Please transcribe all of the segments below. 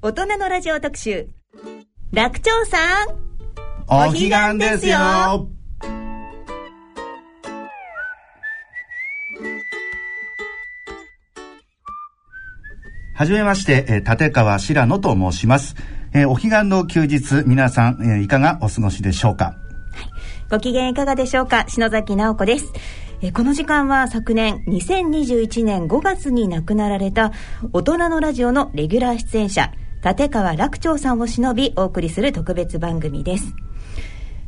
大人のラジオ特集。楽長さん。お彼岸ですよ。はじめまして、えー立川白野と申します。えーお彼岸の休日、皆さん、えーいかがお過ごしでしょうか？ご機嫌いかがでしょうか？篠崎直子です。えーこの時間は昨年2021年5月に亡くなられた大人のラジオのレギュラー出演者立川楽長さんを忍びお送りする特別番組です。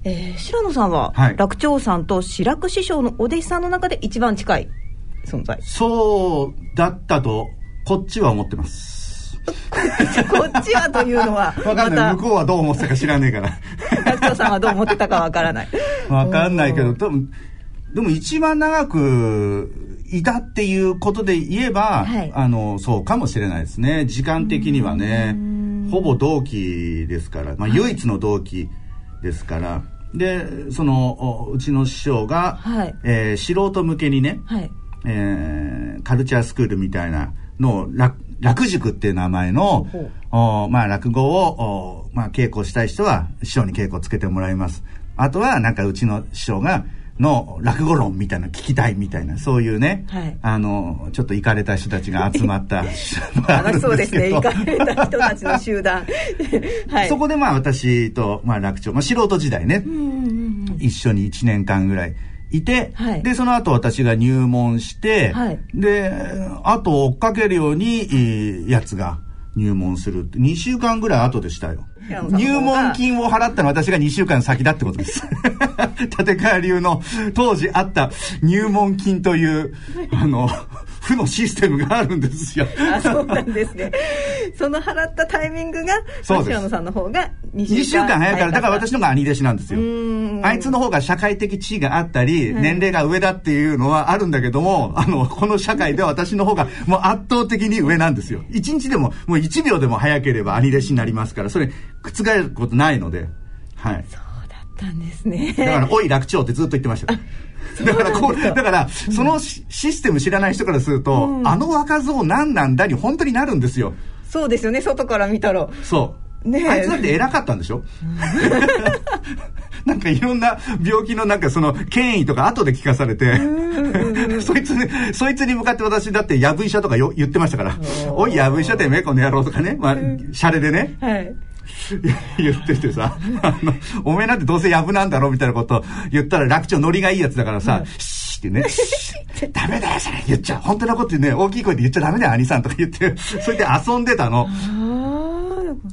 えー白野さんは、はい楽長さんと白く師匠のお弟子さんの中で一番近い存在。そうだったと、こっちは思ってます。こっちはというのは、わかんない。ま向こうはどう思ってたか知らねえから。た楽長さんはどう思ってたかわからない。わかんないけど、多分、でも一番長くいたっていうことで言えば、はい。あの、そうかもしれないですね。時間的にはね、ほぼ同期ですから、まあ唯一の同期ですから、で、その、おうちの師匠が、はい。えー素人向けにね、はい。えーカルチャースクールみたいなのを楽楽塾っていう名前のおまあ、落語をおまあ、稽古したい人は師匠に稽古をつけてもらいます。あとはなんかうちの師匠がの落語論みたいなの聞きたいみたいなそういうね、はいあのちょっと行かれた人たちが集まった 楽しそうですね。行どかれた人たちの集団。はい。そこでまあ私と、まあ、楽長、まあ、素人時代ね、うんうんうん一緒に1年間ぐらいいて、はいで、その後私が入門して、はいで、あと追っかけるように、えーやつが入門するって。2週間ぐらい後でしたよ。入門金を払ったのは私が2週間先だってことです。立川流の当時あった入門金という、あの、負のシステムがあるんですよ。あ、そうなんですね。その払ったタイミングが、そうです白野さんの方が2週間2週間早いから、だから私の方が兄弟子なんですよあいつの方が社会的地位があったり、年齢が上だっていうのはあるんだけども、あの、この社会では私の方がもう圧倒的に上なんですよ。1日でも、もう1秒でも早ければ兄弟子になりますから、それ、覆ることないので、はい。そうだったんですね。だから、おい楽長ってずっと言ってました。だから、こう、だから、そのシシステム知らない人からすると、あの若造何なんだに本当になるんですよ。そうですよね、外から見たら。そう。ねえ。あいつだって偉かったんでしょ？なんかいろんな病気のなんかその権威とか後で聞かされて、そいつに、そいつに向かって私だってやぶ医者とかよ言ってましたから、おいやぶ医者てめえこの野郎とかね、まあ、シャレでね、はい。言っててさ、あの、おめえなんてどうせやぶなんだろうみたいなこと言ったら楽長ノリがいいやつだからさ、シーってね、ダメだよそれ言っちゃう。本当なことね、大きい声で言っちゃダメだよ兄さんとか言って、それで遊んでたの。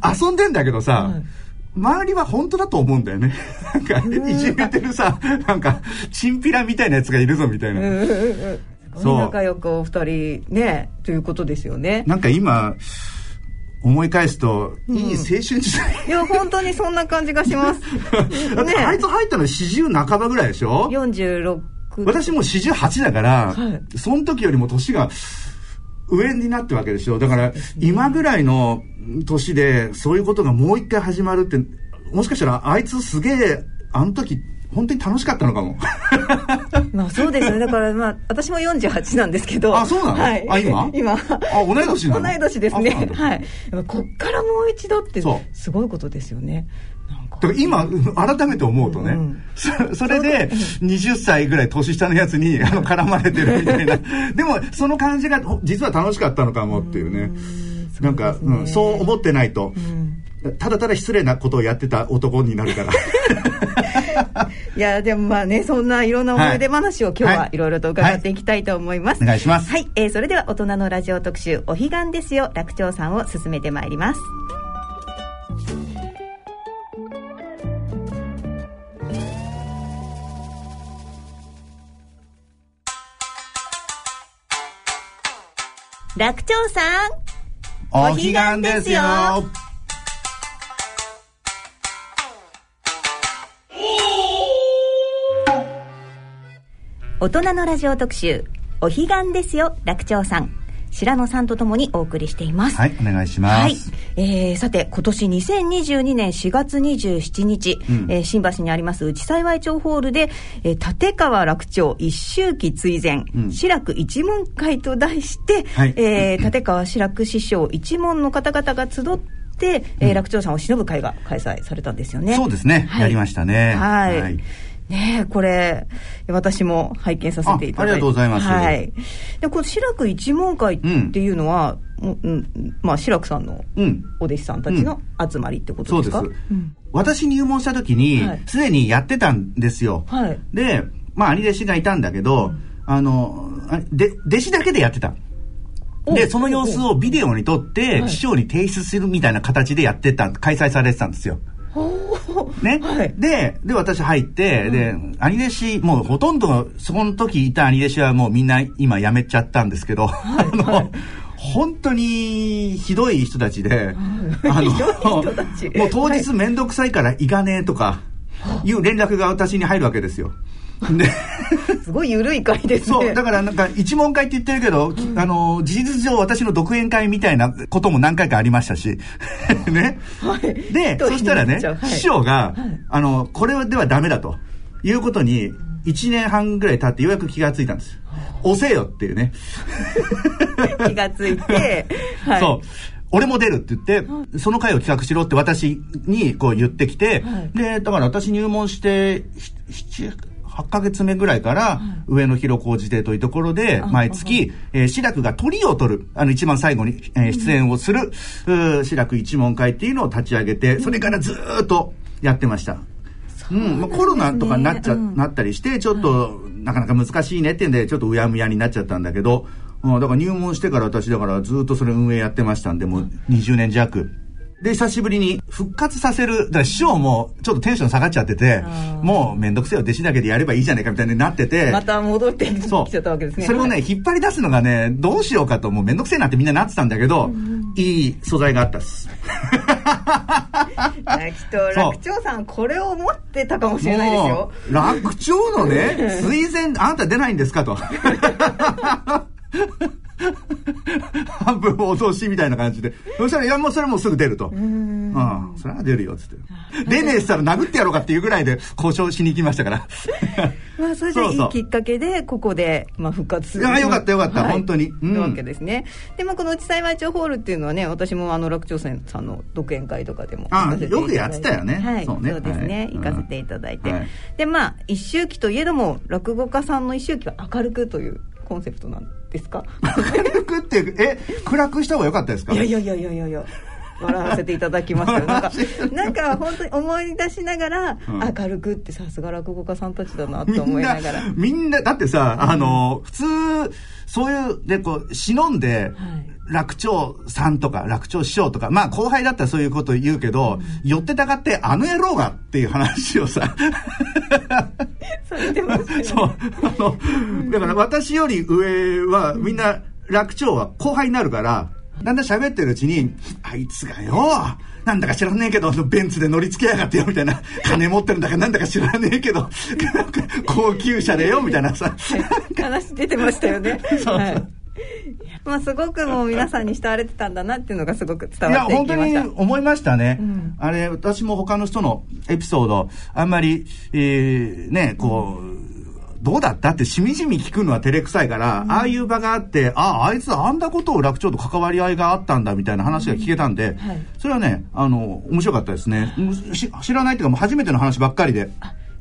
あ遊んでんだけどさ、周りは本当だと思うんだよね。なんか、いじめてるさ、なんか、チンピラみたいなやつがいるぞみたいな。あ。う仲良くお二人ね、ということですよね。なんか今、思い返すと、いい青春時代。いや、本当にそんな感じがします。だってあいつ入ったの四十半ばぐらいでしょ？46。私もう四十八だから、はいその時よりも年が上になってるわけでしょ？だから、今ぐらいの年でそういうことがもう一回始まるって、もしかしたらあいつすげえ、あの時、本当に楽しかったのかも。まあそうですね。だからまあ、私も48なんですけど。あそうなの？はい。あ今？今。あ同い年なの？同い年ですね。はい。やっぱこっからもう一度ってそう、すごいことですよね。だから今、改めて思うとね、うんそそれで、20歳ぐらい年下のやつに、あの、絡まれてるみたいな。でも、その感じが、ほ実は楽しかったのかもっていうね。なんか、うん、そう思ってないと、ただただ失礼なことをやってた男になるから。いや、でもまあね、そんないろんな思い出話を今日ははいいろいろと伺っていきたいと思います。お願いします。はい、えーそれでは大人のラジオ特集、お彼岸ですよ、楽長さんを進めてまいります。楽長さんお彼岸ですよ大人のラジオ特集お彼岸ですよ楽長さん白野さんとともにお送りしていますはい、お願いします。はい、えーさて今年2022年4月27日、うんえー新橋にあります内幸町ホールで、えー立川楽町一周忌追善、うん志らく一門会と題して、はいえー立川志らく師匠一門の方々が集っ、えー、楽長さんを忍ぶ会が開催されたんですよね。そうですね。はい、やりましたね。はい。はいねこれ、私も拝見させていただいて。ありがとうございます。はい。で、この志らく一門会っていうのは、うん、うん、まあ、志らくさんのお弟子さんたちの集まりってことですか、そうです。私入門した時に、す、で、にやってたんですよ。はい。で、まあ、兄弟子がいたんだけど、あの、で、弟子だけでやってた。で、その様子をビデオに撮って、師匠に提出するみたいな形でやってた、開催されてたんですよ。ね、はい、で、で、私入って、で、兄弟子、もうほとんど、そこの時いた兄弟子はもうみんな今辞めちゃったんですけど、はい、あの、本当にひどい人たちで、あの、もう当日めんどくさいから行かねえとか、いう連絡が私に入るわけですよ。すごい緩い会ですね。そう、だからなんか一問会って言ってるけど、うん、あの、事実上私の独演会みたいなことも何回かありましたし、ね。はい、で、そしたらね、はい、師匠が、はい、あの、これではダメだと。いうことに、1年半ぐらい経ってようやく気がついたんです。押せよっていうね。気がついて、はい、そう。俺も出るって言って、その会を企画しろって私にこう言ってきて、はい、で、だから私入門して、7、8ヶ月目ぐらいから、上野広小路邸というところで、毎月、えー、志らくが鳥を取る、あの、一番最後に、えー、出演をする、うん、志らく一門会っていうのを立ち上げて、それからずっとやってました。うん、まあ、コロナとかになっちゃ、うん、なったりして、ちょっと、なかなか難しいねってんで、ちょっとうやむやになっちゃったんだけど、うん、だから入門してから私だからずっとそれ運営やってましたんで、もう20年弱。で、久しぶりに復活させる、だから師匠もちょっとテンション下がっちゃってて、もうめんどくせえよ、弟子だけでやればいいじゃないかみたいになってて。また戻ってきちゃったわけですね。それをね、引っ張り出すのがね、どうしようかと、もうめんどくせえなってみんななってたんだけど、うん、いい素材があったっす。きっと楽長さん、これを持ってたかもしれないですよ。楽長のね、推薦、あなた出ないんですかと。半分脅しみたいな感じで。そしたら、いや、もうそれもうすぐ出ると。うん。うん。それは出るよ、つって。出ねえしたら殴ってやろうかっていうぐらいで交渉しに行きましたから。まあ、それでいいきっかけで、ここで、まあ、復活する。いや、よかったよかった、はい、本当に。うん。わけですね。で、まあ、この内幸町ホールっていうのはね、私もあの、楽長さんの独演会とかでもああ、よくやってたよね。はい。そうね。そうですね。行かせていただいて。で、まあ、一周期といえども、落語家さんの一周期は明るくというコンセプトなんですか明るくってえ暗くした方が良かったですかいやいやいやいやいやいや。笑わせていただきました なんかなんか本当に思い出しながら、うん、明るくってさすが落語家さんたちだなと思いながら。みんなだってさ、あの普通そういうでこう忍んで、はい楽長さんとか楽長師匠とか、まあ後輩だったらそういうこと言うけど、うん、寄ってたかってあの野郎がっていう話をさ。そう、ね、そう。あの、だから私より上はみんな楽長は後輩になるから、だんだん喋ってるうちに、あいつがよ、なんだか知らねえけど、ベンツで乗り付けやがってよ、みたいな。金持ってるんだかなんだか知らねえけど、高級車でよ、みたいなさ。話出てましたよね。そうそう。はいまあすごくもう皆さんに慕われてたんだなっていうのがすごく伝わってきました。いや、本当に思いましたね。うん、あれ、私も他の人のエピソード、あんまり、えー、ね、こう、どうだったってしみじみ聞くのは照れくさいから、うん、ああいう場があって、ああ、あいつあんなことを楽長と関わり合いがあったんだみたいな話が聞けたんで、うんはい、それはね、あの、面白かったですね。知らないっていうかもう初めての話ばっかりで。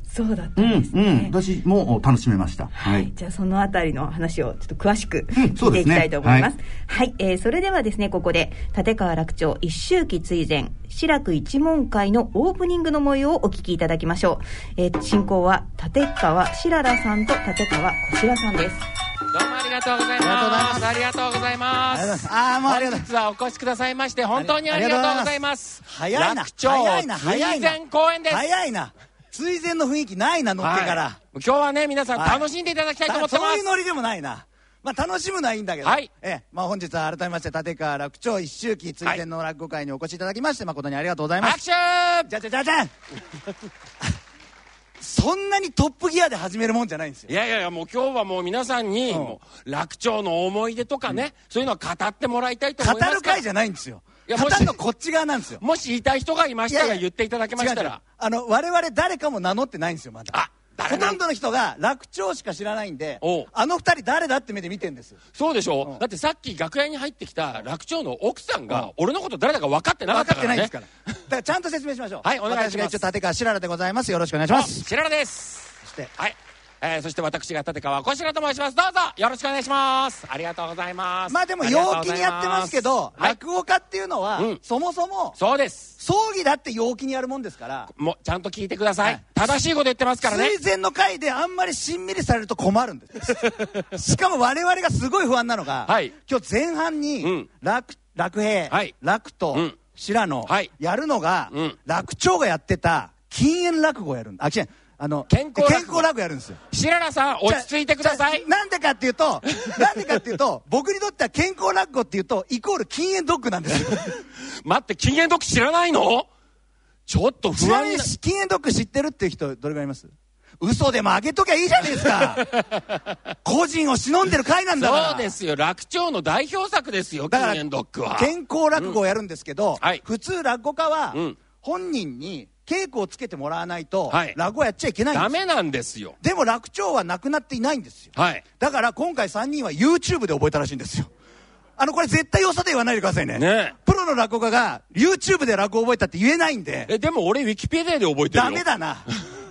そうだったんですね、うんうん、私も楽しめました、はい、じゃあそのあたりの話をちょっと詳しく聞いていきたいと思います,、うん、すね、はい、はい、えー、それではですねここで立川楽長一周忌追善志らく一門会のオープニングの模様をお聞きいただきましょう、えー、進行は立川しららさんと立川こしらさんですどうもありがとうございます。ありがとうございます。ああ、もうありがとう。本日はお越しくださいまして、本当にありがとうございます。早いな。楽長、早いな。早いな。公演です。早いな。追善の雰囲気ないな、乗ってから。はい、今日はね、皆さん楽しんでいただきたいと思ってます。そういうノリでもないな。まあ、楽しむのはいいんだけど、はい、えまあ、本日は改めまして立川楽長一周期追善の落語会にお越しいただきまして誠にありがとうございます。拍手！じゃじゃじゃじゃん。そんなにトップギアで始めるもんじゃないんですよ。いやいやいやもう今日はもう皆さんに、もう楽長の思い出とかね、うん、そういうのを語ってもらいたいと思います語る会じゃないんですよいや語るのこっち側なんですよ。もし言いたい人がいましたら言っていただけましたら。あの我々誰かも名乗ってないんですよまだ。あほとんどの人が楽長しか知らないんであの二人誰だって目で見てんです。そうでしょ、うん、だってさっき楽屋に入ってきた楽長の奥さんが俺のこと誰だか分かってなかったから、ね、分かってないんですから。だからちゃんと説明しましょう。はいお願いします。私が一応立川しららでございます。よろしくお願いします。しららです。そして。はいえー、そして私が立川こしらと申します。どうぞよろしくお願いします。ありがとうございます。まあでも陽気にやってますけど、はい、落語家っていうのは、うん、そもそもそうです。葬儀だって陽気にやるもんですから。もうちゃんと聞いてください、はい、正しいこと言ってますからね。追善の会であんまりしんみりされると困るんです。しかも我々がすごい不安なのが、はい、今日前半に、うん、楽楽平、はい、楽と、うん、白野、はい、やるのが、うん、楽長がやってた禁煙落語やるんだ。あ違うあの健康健康楽やるんですよ。白良さん落ち着いてください。なんでかっていうと なんでかっていうと僕にとっては健康落語っていうとイコール禁煙ドッグなんですよ。待って禁煙ドッグ知らないの？ちょっと不安に禁煙ドッグ知ってるっていう人どれぐらいいます？嘘でもあげときゃいいじゃないですか。個人を忍んでる会なんだから。そうですよ。楽長の代表作ですよ禁煙ドッグは。健康落語をやるんですけど、うんはい、普通落語家は、本人に稽古をつけてもらわないと、はい、落語やっちゃいけないんです。ダメなんですよ。でも楽長はなくなっていないんですよ、はい、だから今回3人は YouTube で覚えたらしいんですよ。あのこれ絶対よさで言わないでくださいね。ね。プロの落語家が YouTube で落語覚えたって言えないんで。えでも俺ウィキペディアで覚えてるよ。ダメだな。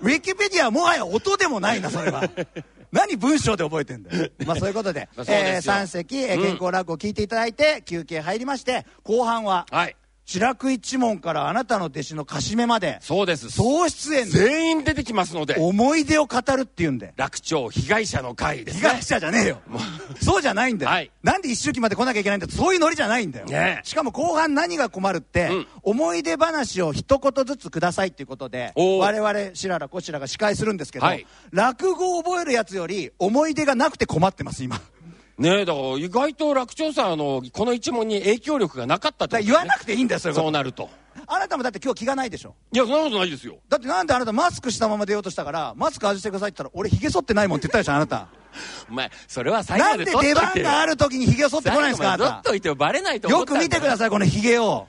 ウィキペディアはもはや音でもないなそれは。何文章で覚えてんだよ。まあそういうことで、でえー、3席、えー、健康落語を聞いていただいて、休憩入りまして、後半は、はい、白く一門からあなたの弟子のかしめまでそうです。総出演全員出てきますので思い出を語るっていうんで。楽長被害者の会です、ね、被害者じゃねえよ。そうじゃないんだよ、はい、なんで一周期まで来なきゃいけないんだ？そういうノリじゃないんだよ、ね、しかも後半何が困るって、うん、思い出話を一言ずつくださいっていうことで我々白良こちらが司会するんですけど、はい、落語を覚えるやつより思い出がなくて困ってます今ねえ、だから意外と楽長さん、あの、この一問に影響力がなかったって、ね、言わなくていいんだよ、それそうなると。あなたもだって今日気がないでしょいや、そんなことないですよ。だってなんであなたマスクしたまま出ようとしたから、マスク外してくださいって言ったら、俺髭剃ってないもんって言ったでしょ、あなた。お前、それは最後までなんで出番がある時に髭を剃ってこないんですか、あなた。っといてバレないとよく見てください、この髭を。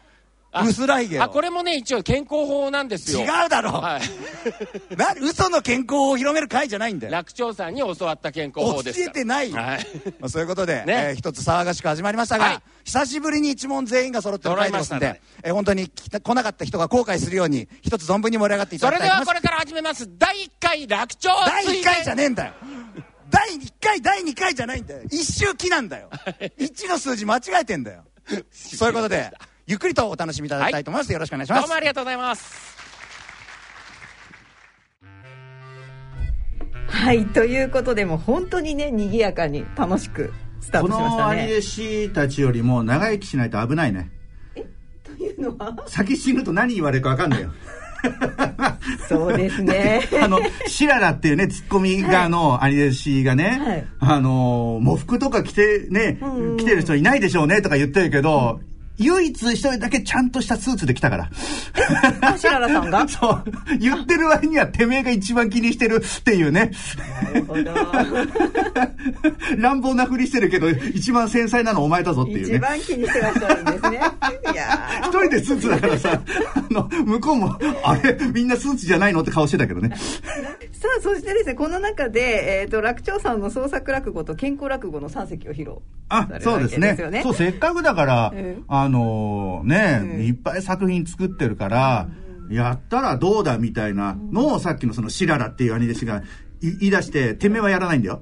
薄らい毛あこれもね一応健康法なんですよ。違うだろ、はい、な嘘の健康法を広める会じゃないんだよ。楽長さんに教わった健康法です教えてない、はい、まあ、そういうことで、ね。えー、一つ騒がしく始まりましたが、はい、久しぶりに一問全員が揃ってる会ですんで、ね。えー、本当に来なかった人が後悔するように一つ存分に盛り上がっていただきたいそれではこれから始めます。第1回楽長第1回じゃねえんだよ。第1回第2回じゃないんだよ。一周期なんだよ。1の数字間違えてんだよ。そういうことでゆっくりとお楽しみいただきたいと思います、はい、よろしくお願いします。どうもありがとうございます。はいということでも本当にね賑やかに楽しくスタートしましたね。このアリエシたちよりも長生きしないと危ないねえというのは？先死ぬと何言われるか分かんないよ。そうですね。あの、シララっていうね、ツッコミ側のアニメシがね、はい、あの、喪服とか着てね、着てる人いないでしょうねとか言ってるけど、うん唯一一人だけちゃんとしたスーツで来たから。白良さんが？そう。言ってる割にはてめえが一番気にしてるっていうね。なるほど。乱暴なふりしてるけど、一番繊細なのお前だぞっていうね。一番気にしてらっしゃるんですね。いや一人でスーツだからさ、あの、向こうも、あれ、みんなスーツじゃないのって顔してたけどね。さあ、そしてですね、この中で、えっ、ー、と、楽長さんの創作落語と健康落語の3席を披露、あ、そうですね。そう、せっかくだから、うん、ああのね、うん、いっぱい作品作ってるから、うん、やったらどうだみたいなのをさっきのそのシララっていう兄弟子が言い出して、てめえはやらないんだよ。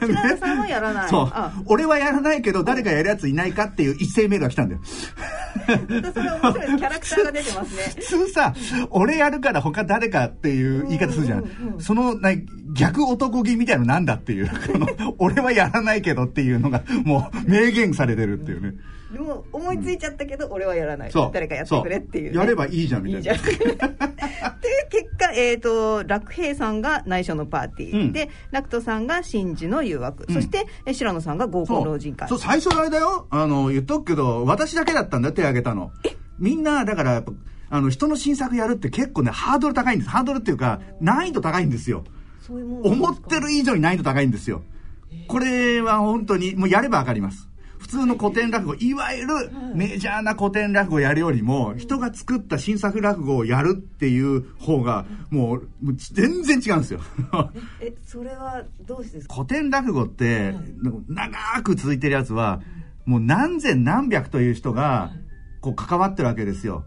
白田さんはやらない。そう。俺はやらないけど、誰かやるやついないかっていう一斉メールが来たんだよ。それ面白い。キャラクターが出てますね。普通さ、俺やるから他誰かっていう言い方するじゃん。うんうん、その、な逆男気みたいのなんだっていう。俺はやらないけどっていうのが、もう明言されてるっていうね。でも思いついちゃったけど、俺はやらない。誰かやってくれっていう、ね、やればいいじゃんみたいな。で、結果、えっ、ー、と、楽平さんが内緒のパーティー、うん、で、楽人さんが真珠の誘惑、うん、そして、白野さんが合コン老人会。そう、最初の間よ。あの、言っとくけど、私だけだったんだよ、手挙げたの。みんな、だから、あの、人の新作やるって結構ね、ハードル高いんです。ハードルっていうか、難易度高いんですよ。思ってる以上に難易度高いんですよ。これは本当に、もうやればわかります。普通の古典落語、いわゆるメジャーな古典落語をやるよりも、人が作った新作落語をやるっていう方が、もう、もう全然違うんですよ。え、それはどうしてですか？古典落語って、長く続いてるやつは、もう何千何百という人が、こう関わってるわけですよ。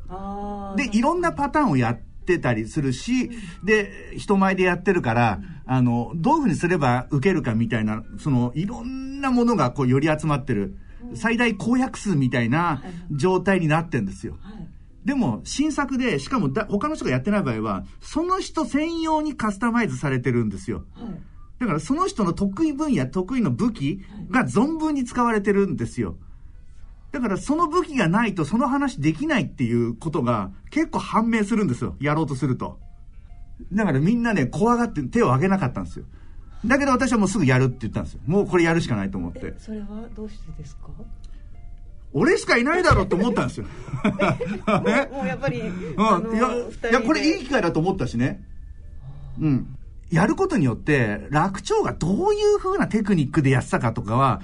で、いろんなパターンをやってたりするし、で、人前でやってるから、あの、どういうふうにすれば受けるかみたいな、その、いろんなものがこう寄り集まってる、最大公約数みたいな状態になってんですよ。でも、新作で、しかもだ他の人がやってない場合は、その人専用にカスタマイズされてるんですよ。だからその人の得意分野、得意の武器が存分に使われてるんですよ。だからその武器がないとその話できないっていうことが結構判明するんですよ。やろうとすると。だからみんなね、怖がって手を挙げなかったんですよ。だけど私はもうすぐやるって言ったんですよ。もうこれやるしかないと思って。それはどうしてですか？俺しかいないだろうと思ったんですよ。もうやっぱり、うん、いや、いや、これいい機会だと思ったしね。うん。やることによって、楽長がどういう風なテクニックでやってたかとかは、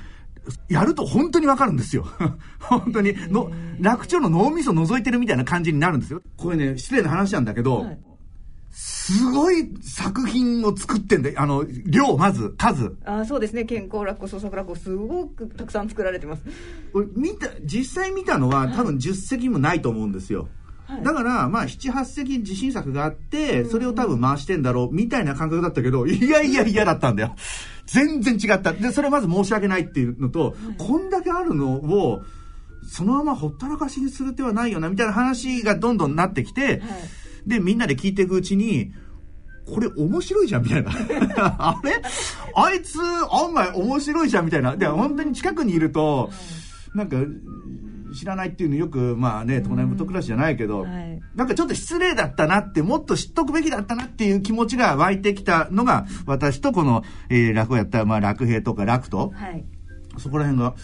やると本当にわかるんですよ。本当にの、楽長の脳みそ覗いてるみたいな感じになるんですよ。これね、失礼な話なんだけど、はい、すごい作品を作ってんだよ。あの、量、まず、数。あそうですね。健康落語、創作落語、すごくたくさん作られてます。見た、実際見たのは多分10席もないと思うんですよ。だから、まあ、7、8席自信作があって、それを多分回してんだろう、みたいな感覚だったけど、いやいや嫌だったんだよ。全然違った。で、それまず申し訳ないっていうのと、こんだけあるのを、そのままほったらかしにする手はないよな、みたいな話がどんどんなってきて、で、みんなで聞いていくうちに、これ面白いじゃんみたいな。あれ？あいつ案外面白いじゃんみたいな。で、本当に近くにいると、なんか、知らないっていうのよく、まあね、都内元暮らしじゃないけど、はい、なんかちょっと失礼だったなって、もっと知っとくべきだったなっていう気持ちが湧いてきたのが、私とこの、えー、落語やった、まあ、楽平とか楽と、はい、そこら辺が、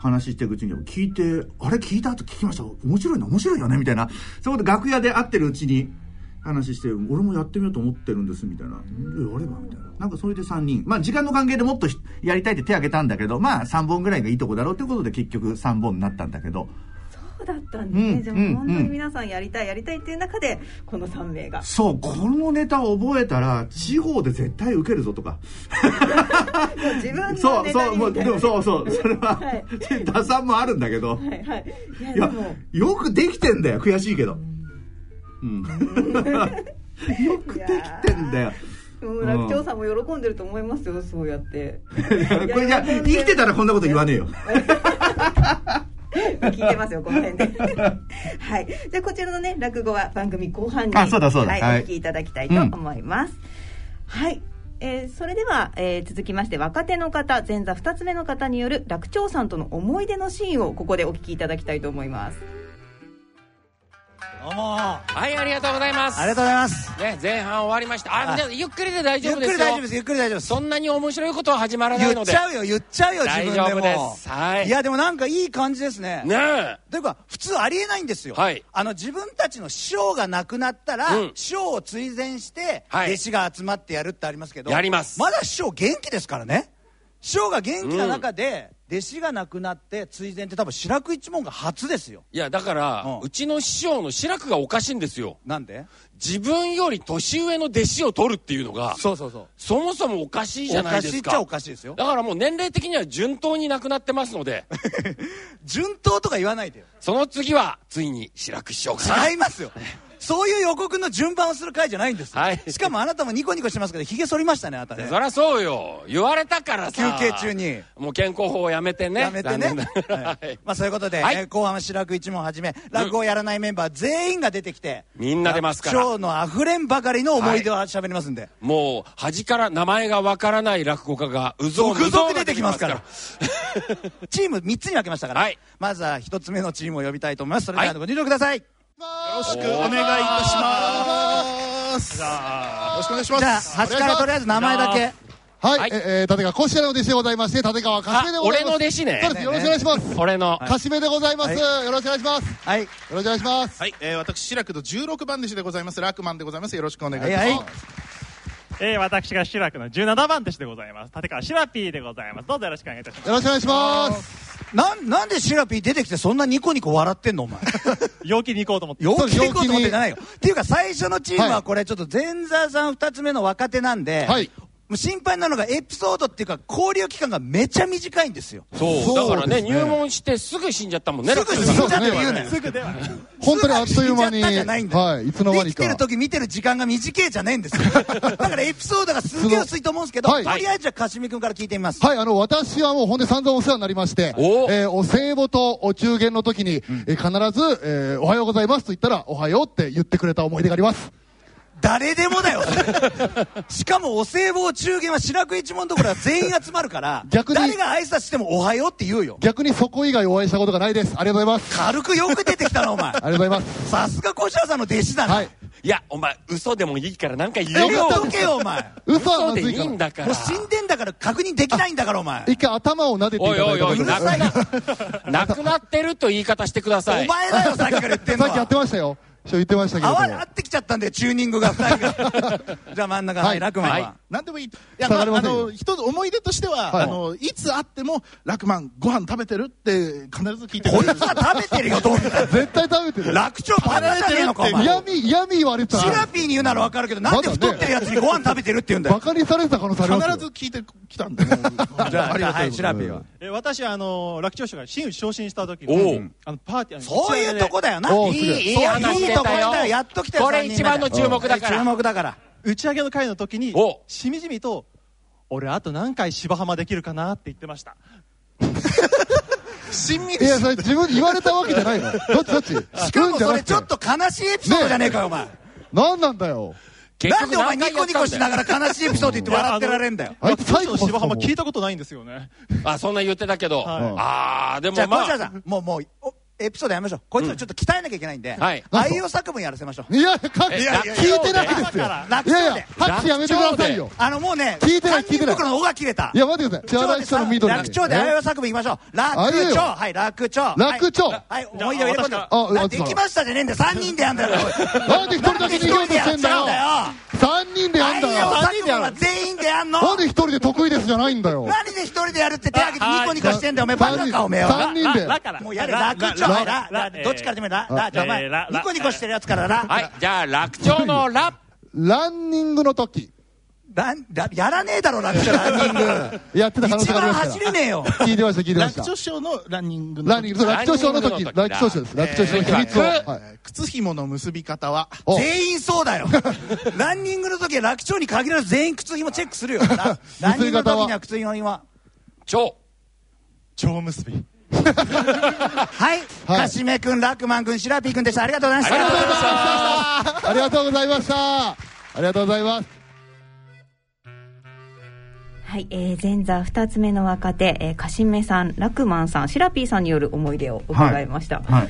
話していくうちに聞いて、あれ？聞いた後聞きました？面白いな、面白いよね？みたいな。そこで楽屋で会ってるうちに、話して、俺もやってみようと思ってるんです、みたいな。え、やればみたいな。なんかそれで3人。まあ時間の関係でもっとやりたいって手挙げたんだけど、まあ3本ぐらいがいいとこだろうってことで結局3本になったんだけど。そうだったんですね、うん、じゃあ本当に皆さんやりたいやりたいっていう中でこの3名が。そうこのネタを覚えたら地方で絶対受けるぞとか。自分のそうそうもうでもそうそうそれは、はい、打算もあるんだけど、はいはい、いやよくできてんだよ悔しいけど、うん、よくできてんだよ楽長さんも喜んでると思いますよ、そうやって。これじゃ生きてたらこんなこと言わねえよ。聞いてますよ、この辺で。はい。じゃあ、こちらのね、落語は番組後半に、あ、そうだそうだ。はい、お聞きいただきたいと思います。うん、はい。えー、それでは、えー、続きまして若手の方前座2つ目の方による楽長さんとの思い出のシーンをここでお聞きいただきたいと思います。どうも。はいありがとうございます。ありがとうございます。ね前半終わりました。あゆっくりで大丈夫ですゆっくり大丈夫ですゆっくり大丈夫です。そんなに面白いことは始まらないので。言っちゃうよ言っちゃうよ自分でも。大丈夫です。はい。いやでもなんかいい感じですね。ねえ。というか普通ありえないんですよ。はい。あの自分たちの師匠が亡くなったら、うん、師匠を追善して弟子が集まってやるってありますけどやります。まだ師匠元気ですからね。師匠が元気な中で、弟子が亡くなって追善って多分白く一門が初ですよ。いやだから、うん、うちの師匠の志らくがおかしいんですよ。なんで？自分より年上の弟子を取るっていうのがそうそうそう。そもそもおかしいじゃないですか。おかしいっちゃおかしいですよ。だからもう年齢的には順当に亡くなってますので。順当とか言わないでよ。その次はついに志らく師匠が違いますよそういう予告の順番をする回じゃないんです。はい、しかもあなたもニコニコしてますけどひげ剃りましたねあなたね。そりゃそうよ。言われたからさ。休憩中に。もう健康法をやめてね。やめてね、はい、まあそういうことで、はい、えー、後半は白く一問はじめ落語をやらないメンバー全員が出てきて、みんな出ますから。今日のあふれんばかりの思い出を喋りますんで、もう端から名前がわからない落語家がうぞう続々出てきますから。チーム3つに分けましたから、はい、まずは1つ目のチームを呼びたいと思います。それではご入場ください、よろしくお願いいたしますよろしくお願いしますじゃあ端からとりあえず名前だけはい、はい、えー、立川こしらの弟子でございまして、立川かしめでございます。俺の弟子ね。そうです、よろしくお願いします。俺の。かしめでございます、はい。よろしくお願いします。はい。よろしくお願いします。はい、えー、私、志らくの16番弟子でございます、ラクマンでございます。よろしくお願いします。はい、はい、えー、私が志らくの17番弟子でございます。立川しらぴーでございます。どうぞよろしくお願いいたします。よろしくお願いします。な、なんでシラピー出てきてそんなニコニコ笑ってんのお前？陽気に行こうと思って。陽気に行こうと思ってないよ。っていうか最初のチームはこれちょっと前座さん二つ目の若手なんで、はい、もう心配なのがエピソードっていうか交流期間がめちゃ短いんですよ。そう。だからね入門してすぐ死んじゃったもんねすぐ死んじゃって言う。ねすぐでは本当にあっという間にはいいつの間にか。生きてる時見てる時間が短いじゃないんですよ。だからエピソードがすげえ薄いと思うんですけど、とりあえずじゃあかしみ君から聞いてみます。はいあの私はもうほんで散々お世話になりましてお,、えー、お歳暮とお中元の時に、うん、えー、必ず、えー「おはようございます」と言ったら「おはよう」って言ってくれた思い出があります誰でもだよ。しかもお歳暮中元は白く一門のところは全員集まるから逆に誰が挨拶してもおはようって言うよ。逆にそこ以外お会いしたことがないです。ありがとうございます。軽くよく出てきたなお前。ありがとうございます。さすが小島さんの弟子だな、はい、いやお前嘘でもいいからなんか言えよ。言っとけよお前。嘘でいいんだから。もう死んでんだから。確認できないんだからお前。一回頭を撫でていただいておいおいおいな。くなってると言い方してください。お前だよさっきから言ってんのさっきやってましたよ言ってましたけど合ってきちゃったんでチューニングが2人が。じゃあ真ん中はいラクマンは。何でもいい。いやまああの一つ思い出としてはあのいつ会ってもラクマンご飯食べてるって必ず聞いてこいつは食べてるよどう見たら絶対食べてる。楽長バカじゃねえのか嫌味嫌味言われたシラピーに言うなら分かるけどなんで太ってるやつにご飯食べてるって言うんだよ。バカにされてた可能性あります必ず聞いてきたんで じゃあはいシラピーは私あの楽長師が新昇進した時にあのパーティーそういうとこだよな。いいいい話してたよやっときてこれ一番の注目だから。注目だから。打ち上げの会の時にしみじみと俺あと何回芝浜できるかなって言ってました。親密。いやそれ自分に言われたわけじゃないの。どっちどっち？しかもそれちょっと悲しいエピソードじゃねえかよお前。何なんだよなんでお前ニコニコしながら悲しいエピソード言って笑ってられんだよ。あいつ最後の芝浜聞いたことないんですよね。あそんな言ってたけど、ああでもまあじゃあ小さんもうもうエピソードやめましょう。こいつらちょっと鍛えなきゃいけないんで、はい。愛用作文やらせましょう。いや、かいや聞いてないですよ。楽勝で。拍手やめてくださいよ。あのもうね、聞いてない、聞いてない。の尾が切れた。いや、待ってください。千原市の緑。楽勝で愛用作文いきましょう。楽勝。はい、楽勝。楽勝。はい、思い出を入れ込んで。あ、できましたじゃねえんだよ。3人でやんだよ。なんで一人だけ逃げようとしてんだよ。3人でやんだよ。愛用作文は全員でやんの？なんで一人で得意ですじゃないんだよ。何で一人でやるって手挙げてニコニコしてんだよ。お前バカかおめえは。3人で。もうやれ、楽勝。どっちからでもいいな。じゃあお前、ニコニコしてるやつからな。はい、じゃあ、楽勝のラランニングの時。ランやらねえだろ、楽勝ランニング。やってた可能性があります走れねえよ。聞いてました、聞いてました。楽勝賞のランニングランニング、楽勝賞の時、楽勝賞です。楽勝賞の秘密を。靴紐の結び方は全員そうだよ。ランニングの時は楽勝に限らず全員靴紐チェックするよ。ランニングの時には靴紐は。蝶。蝶結び。はい、かしめ君、ラクマン君、シラピー君でした。ありがとうございました。ありがとうございました。ありがとうございます。はい、えー、前座二つ目の若手、えー、かしめさん、ラクマンさん、シラピーさんによる思い出を伺いました。はい。はい、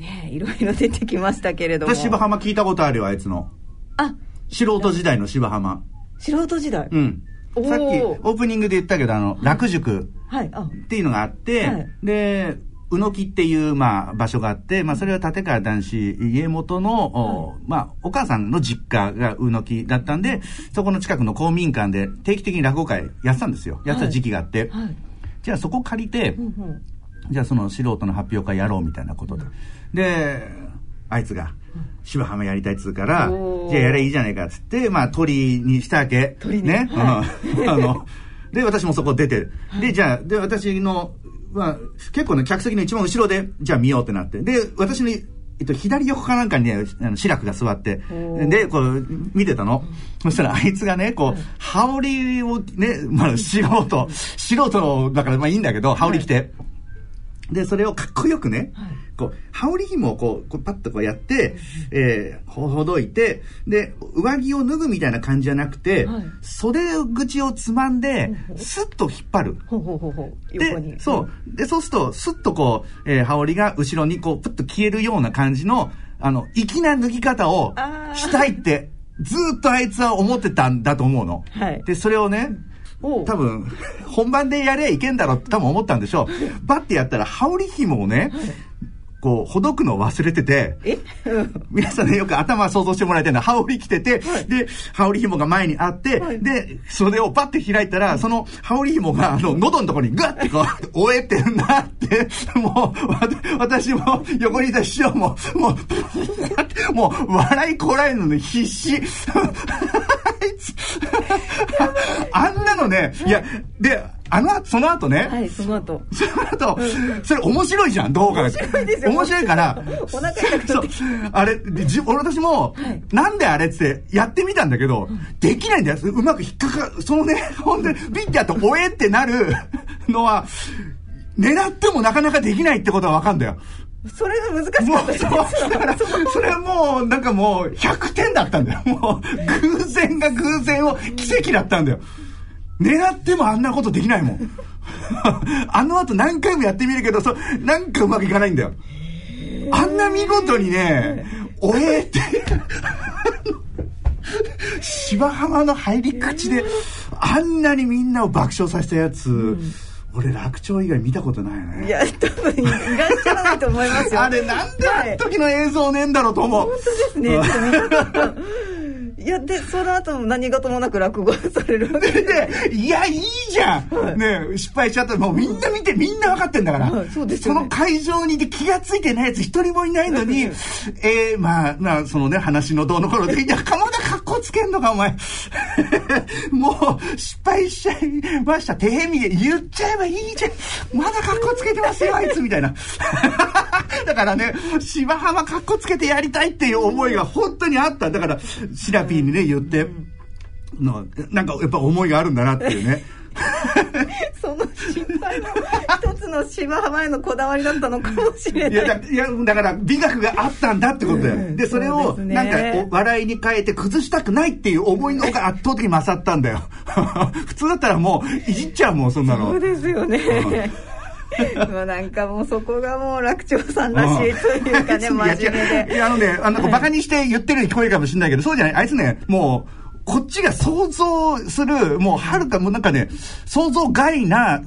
ねいろいろ出てきましたけれども。私、芝浜聞いたことあるよ、あいつの。あ素人時代の芝浜。素人時代？うん。さっきオープニングで言ったけど、あの、楽塾っていうのがあって、はい、で、宇野木っていう、まあ、場所があって、まあ、それは立川男子家元の、はい、まあ、お母さんの実家が宇野木だったんで、そこの近くの公民館で定期的に落語会やってたんですよ。やってた時期があって。はい、じゃあそこ借りて、うんうん、じゃあその素人の発表会やろうみたいなことで。で、あいつが、芝浜やりたいっつうから、じゃあやれいいじゃないかっつって、まあ鳥にしたわけ。鳥ね。はい、うん。あの、で、私もそこ出てる。で、じゃあ、で、私の、まあ、結構ね、客席の一番後ろで、じゃあ見ようってなって。で、私の、えっと、左横かなんかにね、あの、志らくが座って、で、こう、見てたの。そしたら、あいつがね、こう、羽織をね、まあ、素人、素人だから、まあいいんだけど、羽織着て、で、それをかっこよくね、はい、こう、羽織紐をこう、こうパッとこうやって、えー、ほどいて、で、上着を脱ぐみたいな感じじゃなくて、はい、袖口をつまんで、スッと引っ張る。ほほほほで、そう。で、そうすると、スッとこう、えー、羽織が後ろにこう、プッと消えるような感じの、あの、粋な脱ぎ方をしたいって、ずっとあいつは思ってたんだと思うの。はい、で、それをね、多分、本番でやれいけんだろって多分思ったんでしょう。バッてやったら、羽織紐をね、こう、ほどくのを忘れてて、え？皆さんね、よく頭想像してもらいたいのは、羽織着てて、はい、で、羽織紐が前にあって、はい、で、袖をパッて開いたら、その羽織紐が、あの、喉のところにガッてこう、終えてんなって、もう、私も、横にいた師匠も、もう、もう、笑いこらえるのに必死。あんなのね、いや、で、あの、その後ね。はい、その後。その後、それ面白いじゃん、動画が。面白いですよ。面白いから。お腹痛くそう。あれ、じ俺私も、はい、なんであれってやってみたんだけど、うん、できないんだよ。うまく引っかか、そのね、ほんで、ビッてやって、おえってなるのは、狙ってもなかなかできないってことはわかんだよ。それが難しかった。ですだからそれはもうなんかもう100点だったんだよ。もう偶然が偶然を奇跡だったんだよ。狙ってもあんなことできないもん。あの後何回もやってみるけどそなんかうまくいかないんだよ。あんな見事にね「おえ!」って芝浜の入り口であんなにみんなを爆笑させたやつ、うん俺楽長以外見たことないね。いや多分いらっしゃらないと思いますよ。あれなんであの時の映像ねえんだろうと思う、本当ですね。ちょっと見たかったいやでその後何事もなく落語されるわけで。いやいいじゃん、はい、ね失敗しちゃったもうみんな見てみんな分かってんだから、はい、そね、その会場にいて気が付いてないやつ一人もいないのに えー、まあまあそのね話のどうの頃でいやかもだ格好つけんのかお前。もう失敗しちゃいました。手へみで言っちゃえばいいじゃん。まだ格好つけてますよあいつみたいな。だからね芝浜格好つけてやりたいっていう思いが本当にあった。だからシラピーにね言ってのなんかやっぱ思いがあるんだなっていうね その心配も一つの芝浜へのこだわりだったのかもしれない。いや、だから美学があったんだってことだよ。で、それをなんか笑いに変えて崩したくないっていう思いの方が圧倒的に勝ったんだよ。普通だったらもういじっちゃうもん、そんなの。そうですよね。もうなんかもうそこがもう楽長さんらしいというかね、真面目で。いや、あのね、あの、バカにして言ってるように聞こえるかもしれないけど、そうじゃない。あいつね、もう、こっちが想像する、もうはるか、もうなんかね、想像外な、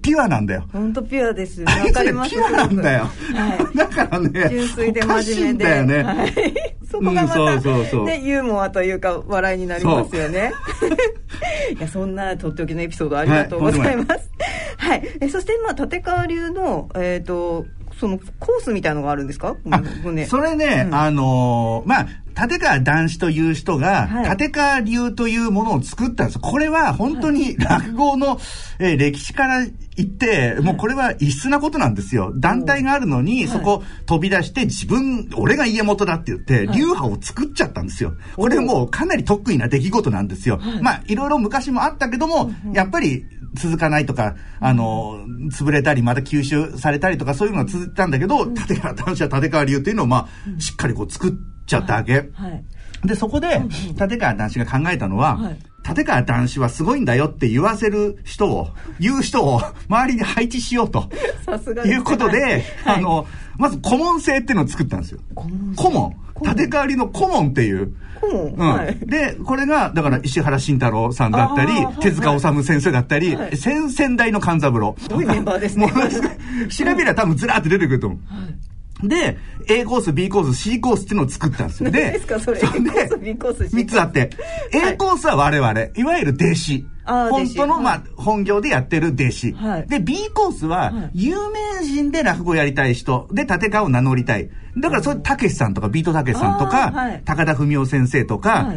ピュアなんだよ。本当ピュアです。わかります。ピュアなんだよ。はい、だからね、純粋で真面目で。だよね。はい、そこがまた、うん、そうそうそうね、ユーモアというか、笑いになりますよね。いや、そんなとっておきのエピソードありがとうございます。はい。えそして、まあ、立川流の、えっ、ー、と、そのコースみたいのがあるんですか？それね、うん、あのー、まあ、立川談志という人が、はい、立川流というものを作ったんです。これは本当に落語の、えー、歴史から言って、もうこれは異質なことなんですよ。団体があるのに、そこ飛び出して自分、俺が家元だって言って、流派を作っちゃったんですよ。これもうかなり得意な出来事なんですよ。まあ、いろいろ昔もあったけども、やっぱり続かないとか、あの、潰れたり、また吸収されたりとか、そういうのが続いたんだけど、立川談志は立川流っていうのを、まあ、しっかりこう作っちゃったわけ。はい、で、そこで、立川談志が考えたのは、はい、立川談志はすごいんだよって言わせる人を、言う人を周りに配置しようと。さすがいうことで、はい、あの、まず顧問制っていうのを作ったんですよ。顧問。立川流の顧問っていう。うんはい、で、これが、だから石原慎太郎さんだったり、手塚治虫先生だったり、はい、先々代の勘三郎。すごいメンバーですね。調べりゃ多分ずらって出てくると思う。はいで、A コース、B コース、C コースっていうのを作ったんですよ。で、ですかそれ？そ A コース、B コース、3つあって、A コースは我々、いわゆる弟子。本当の、まあ、本業でやってる弟子。で、B コースは、有名人で落語やりたい人で立川を名乗りたい。だから、それ、たけしさんとか、ビートたけしさんとか、高田文夫先生とか、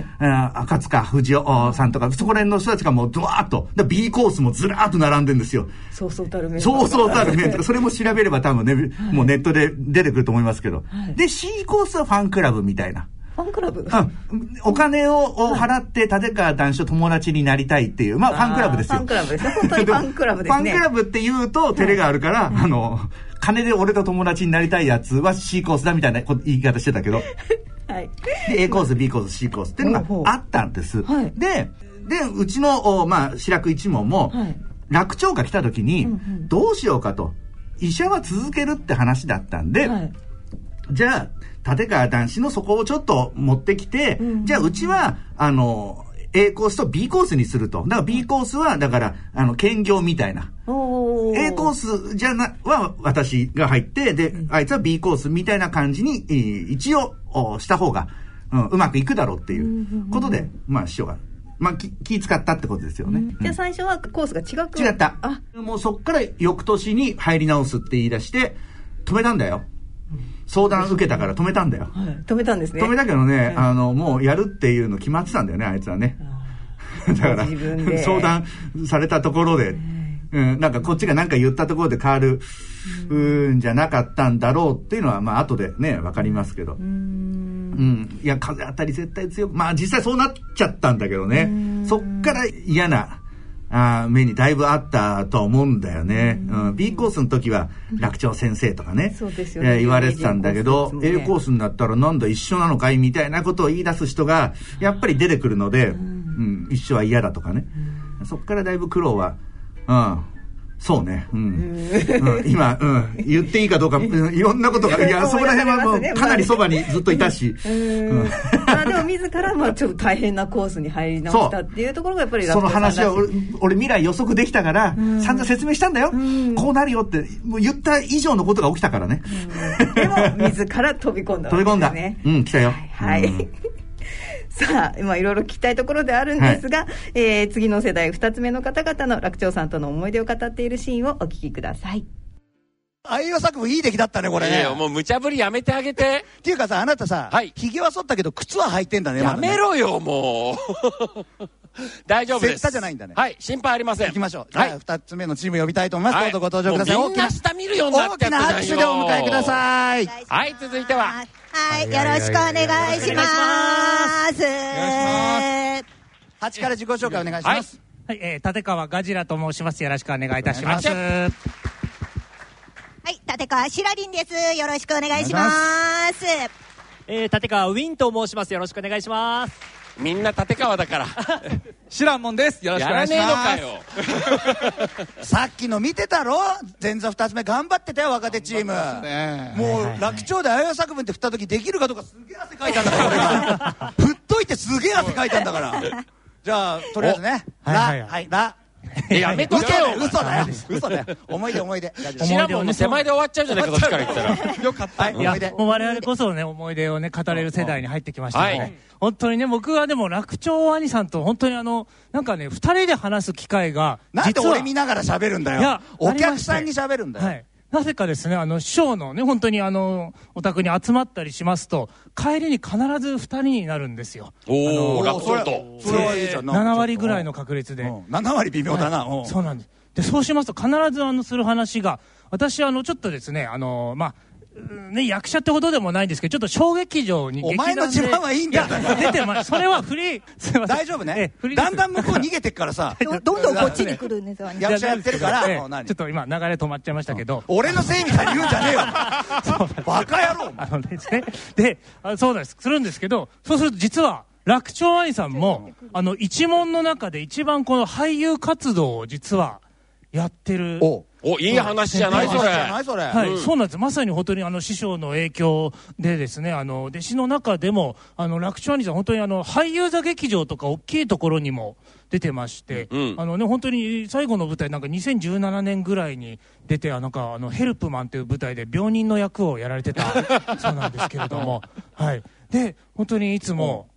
赤塚不二夫さんとか、そこら辺の人たちがもう、ドワーッと、B コースもずらーっと並んでるんですよ。そうそうたる面。そうそうたる面とか、それも調べれば多分ね、もうネットで出てくると思いますけど。で、C コースはファンクラブみたいな。ファンクラブ、うん、お金を払って立川談志と友達になりたいっていう、まあファンクラブですよ。ファンクラブですね。本当にファンクラブですね。ファンクラブって言うと照れがあるから、あの、金で俺と友達になりたいやつは C コースだみたいな言い方してたけど。はい。で、A コース、B コース、C コースっていうのがあったんです。はい、で、で、うちの、まあ、白く一門も、はい、楽長が来た時に、どうしようかと。医者は続けるって話だったんで、はい、じゃあ、立川談志のそこをちょっと持ってきて、うん、じゃあうちは、あの、A コースと B コースにすると。だから B コースは、だから、あの、兼業みたいな。A コースじゃな、は私が入って、で、あいつは B コースみたいな感じに、一応、した方が、うん、うまくいくだろうっていうことで、まあ、師匠がまあ、気気使ったってことですよね。うん、じゃあ最初はコースが違く違った。あもうそっから翌年に入り直すって言い出して、止めたんだよ。相談受けたから止めたんだよ。はい、止めたんですね。止めたけどね、あの、もうやるっていうの決まってたんだよね、あいつはね。だから、相談されたところで、うん、なんかこっちが何か言ったところで変わる、うん、じゃなかったんだろうっていうのは、まあ後でね、わかりますけど。うん。いや、風当たり絶対強く、まあ実際そうなっちゃったんだけどね。そっから嫌な、あ目にだいぶあったと思うんだよね。うん、B コースの時は楽長先生とかね、そうですよね。言われてたんだけど、A コースになったらなんだ一緒なのかいみたいなことを言い出す人がやっぱり出てくるので、うん、一緒は嫌だとかね。そっからだいぶ苦労はうん。そうね。うん。うん、今、うん。言っていいかどうか、いろんなことが、いや、そこら辺はもう、かなりそばにずっといたし。うん。あでも、自ら、まあ、ちょっと大変なコースに入り直したっていうところが、やっぱりその話は、俺、未来予測できたから、散々説明したんだよ。こうなるよって、もう言った以上のことが起きたからね。でも、自ら飛び込んだ。飛び込んだ。うん、来たよ。はい。さあ、今いろいろ聞きたいところであるんですが、はい、えー、次の世代2つ目の方々の楽長さんとの思い出を語っているシーンをお聞きください。あいう作文いい出来だったね、これね。いやもう無茶ぶりやめてあげて。っていうかさ、あなたさ、はい、髭は剃ったけど靴は履いてんだね、やめろよ、もう。大丈夫です。じゃないんだね。はい、心配ありません。行きましょう。じゃあ、二つ目のチーム呼びたいと思います。どうぞご登場ください。大きな下見るようになって大きな拍手でお迎えください。はい、続いては。はい、よろしくお願いします。お願いします。8から自己紹介お願いします。はい、え立川ガジラと申します。よろしくお願いいたします。はい、立川しらりんです。よろしくお願いします。え立川ウィンと申します。よろしくお願いします。みんな立川だから。知らんもんです。よろしくお願いします。さっきの見てたろ？前座2つ目頑張ってたよ若手チーム、もう楽勝であや作文って振った時できるかどうかすげえ汗かいたんだから。俺が。振っといてすげえ汗かいたんだから。じゃあとりあえずね「ラ」はい「ラ」やめとけよ。嘘だよ。嘘だよ。思い出思い出。シナモンの手前で終わっちゃうじゃないかどっちから言ったら。よかった。思い出。もう我々こそね思い出をね語れる世代に入ってきましたね本当にね僕はでも楽長兄さんと本当にあのなんかね二人で話す機会がなんで俺見ながら喋るんだよ。お客さんに喋るんだよなぜかですね、あの、師匠のね、本当にあの、お宅に集まったりしますと、帰りに必ず二人になるんですよ。おお、楽勝と。それはいいじゃん。7割ぐらいの確率で。7割微妙だな。そうなんです。で、そうしますと必ずあの、する話が、私あの、ちょっとですね、あの、まあ、ね、役者ってことでもないんですけど、ちょっと小劇場にお前の自慢はいいんだよ。出てま それはフリー、すいません。大丈夫ね。だんだん向こう逃げてっからさ。どんどんこっちに来るんですよ。役者やってるから、ちょっと今流れ止まっちゃいましたけど。俺のせいみたいに言うんじゃねえよ。バカ野郎。あのですね。で、そうです。するんですけど、そうすると実は、楽長愛さんも、あの、一門の中で一番この俳優活動を実はやってる。おおいい話じゃないそれ。はい、そうなんです。まさに本当にあの師匠の影響でですねあの弟子の中でもあの楽勝兄さん本当にあの俳優座劇場とか大きいところにも出てまして、うん、あのね本当に最後の舞台なんか2017年ぐらいに出てあなんかあのヘルプマンという舞台で病人の役をやられてた そうなんですけれども。はい。で本当にいつも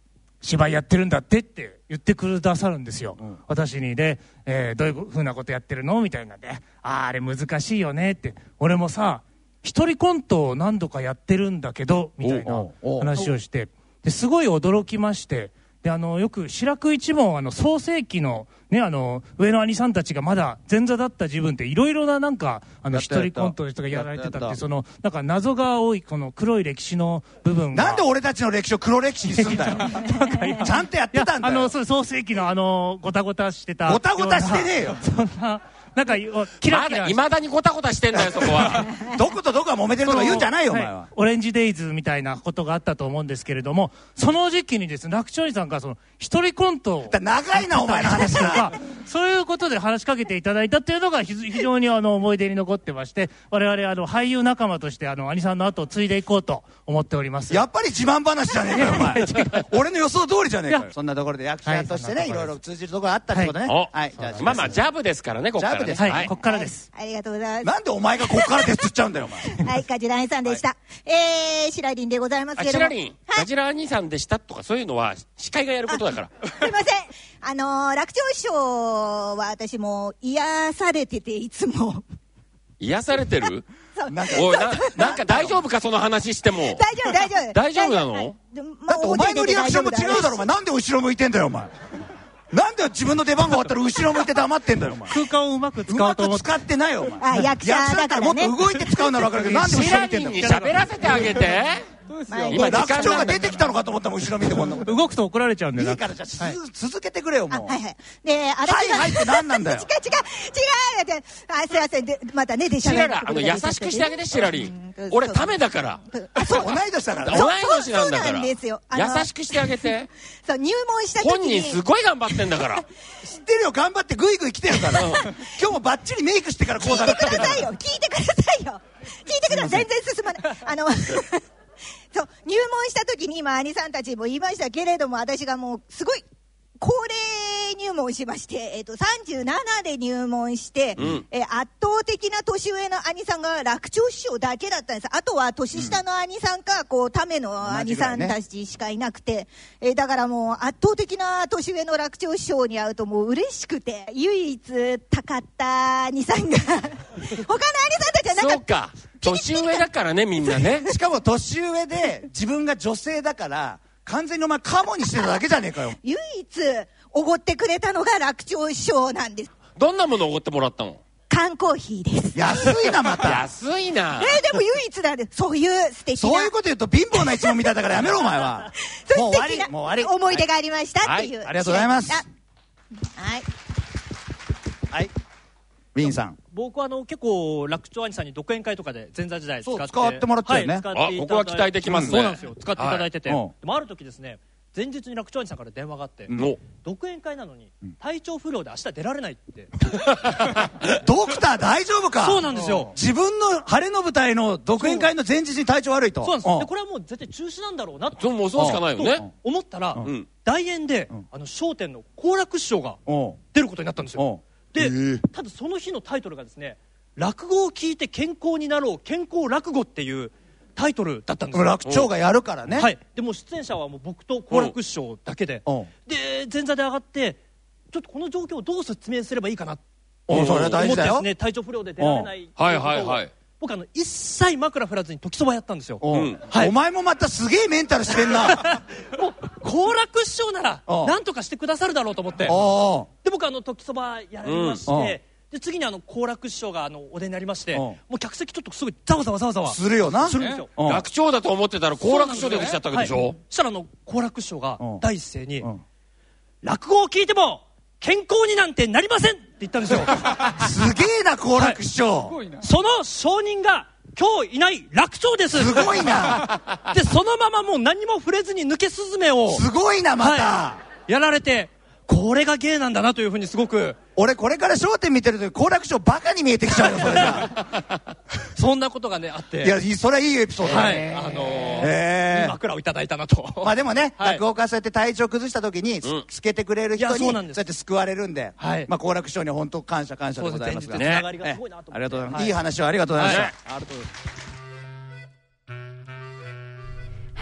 芝居やってるんだってって言ってくださるんですよ、うん、私にで、えー、どういうふうなことやってるのみたいなんで、ああ、あれ難しいよねって、俺もさ、一人コントを何度かやってるんだけど、みたいな話をして、ですごい驚きまして、であのよく白く一門あの創世紀の,、ね、あの上の兄さんたちがまだ前座だった自分っていろいろななんかあの一人コントの人がやられてたってそのなんか謎が多いこの黒い歴史の部分なんで俺たちの歴史を黒歴史にすんだよ。ちゃんとやってたんだよ。あのそう創世紀のあのごたごたしてたごたごたしてねえよ。そんななんか、キラキラ。いまだにごたごたしてんだよ、そこは。どことどこが揉めてるとか言うんじゃないよ、お前は。オレンジデイズみたいなことがあったと思うんですけれども、その時期にですね、楽勝さんがその、一人コント長いな、お前の話が。そういうことで話しかけていただいたっていうのが非常にあの思い出に残ってまして、我々あの俳優仲間としてあの兄さんの後を継いでいこうと思っております。やっぱり自慢話じゃねえかよ、お前。俺の予想通りじゃねえかよ。そんなところで役者としてね、いろいろ通じるところがあったってことね。はい。じゃあ、まあまあ、ジャブですからね、ここから。ジャブです。はい、ここからです。ありがとうございます。なんでお前がここからですっちゃうんだよ、お前。はい、カジラ兄さんでした。えー、シラリンでございますけどシラリン、カジラ兄さんでしたとか、そういうのは、司会がやることだから。すいません。あの楽勝師匠は私も癒されてて、いつも。癒されてる？なんか、おい、なんか大丈夫か、その話しても。大丈夫、大丈夫。大丈夫なの？だってお前のリアクションも違うだろ、お前。なんで後ろ向いてんだよ、お前。なんで自分の出番が終わったら後ろ向いて黙ってんだよ、お前。空間をうまく使おうと思って。使ってないよ、お前。あ、役者だからもっと動いて使うなら分かるけど、なんで後ろ見てんだよ。喋らせてあげて。今、楽勝が出てきたのかと思ったもん、後ろ見てこんなこと。動くと怒られちゃうんで。いいから、じゃあ、続けてくれよ、もう。はいはい。で、あれはいはいって何なんだよ。違 う違う、違う。あ、すいません。で、またね、でしゃべる。あの、優しくしてあげて、シラリン。俺、ためだから。そう、同い年だから。同い年なんだから。そうなんですよ。優しくしてあげて。そう、入門した時本人すごい頑張ってんだから。知ってるよ、頑張ってグイグイ来てるから。今日もバッチリメイクしてから講座聞いてくださいよ。聞いてくださいよ。聞いてください。全然進まない。あの、そう、入門した時に今、兄さんたちも言いましたけれども、私がもう、すごい、高齢入門しまして、えっ、ー、と、37で入門して、うん、えー、圧倒的な年上の兄さんが楽長師匠だけだったんです。あとは年下の兄さんか、こう、ための兄さんたちしかいなくて、ね、えー、だからもう圧倒的な年上の楽長師匠に会うともう嬉しくて、唯一高った兄さんが 他の兄さんたちはなんか、そうか。年上だからね、みんなね。しかも年上で、自分が女性だから、完全にお前カモにしてただけじゃねえかよ。唯一、おごってくれたのが楽長師匠なんです。どんなものおごってもらったの？缶コーヒーです。安いな、また。安いな。えー、でも唯一なんで、そういう素敵な。そういうこと言うと貧乏な一問みたいだからやめろ、お前は。もう終わり。もう終わり。思い出がありましたっていう。はい、ありがとうございます。はい。はい。ウィンさん。僕はあの結構楽勝兄さんに独演会とかで前座時代使って使ってもらってよね、はい、ここは期待できますね。そうなんですよ。使っていただいてて、はい、でもある時ですね前日に楽勝兄さんから電話があって、独演会なのに体調不良で明日出られないって。ドクター大丈夫か？そうなんですよ。自分の晴れの舞台の独演会の前日に体調悪いと。そうなんです。でこれはもう絶対中止なんだろうなってもうそうしかないよね。思ったら、大演で、あの笑点の好楽師匠が出ることになったんですよで、ただその日のタイトルがですね落語を聞いて健康になろう健康落語っていうタイトルだったんですよ。楽長がやるからね。はい。でも出演者はもう僕と好楽師匠だけで。で前座で上がってちょっとこの状況をどう説明すればいいかなおそれは大事だよ、ね、体調不良で出られないはいはいはい僕あの一切枕振らずに時そばやったんですよ、はい、お前もまたすげえメンタルしてんな。もう好楽師匠なら何とかしてくださるだろうと思って。で僕あの時そばやりまして、で次にあの好楽師匠があのお出になりまして、もう客席ちょっとすごいざわざわざわざわ。するよな。するんですよ。楽長だと思ってたら好楽師匠出てきちゃったわけでしょ、はい、そしたらあの好楽師匠が第一声に、落語を聞いても健康になんてなりませんって言ったんですよ。すげえな好楽師匠、はい、その証人が今日いない楽長です。すごいな。でそのままもう何も触れずに抜けスズメをすごいなまた、はい、やられてこれが芸なんだなというふうにすごく。俺これから『笑点』見てると好楽師匠バカに見えてきちゃうよそれが そんなことがねあって。いやそれはいいエピソードだね、はい、あのー、えー、枕をいただいたなと。まあでもね、はい、落語家そうやって体調崩した時につけてくれる人にそうやって救われるんで、はい、まあ好楽師匠に本当感謝感謝でございますが、ありがとうございます、い、い話をありがとうございました、はい、ありがとうございます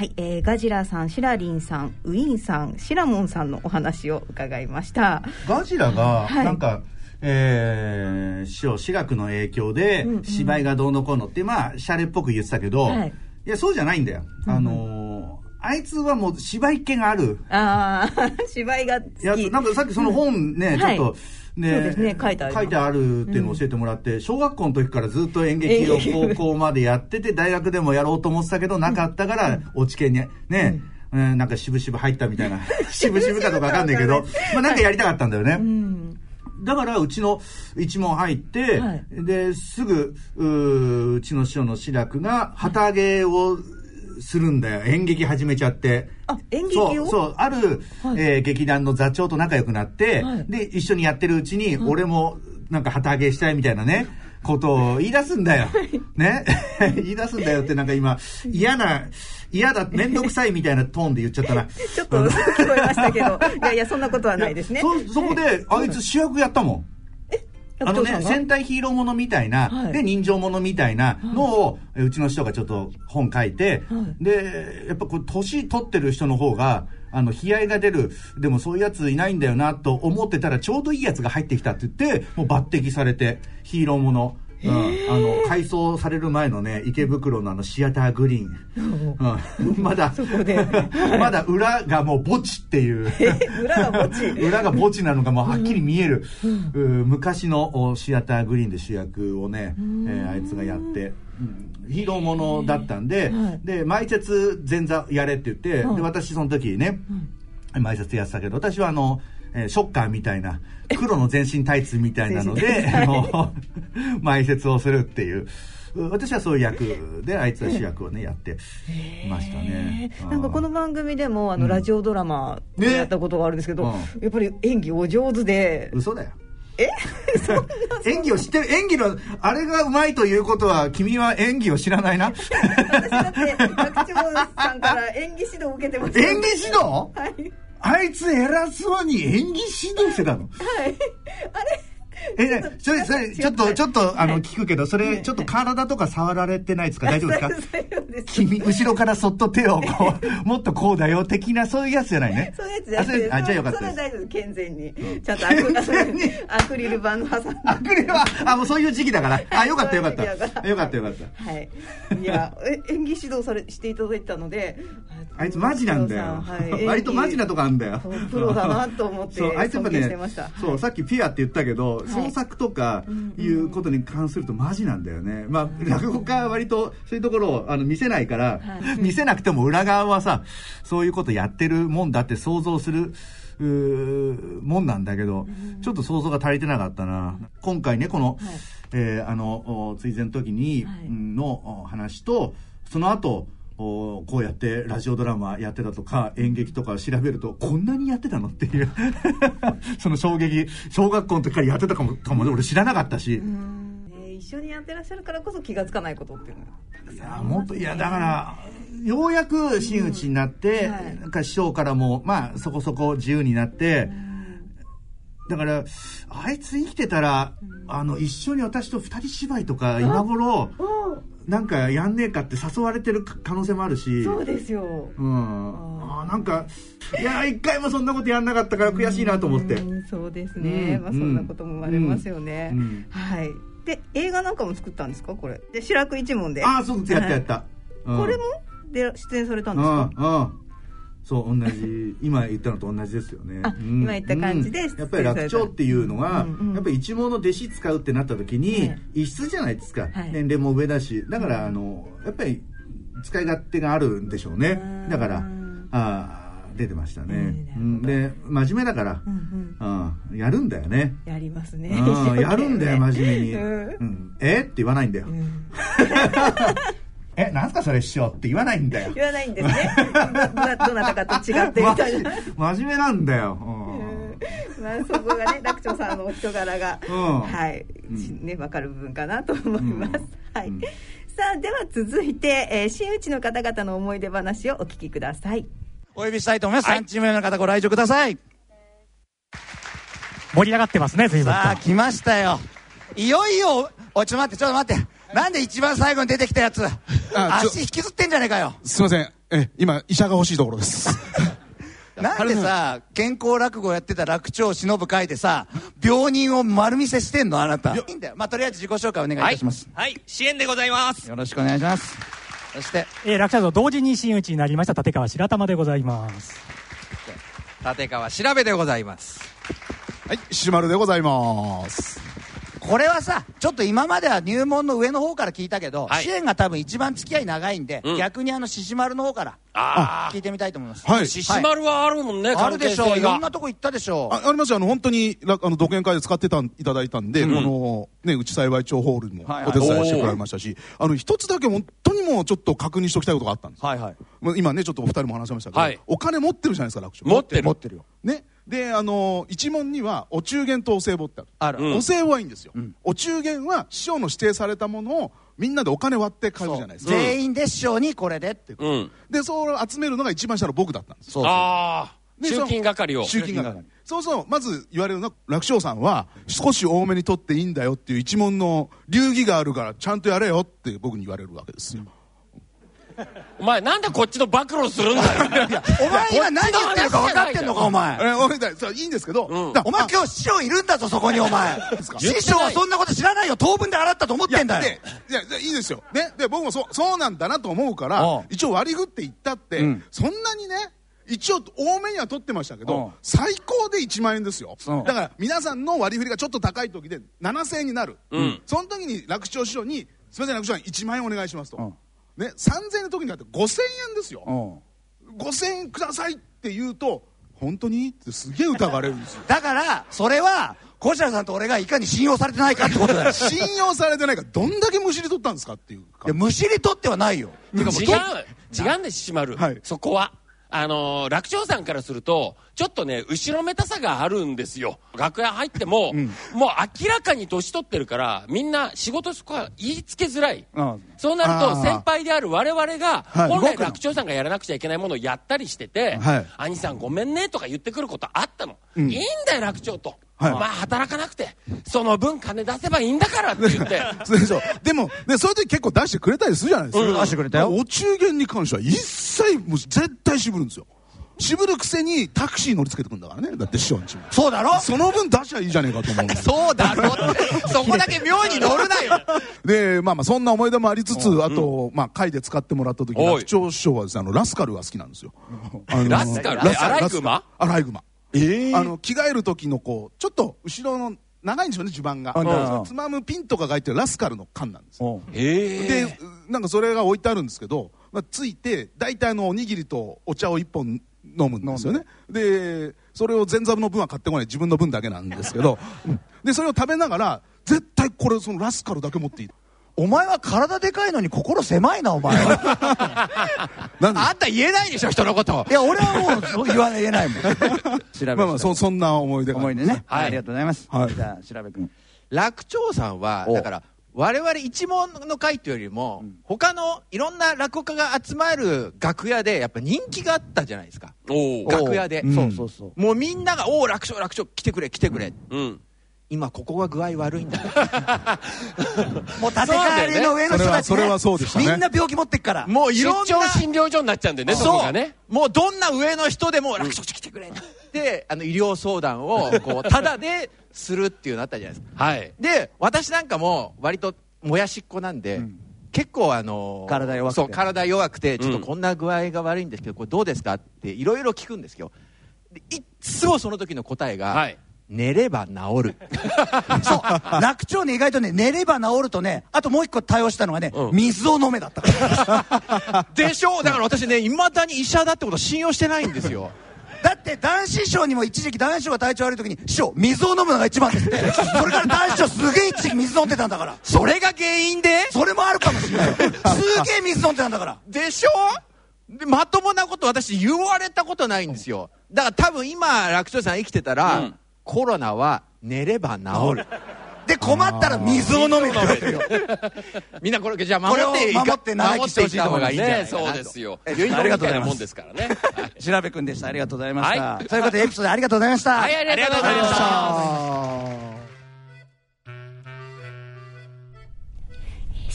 はい、えー、ガジラさん、シラリンさん、ウィンさん、シラモンさんのお話を伺いました。ガジラが、なんか、はい、えー、師匠、私学の影響で、芝居がどうのこうのって、まあ、シャレっぽく言ってたけど、はい、いや、そうじゃないんだよ。あのーあいつはもう芝居っ気がある。ああ、芝居が好き。いや、なんかさっきその本ね、うん、ちょっと、はいね、そうですね、書いてある。書いてあるっていうのを教えてもらって、うん、小学校の時からずっと演劇を高校までやってて、大学でもやろうと思ってたけど、なかったから、落ち研にね、うん、なんか渋々入ったみたいな、渋々かとかわかんないけど、まあなんかやりたかったんだよね。うん。だからうちの一門入って、はい、ですぐううちの師匠の志らくが旗揚げをするんだよ。演劇始めちゃって。あ演劇を？そうある、はい、えー、劇団の座長と仲良くなって、はい、で一緒にやってるうちに、俺もなんか旗揚げしたいみたいなねことを言い出すんだよ。ね？言い出すんだよってなんか今、嫌な、嫌だ、めんどくさいみたいなトーンで言っちゃったな。ちょっと聞こえましたけど、いやいや、そんなことはないですね。そ、そこで、あいつ主役やったもん。あのね、戦隊ヒーローものみたいな、はい、で、人情ものみたいなのを、はい、うちの人がちょっと本書いて、はい、で、やっぱこう、年取ってる人の方が、あの、悲哀が出る、でもそういうやついないんだよなと思ってたら、ちょうどいいやつが入ってきたって言って、もう抜擢されて、ヒーローもの。うん、あの改装される前のね池袋のあのシアターグリーン、うん、まだ まだ裏がもう墓地っていう。裏が墓地？裏が墓地なのがもうはっきり見える、うん、昔のシアターグリーンで主役をね、えー、あいつがやって。ヒーローものだったんで、はい、で毎節前座やれって言って、はい、で私その時ね、毎節やってたけど私はあのえー、ショッカーみたいな、黒の全身タイツみたいなので、あの、埋設をするっていう。私はそういう役で、あいつは主役をね、やってましたね。なんかこの番組でも、あの、ラジオドラマやったことがあるんですけど、やっぱり演技お上手で。嘘だよ。え？演技を知ってる演技のあれがうまいということは君は演技を知らないな？私だって学長さんから演技指導を受けてます演技指導？はいあいつ偉そうに演技指導してたの。はい。あれえ、ね、それ、それ、ちょっと、ちょっと、あの、聞くけど、それ、ちょっと体とか？触られてないですか 大丈夫ですか？君、後ろからそっと手をこう、もっとこうだよ、的な、そういうやつじゃないね？そういうやつじゃないです。あ、じゃあよかったそれは大丈夫、健全に。ちゃんとアク アクリル板の挟んで。アクリル板、あ、もうそういう時期だから。あ、よかったよかった。よかったよかった。はい。いや、演技指導され、していただいたので、あいつマジなんだよ。割とマジなとこあんだよ。プロだなと思って、そう、あいつやっぱね、そう、さっきピアって言ったけど、創作とかいうことに関するとマジなんだよね。まあ、落語家は割とそういうところをあの見せないから、見せなくても裏側はさ、そういうことやってるもんだって想像する。もんなんだけど、ちょっと想像が足りてなかったな。今回ね、この、はい、えー、あの、追善の時に、の話と、その後、こうやってラジオドラマやってたとか演劇とか調べるとこんなにやってたのっていう。その衝撃小学校の時からやってたかもかも俺知らなかったし。一緒にやってらっしゃるからこそ気が付かないことっていうのが。いやもっといやだからようやく真打ちになって、うん。はい、なんか師匠からもまあそこそこ自由になって、だからあいつ生きてたら、あの一緒に私と二人芝居とか今頃なんかやんねえかって誘われてる可能性もあるし。そうですよ、うん、あなんかいや一回もそんなことやんなかったから悔しいなと思って。そうですね、うん、まあ、そんなことも生まれますよね、うん、はい。で映画なんかも作ったんですかこれ。で白く一門で。ああそうやったやった、はい、これもで出演されたんですか？うんうんそう同じ今言ったのと同じですよね、うん、今言った感じで、うん、やっぱり楽長っていうのは、うんうん、やっぱり一門の弟子使うってなった時に、異質じゃないですか、はい、年齢も上だし。だからあのやっぱり使い勝手があるんでしょうね。だからああ出てましたね、うん、で真面目だから、うんうん、やるんだよね。やりますね、やるんだよ 真面目に、うん。えって言わないんだよ、え、なんすかそれ師匠って言わないんだよ。言わないんですね。どなたかと違ってみたいな。真面目なんだよ。まあそこがね、楽長さんのお人柄が、はい、ね、わかる部分かなと思います。はい。さあ、では続いて、えー、真打ちの方々の思い出話をお聞きください。お呼びしたいと思います。三、チーム目の方ご来場ください。盛り上がってますね、随分。さあ、来ましたよ。いよいよ、お、ちょっと待って、ちょっと待って。なんで一番最後に出てきたやつ足引きずってんじゃねえかよ。すいません。え今医者が欲しいところです。なんでさ健康落語やってた楽長忍ぶ会でさ病人を丸見せしてんの？あなた。いいんだよ。まあとりあえず自己紹介お願いいたします、はい、はい、支援でございます。よろしくお願いします。そして、えー、楽者と同時に真打ちになりました立川白玉でございます。立川調べでございます。はい石丸でございますこれはさ、ちょっと今までは入門の上の方から聞いたけど、支援が多分一番付き合い長いんで、逆にあの獅子丸の方から聞いてみたいと思います。はい。獅子丸はあるもんね、あるでしょう。いろんなとこ行ったでしょう。あありますよ。あの、本当に、あの、独演会で使ってた、いただいたんで、この、ね、うち幸町ホールもお手伝いしてこられましたし、あの、一つだけ本当にもうちょっと確認しておきたいことがあったんです。はいはい。今ね、ちょっとお二人も話しましたけど、お金持ってるじゃないですか、楽勝。持ってる。持ってるよ。ね。で、あの一問には、お中元とお歳暮ってある。ある。お歳暮はいいんですよ。お中元は師匠の指定されたものを、みんなでお金割って買うじゃないですか。全員で師匠にこれでってで、そう集めるのが一番下の僕だったんです。そうああ。集金係を。集金係。そうそう、まず言われるのは、楽勝さんは、少し多めに取っていいんだよっていう一問の流儀があるから、ちゃんとやれよって僕に言われるわけですよ。お前なんでこっちの暴露するんだよ。お前今何言ってるか分かってんのか、お前。え、お前だ、いいんですけど、お前今日師匠いるんだぞ、そこにお前。師匠はそんなこと知らないよ、当分で洗ったと思ってんだよ。いや、いいですよ。ね。で、僕もそう、そうなんだなと思うから、一応割り振って言ったって、そんなにね、一応多めには取ってましたけど、最高で1万円ですよ。だから皆さんの割り振りがちょっと高い時で7000円になる。その時に楽勝師匠に、すみません楽勝さん1万円お願いしますと。ね、3000円の時になって5000円ですよ、5000円くださいって言うと本当に？ってすげえ疑われるんですよ。だからそれは小白さんと俺がいかに信用されてないかってことだよ。信用されてないかどんだけむしり取ったんですかっていういやむしり取ってはないよ。違う。違うんですしまる、はい、そこはあのー、楽勝さんからすると、ちょっとね、後ろめたさがあるんですよ。楽屋入っても、うん、もう明らかに年取ってるから、みんな仕事そこは言いつけづらい。うん、そうなると、先輩である我々が、本来楽勝さんがやらなくちゃいけないものをやったりしてて、はい、兄さんごめんねとか言ってくることあったの。うん、いいんだよ、楽勝と。はい、まあ働かなくて、その分金出せばいいんだからって言って。そ うそうでも、ね、そういう時結構出してくれたりするじゃないですか。うん、出してくれたよ。お中元に関しては一切、もう絶対渋るんですよ。渋るくせにタクシー乗りつけてくんだからね。だって師匠んちそうだろ？その分出しゃいいじゃねえかと思う。そうだろ？そこだけ妙に乗るなよ で、まあまあそんな思い出もありつつ、あと、まあ会で使ってもらった時、楽長師匠はですね、あの、ラスカルが好きなんですよ。ラスカル？アライグマ？アライグマ。ええあの、着替える時のこう、ちょっと後ろの長いんですよね、襦袢が。つまむピンとかが入ってるラスカルの缶なんですよ。で、なんかそれが置いてあるんですけど、まあ、ついて、大体のおにぎりとお茶を一本飲むんですよね。で、それを前座の分は買ってこない自分の分だけなんですけど、で、それを食べながら、絶対これ、そのラスカルだけ持っていい。お前は体でかいのに心狭いな、お前は。あんた言えないでしょ、人のこと。いや、俺はもう言わ言えないもん。調べまあまあそ、そんな思い出思い出ね。はい。ありがとうございます。はい。じゃあ、調べ君。楽長さんは、だから、我々一門の会というよりも、うん、他のいろんな落語家が集まる楽屋でやっぱ人気があったじゃないですか楽屋で、そうそうそうもうみんなが「おお楽勝楽勝来てくれ来てくれ」うん、今ここが具合悪いんだ。もう立て替えの上の人たち、それはそうでした、ね、みんな病気持ってっから。もういろんな診療所になっちゃうんでねそこがね。もうどんな上の人でも楽勝来てくれって。あの医療相談をこうただでするっていうのあったじゃないですか。はい。で、私なんかも割ともやしっこなんで、うん、結構あのー、体弱くて。そう、体弱くて、ちょっとこんな具合が悪いんですけど、これどうですか？っていろいろ聞くんですよ。いっつもその時の答えが、はい、寝れば治る。そう。楽長ね、意外とね、寝れば治るとね、あともう一個対応したのがね、うん、水を飲めだった。から。でしょ？だから私ね、いまだに医者だってこと信用してないんですよ。だって男子師匠にも一時期男子師匠が体調悪い時に師匠水を飲むのが一番ですって。それから男子師匠すげえ一時期水飲んでたんだから。それが原因で？それもあるかもしれない。すげえ水飲んでたんだから。でしょ？でまともなこと私言われたことないんですよ。だから多分今楽勝さん生きてたら、うん、コロナは寝れば治る。で困ったら水を飲めとみんなこれじゃあ守って守って長生きしてほしいと思います。ねそうですよ。ありがとうございます。ですからね。調べくんでした。ありがとうございました。とい。うことでエピソードありがとうございました。はいありがとうございました。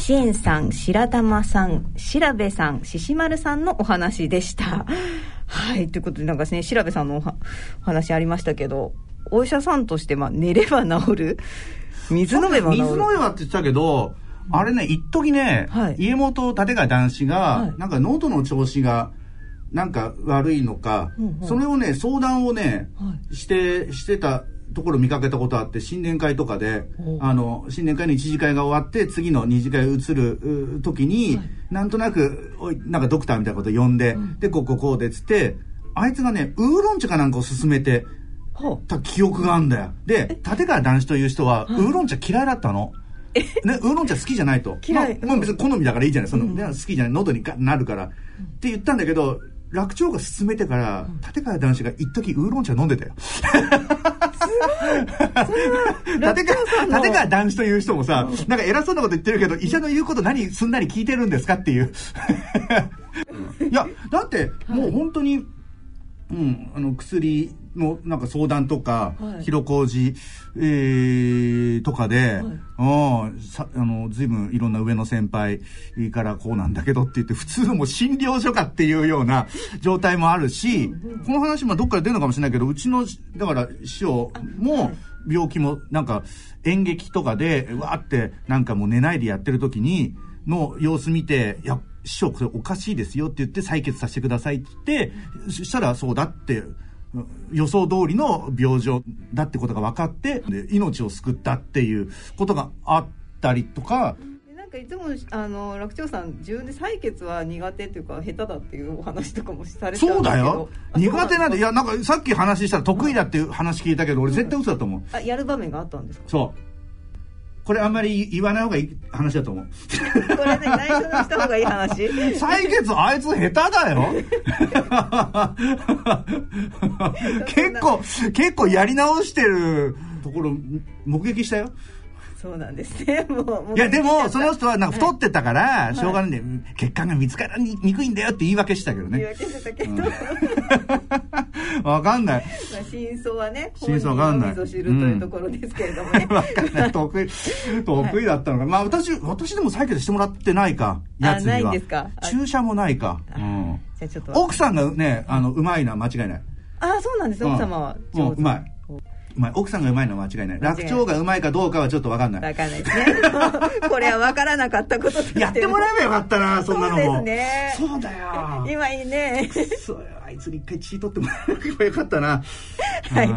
支援さん、白玉さん、調べさん、獅子丸さんのお話でした。はい、ということでなんかね、調べさんのお話ありましたけど、お医者さんとして、まあ、寝れば治る？水飲めば治る。水飲めばって言ってたけど、あれね、一時ね、はい、家元立川男子が、はい、なんか喉の調子が、なんか悪いのか、うんうん、それをね、相談をね、はい、して、してたところ見かけたことあって、新年会とかで、あの、新年会の一次会が終わって、次の二次会移る時に、はい、なんとなく、おい、なんかドクターみたいなこと呼んで、うん、で、こうこうこうでつって、あいつがね、ウーロン茶かなんかを勧めて、た記憶があんだよ。で、立川男子という人は、ウーロン茶嫌いだったの？ね、ウーロン茶好きじゃないと。嫌い。まあ、別に好みだからいいじゃない。その、うん、好きじゃない。喉になるから。って言ったんだけど、楽長が勧めてから、立川男子が一時ウーロン茶飲んでたよ。立川、立川男子という人もさ、なんか偉そうなこと言ってるけど、医者の言うこと何すんなり聞いてるんですかっていう。いや、だって、もう本当に、うん、あの、薬のなんか相談とか、はい、広小路、えー、とかで、はい、さあの、随分いろんな上の先輩からこうなんだけどって言って、普通のもう診療所かっていうような状態もあるし、この話もどっかで出るのかもしれないけど、うちの、だから師匠も、病気もなんか演劇とかで、わーってなんかもう寝ないでやってる時に、の様子見て、いや、師匠これおかしいですよって言って採血させてくださいって言って、そしたらそうだって予想通りの病状だってことが分かってで命を救ったっていうことがあったりとか。なんかいつもあの楽長さん自分で採血は苦手っていうか下手だっていうお話とかもされてそうだよ。苦手なんでいやなんかさっき話したら得意だっていう話聞いたけど俺絶対嘘だと思う、あやる場面があったんですか？そうこれあんまり言わない方がいい話だと思う。これね、内緒にした方がいい話？採血あいつ下手だよ 結構、結構やり直してるところ目撃したよ。そうなんですね。もう。いや、でも、その人はなんか太ってたから、しょうがないんで、血管が見つからにくいんだよって言い訳したけどね。言い訳してたけど。わかんない。まあ、真相はね、真相わかんない。味噌汁というところですけれどもね。わ、かんない。得意、得意だったのか。まあ、私、私でも採血してもらってないか、やつには。ないんですか？注射もないか。うん。じゃちょっと。奥さんがね、あの、うまいのは間違いない。ああ、そうなんです、奥様は。うまい。うまい奥さんがうまいのは間違いない。楽長がうまいかどうかはちょっと分かんない。分かんないですね。これは分からなかったこととやってもらえばよかったなそんなのも。そうですね。そうだよ。今いいね。そうあいつに一回血取ってもらえばよかったな。はい。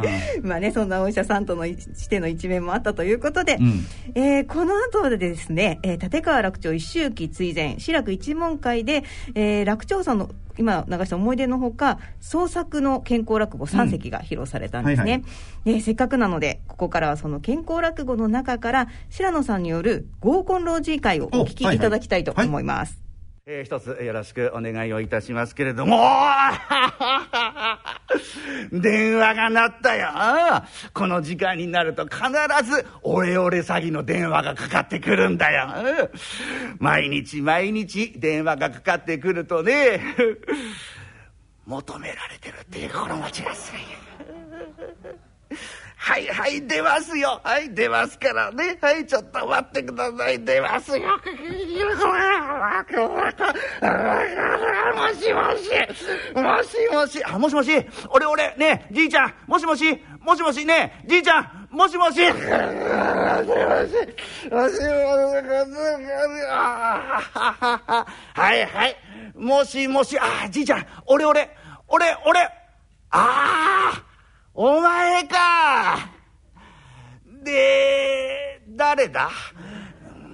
まあねそんなお医者さんとのしての一面もあったということで、うん、えー、この後でですね、えー、立川楽長一周忌追善志らく一門会で、えー、楽長さんの今流した思い出のほか創作の健康落語3席が披露されたんですね、うん。はいはい、せっかくなのでここからはその健康落語の中から白野さんによる合コン老人会をお聞きいただきたいと思います、えー、一つよろしくお願いをいたしますけれども、電話が鳴ったよ。この時間になると必ずオレオレ詐欺の電話がかかってくるんだよ。毎日毎日電話がかかってくるとね、求められてるっていう心持ちがするはいはい、出ますよ。はい、出ますからね。はい、ちょっと待ってください。出ますよ。もしもし、もし。もし、あ、もしもし、俺俺、ねじいちゃん、もしもし、もしもし、ね。じいちゃん、もしもし、もしもし、もしもし、はいはい、もしもし、あ、じいちゃん、俺俺、俺俺、ああお前かで、誰だ？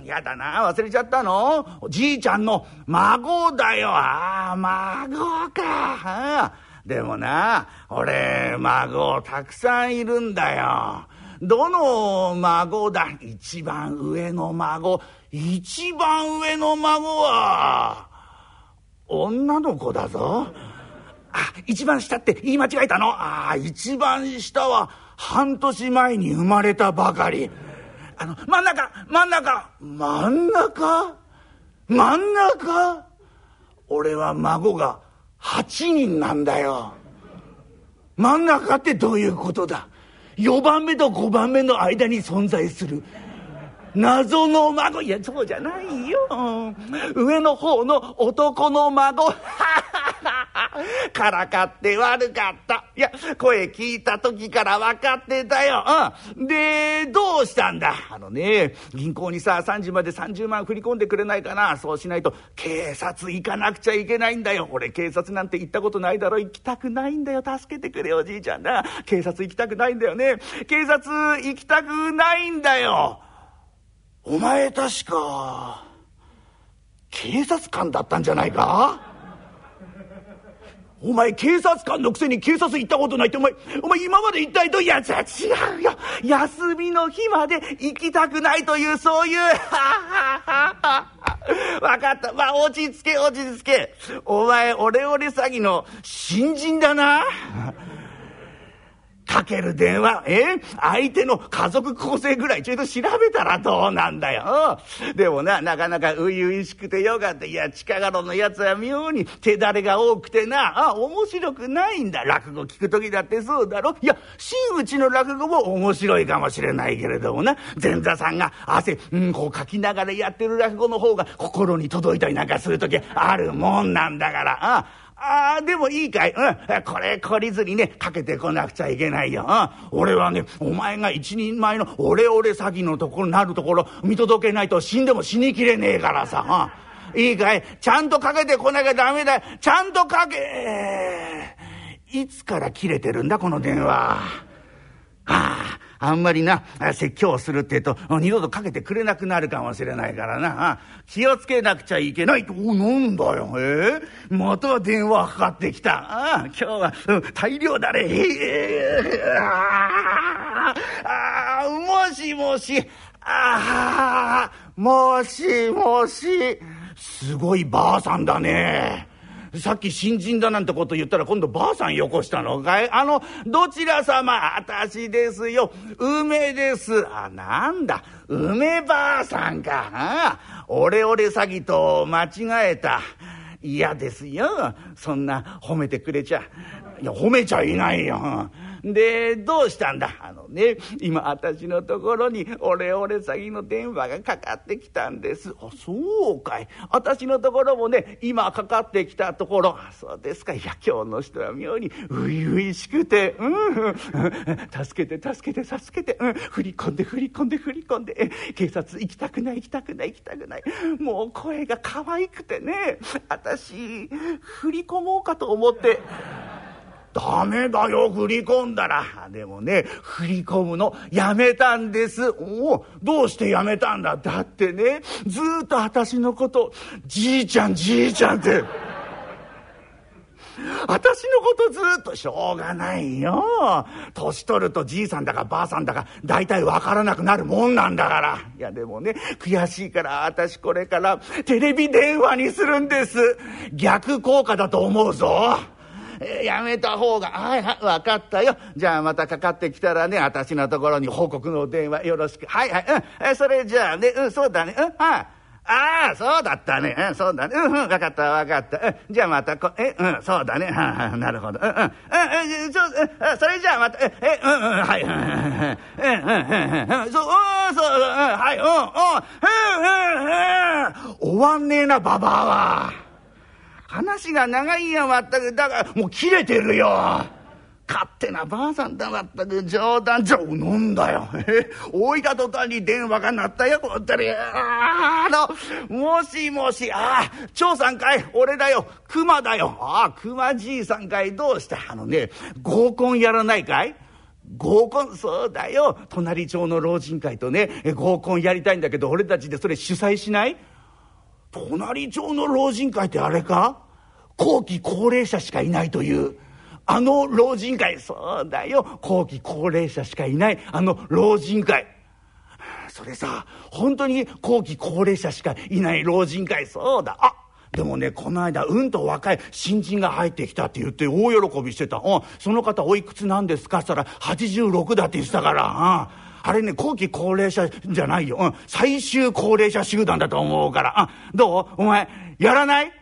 やだな、忘れちゃったの？じいちゃんの孫だよ。ああ、孫か。でもな、俺、孫たくさんいるんだよ。どの孫だ？一番上の孫。一番上の孫は、女の子だぞ。あ、一番下って言い間違えたの？ああ、一番下は半年前に生まれたばかり。あの、真ん中、真ん中、真ん中？真ん中？俺は孫が8人なんだよ。真ん中ってどういうことだ ?4 番目と5番目の間に存在する。謎の孫いやそうじゃないよ上の方の男の孫 からかって悪かった。いや、声聞いた時から分かってたよ。うん。で、どうしたんだ？あのね、銀行にさ、3時まで30万振り込んでくれないかな。そうしないと、警察行かなくちゃいけないんだよ。俺、警察なんて行ったことないだろ。行きたくないんだよ。助けてくれ、おじいちゃんな。警察行きたくないんだよね。警察行きたくないんだよ。お前確か、警察官だったんじゃないか？お前警察官のくせに警察行ったことないってお前、お前今まで一体どういや、違うよ。休みの日まで行きたくないという、そういう、わかった。まあ、落ち着け、落ち着け。お前、オレオレ詐欺の新人だな。かける電話、え？相手の家族構成ぐらいちょいと調べたらどうなんだよ。でもな、なかなか初々しくてよかった。いや、近頃のやつは妙に手だれが多くてな、あ、面白くないんだ。落語聞く時だってそうだろ。いや、真打ちの落語も面白いかもしれないけれどもな、前座さんが汗、うん、こうかきながらやってる落語の方が心に届いたりなんかする時あるもんなんだから。あああ、でもいいかい。うん。これ懲りずにね、かけてこなくちゃいけないよ。うん。俺はね、お前が一人前のオレオレ詐欺のところに、なるところ、見届けないと死んでも死にきれねえからさ。うん。いいかい？ちゃんとかけてこなきゃダメだよ。ちゃんとかけ、いつから切れてるんだ、この電話。はあ。あんまりな、説教するって言うと、二度とかけてくれなくなるかもしれないからな。気をつけなくちゃいけないと。お、なんだよ。えー、また電話かかってきた。ああ今日は、うん、大量だね。えー、ああもしもし。ああもしもし。すごいばあさんだね。さっき新人だなんてこと言ったら今度ばあさんよこしたのかい？あの、どちら様？私ですよ。梅です。あ、なんだ？梅ばあさんか。あオレオレ詐欺と間違えた。嫌ですよ。そんな褒めてくれちゃ。いや、褒めちゃいないよ。で、どうしたんだ？あのね、今私のところにオレオレ詐欺の電話がかかってきたんです。あ、そうかい。私のところもね、今かかってきたところ、あそうですか。いや、今日の人は妙に初々しくて、うん、助けて、助けて、助けて、うん、振り込んで、振り込んで、振り込んで、警察行きたくない、行きたくない、行きたくない。もう声が可愛くてね、私、振り込もうかと思って、ダメだよ、振り込んだら。でもね、振り込むのやめたんです。おお、どうしてやめたんだ？だってね、ずっと私のこと、じいちゃん、じいちゃんって。私のことずっとしょうがないよ。年取るとじいさんだかばあさんだか大体わからなくなるもんなんだから。いやでもね、悔しいから私これからテレビ電話にするんです。逆効果だと思うぞ。やめた方が、はいはい、分かったよ。じゃあまたかかってきたらね、私のところに報告の電話よろしく。はいはい、うん、それじゃあね、うん、そうだね、うん、はい。ああ、そうだったね。うん、そうだね。うん、うん、わかった、わかった。うん、じゃあまたこ、え、うん、そうだね。ははなるほど。うん、うん、うん、うん、ちょ、うん、それじゃあまた、え、え、うん、うん、はい、うん、うん、うん、うん、そう、うん、そう、うん、はい、うん、うん、うん、うん、終わんねえな、ババアは。話が長いや、まったく。だから、もう切れてるよ。勝手なばあさんだ、まったく。冗談、冗談だよ。え置いた途端に電話が鳴ったよ、こったり。あの、もしもし、ああ、長さんかい俺だよ。熊だよ。ああ、熊じいさんかいどうしたあのね、合コンやらないかい？合コン、そうだよ。隣町の老人会とね、合コンやりたいんだけど、俺たちでそれ主催しない？隣町の老人会ってあれか？後期高齢者しかいないという。あの老人会、そうだよ。後期高齢者しかいない、あの老人会。それさ、本当に後期高齢者しかいない老人会、そうだ。あでもね、この間、うんと若い新人が入ってきたって言って大喜びしてた。うん、その方おいくつなんですか？ったら、86だって言ってたから。うんあれね、後期高齢者じゃないよ。うん。最終高齢者集団だと思うから。あ、どう？お前、やらない？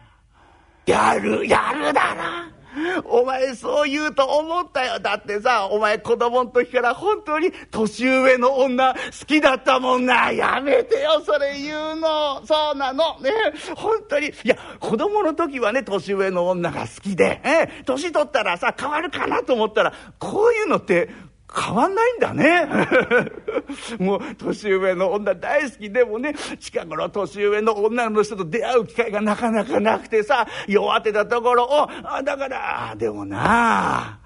やる、やるだな。お前そう言うと思ったよ。だってさ、お前子供の時から本当に年上の女好きだったもんな。やめてよ、それ言うの。そうなの。ね。本当に。いや、子供の時はね、年上の女が好きで、え、年取ったらさ、変わるかなと思ったら、こういうのって変わんないんだね。もう年上の女大好きでもね、近頃年上の女の人と出会う機会がなかなかなくてさ、弱ってたところを、あだから、でもな、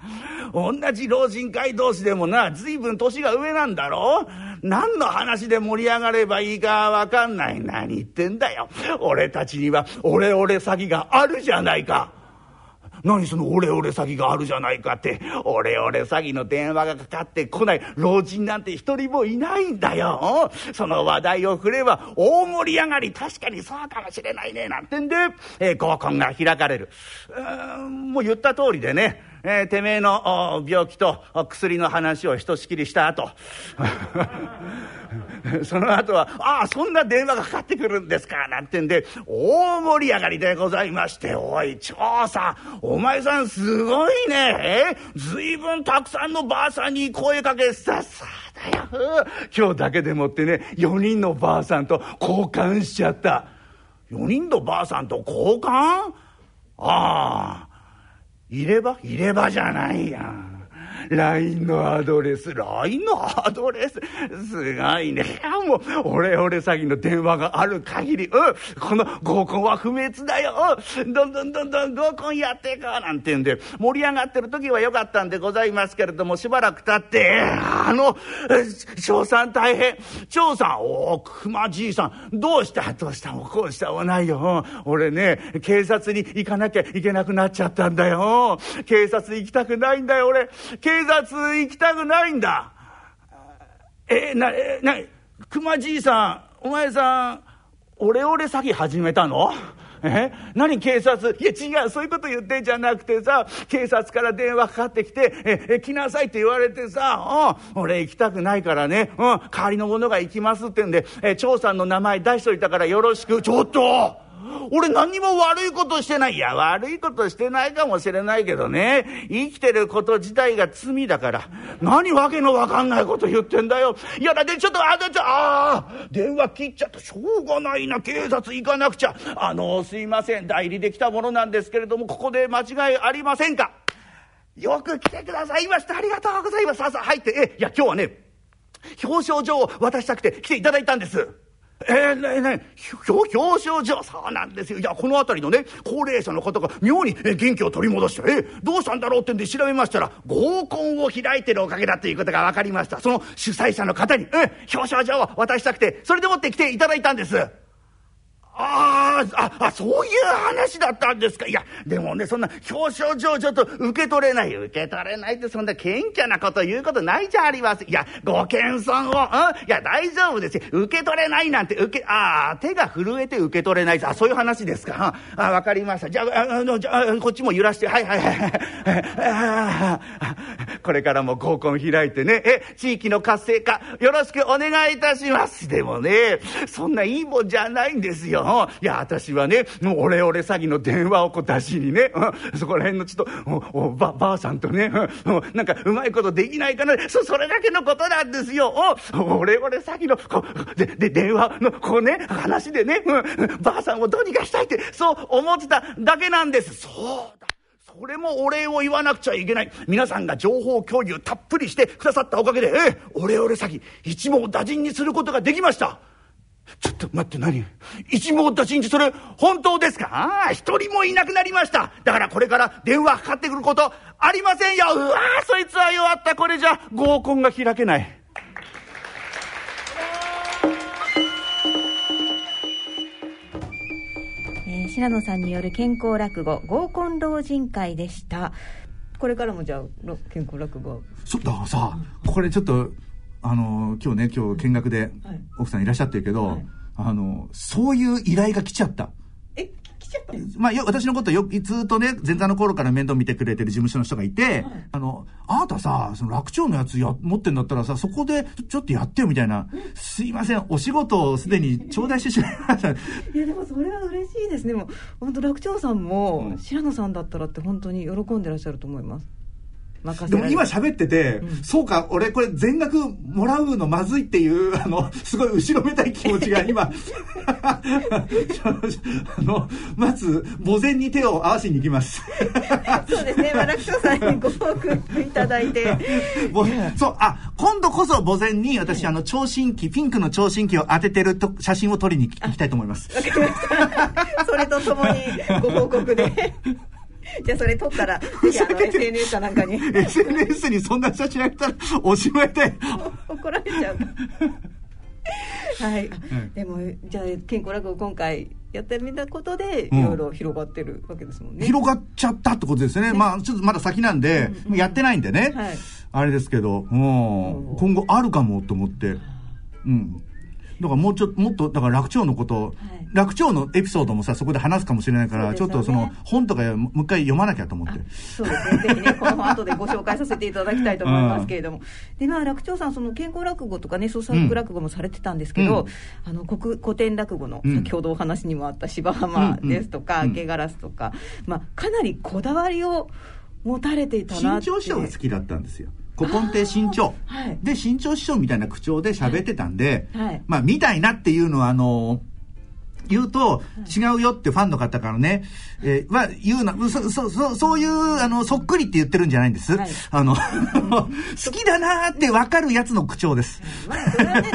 同じ老人会同士でもな、随分年が上なんだろ？何の話で盛り上がればいいかわかんない。何言ってんだよ。俺たちにはオレオレ詐欺があるじゃないか。何そのオレオレ詐欺があるじゃないかって、オレオレ詐欺の電話がかかってこない。老人なんて一人もいないんだよ。その話題を振れば大盛り上がり、確かにそうかもしれないね、なんてんで、えー、合コンが開かれる。もう言った通りでね、えー、てめえの病気と薬の話をひとしきりした後。その後は「ああそんな電話がかかってくるんですか」なんてんで大盛り上がりでございまして「おい長さんお前さんすごいね。ずいぶんたくさんのばあさんに声かけささだよ。今日だけでもってね4人のばあさんと交換しちゃった。4人のばあさんと交換？ああ入れ歯？入れ歯じゃないやん。LINE のアドレス、LINE のアドレス、すごいね。もう、オレオレ詐欺の電話がある限り、うん、この合コンは不滅だよ。うん、どんどんどんどん合コンやっていこうなんてんで、盛り上がってる時は良かったんでございますけれども、しばらく経って、あの、長さん大変。長さん、おお、熊じいさん、どうした？どうした？もこうしたもないよ。俺ね、警察に行かなきゃいけなくなっちゃったんだよ。警察行きたくないんだよ、俺。警察行きたくないんだ。え、な、え、な、熊じいさん、お前さん、オレオレ詐欺始めたの？え何警察？いや違うそういうこと言ってんじゃなくてさ警察から電話かかってきて「ええ来なさい」って言われてさ「うん俺行きたくないからね、うん、代わりの者が行きます」ってんで「え長さんの名前出しといたからよろしく」ちょっと！俺何にも悪いことしてない。いや、悪いことしてないかもしれないけどね。生きてること自体が罪だから。何わけのわかんないこと言ってんだよ。いや、だってちょっと、あ、ちょっと、ああ、電話切っちゃった。しょうがないな。警察行かなくちゃ。あの、すいません。代理できたものなんですけれども、ここで間違いありませんか？よく来てくださいました。ありがとうございます。さあさあ入って。え、いや、今日はね、表彰状を渡したくて来ていただいたんです。えー、ねね表彰状そうなんですよ。いやこの辺りのね高齢者の方が妙に元気を取り戻してえどうしたんだろうってんで調べましたら合コンを開いてるおかげだということが分かりました。その主催者の方にえ表彰状を渡したくてそれでもって来ていただいたんです。ああ、あ、そういう話だったんですか？いや、でもね、そんな表彰状ちょっと受け取れない。受け取れないってそんな謙虚なこと言うことないじゃありません。いや、ご謙遜を、うん、いや、大丈夫ですよ。受け取れないなんて、受け、ああ、手が震えて受け取れない。あ、そういう話ですか？あ、わかりました。じゃあ、あの、じゃあ、こっちも揺らして、はいはいはい。これからも合コン開いてね、え、地域の活性化、よろしくお願いいたします。でもね、そんないいもんじゃないんですよ。いや、私はね、オレオレ詐欺の電話をこう出しにね、そこら辺のちょっと、おば、ばあさんとね、なんかうまいことできないかな、そ、それだけのことなんですよ。オレオレ詐欺の、こで、で、電話の、こうね、話でね、ばあさんをどうにかしたいって、そう思ってただけなんです。そうだ。それもお礼を言わなくちゃいけない。皆さんが情報共有たっぷりしてくださったおかげで、ええ、オレオレ詐欺、一網打尽にすることができました。ちょっと待って何？一網打尽にそれ本当ですか？ああ一人もいなくなりました。だからこれから電話かかってくることありませんよ。うわそいつは弱ったこれじゃ合コンが開けない。えー、白野さんによる健康落語合コン老人会でした。これからもじゃあ健康落語。そうだからさこれちょっとあの今日ね今日見学で奥さんいらっしゃってるけど、はい、あのそういう依頼が来ちゃった。え来まあ、私のことよ、ずっとね、前座の頃から面倒見てくれてる事務所の人がいて、はい、あの、あなたさ、その楽長のやつや持ってんだったらさ、そこでちょっとやってよみたいな、うん、すいません、お仕事をすでに頂戴してしまいました。いや、でもそれは嬉しいです。ね。もう、本当楽長さんも、白野さんだったらって本当に喜んでらっしゃると思います。でも今喋ってて、うん、そうか、俺これ全額もらうのまずいっていう、あの、すごい後ろめたい気持ちが今、あの、まず、墓前に手を合わせに行きます。そうですね、楽勝さんにご報告いただいて。そう、あ、今度こそ墓前に私、あの、聴診器、ピンクの聴診器を当ててると写真を撮りに行きたいと思います。わかりました。それとともにご報告で。じゃあそれ撮ったら、SNS かなんかに。SNS にそんな写真あげたらおしまいで。怒られちゃう。はい、でもじゃあ健康落語今回やってみたことでいろいろ広がってるわけですもんね、広がっちゃったってことですね、ね、まあちょっとまだ先なんで、うんうん、やってないんでね、はい、あれですけど、うん、今後あるかもと思って。うんだからもうちょっともっとだから楽長のこと、はい、楽長のエピソードもさそこで話すかもしれないから、ね、ちょっとその本とかもう一回読まなきゃと思って。そうですね。ぜひね この後でご紹介させていただきたいと思いますけれども。でまあ楽長さんその健康落語とかね創作落語もされてたんですけど、うん、あの古古典落語の先ほどお話にもあった芝浜ですとか、うん、明けガラスとか、まあ、かなりこだわりを持たれていたなって新潮師匠が好きだったんですよ古今亭新潮、はい、で新潮師匠みたいな口調で喋ってたんで、はい、まあみたいなっていうのはあの言うと、違うよってファンの方からね、えー、は言うな、そ、そ、そそういう、あの、そっくりって言ってるんじゃないんです。はい、あの、好きだなーって分かるやつの口調です。まあ、それはね、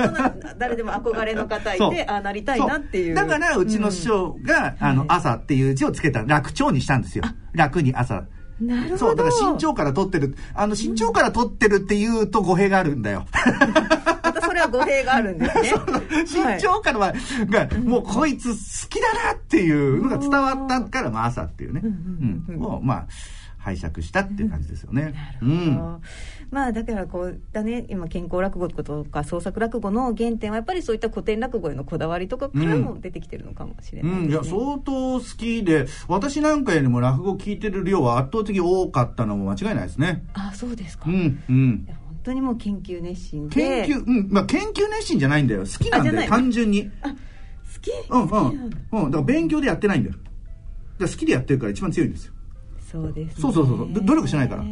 誰でも憧れの方いて、ああ、なりたいなっていう。だから、うちの師匠が、うん、あの、朝っていう字をつけた楽長にしたんですよ。楽に朝。なるほど。そう、だから身長から取ってる。あの、身長から取ってるっていうと語弊があるんだよ。またそれは語弊があるんですね。身長からは、が、もうこいつ好きだなっていうのが伝わったから、まあ朝っていうね。うん。もう、まあ、拝借したっていう感じですよね。うん、まあだからこうだね。今健康落語とか創作落語の原点はやっぱりそういった古典落語へのこだわりとかからも出てきてるのかもしれない、ねうんうん、いや相当好きで私なんかよりも落語聞いてる量は圧倒的多かったのも間違いないですね。あそうですか。うんうん。本当にもう研究熱心で。研究うん。まあ研究熱心じゃないんだよ。好きなんだよ単純に。あ好き？うんうん。うん。だから勉強でやってないんだよ。だから好きでやってるから一番強いんですよそうです、ね、そうそうそう努力しないから。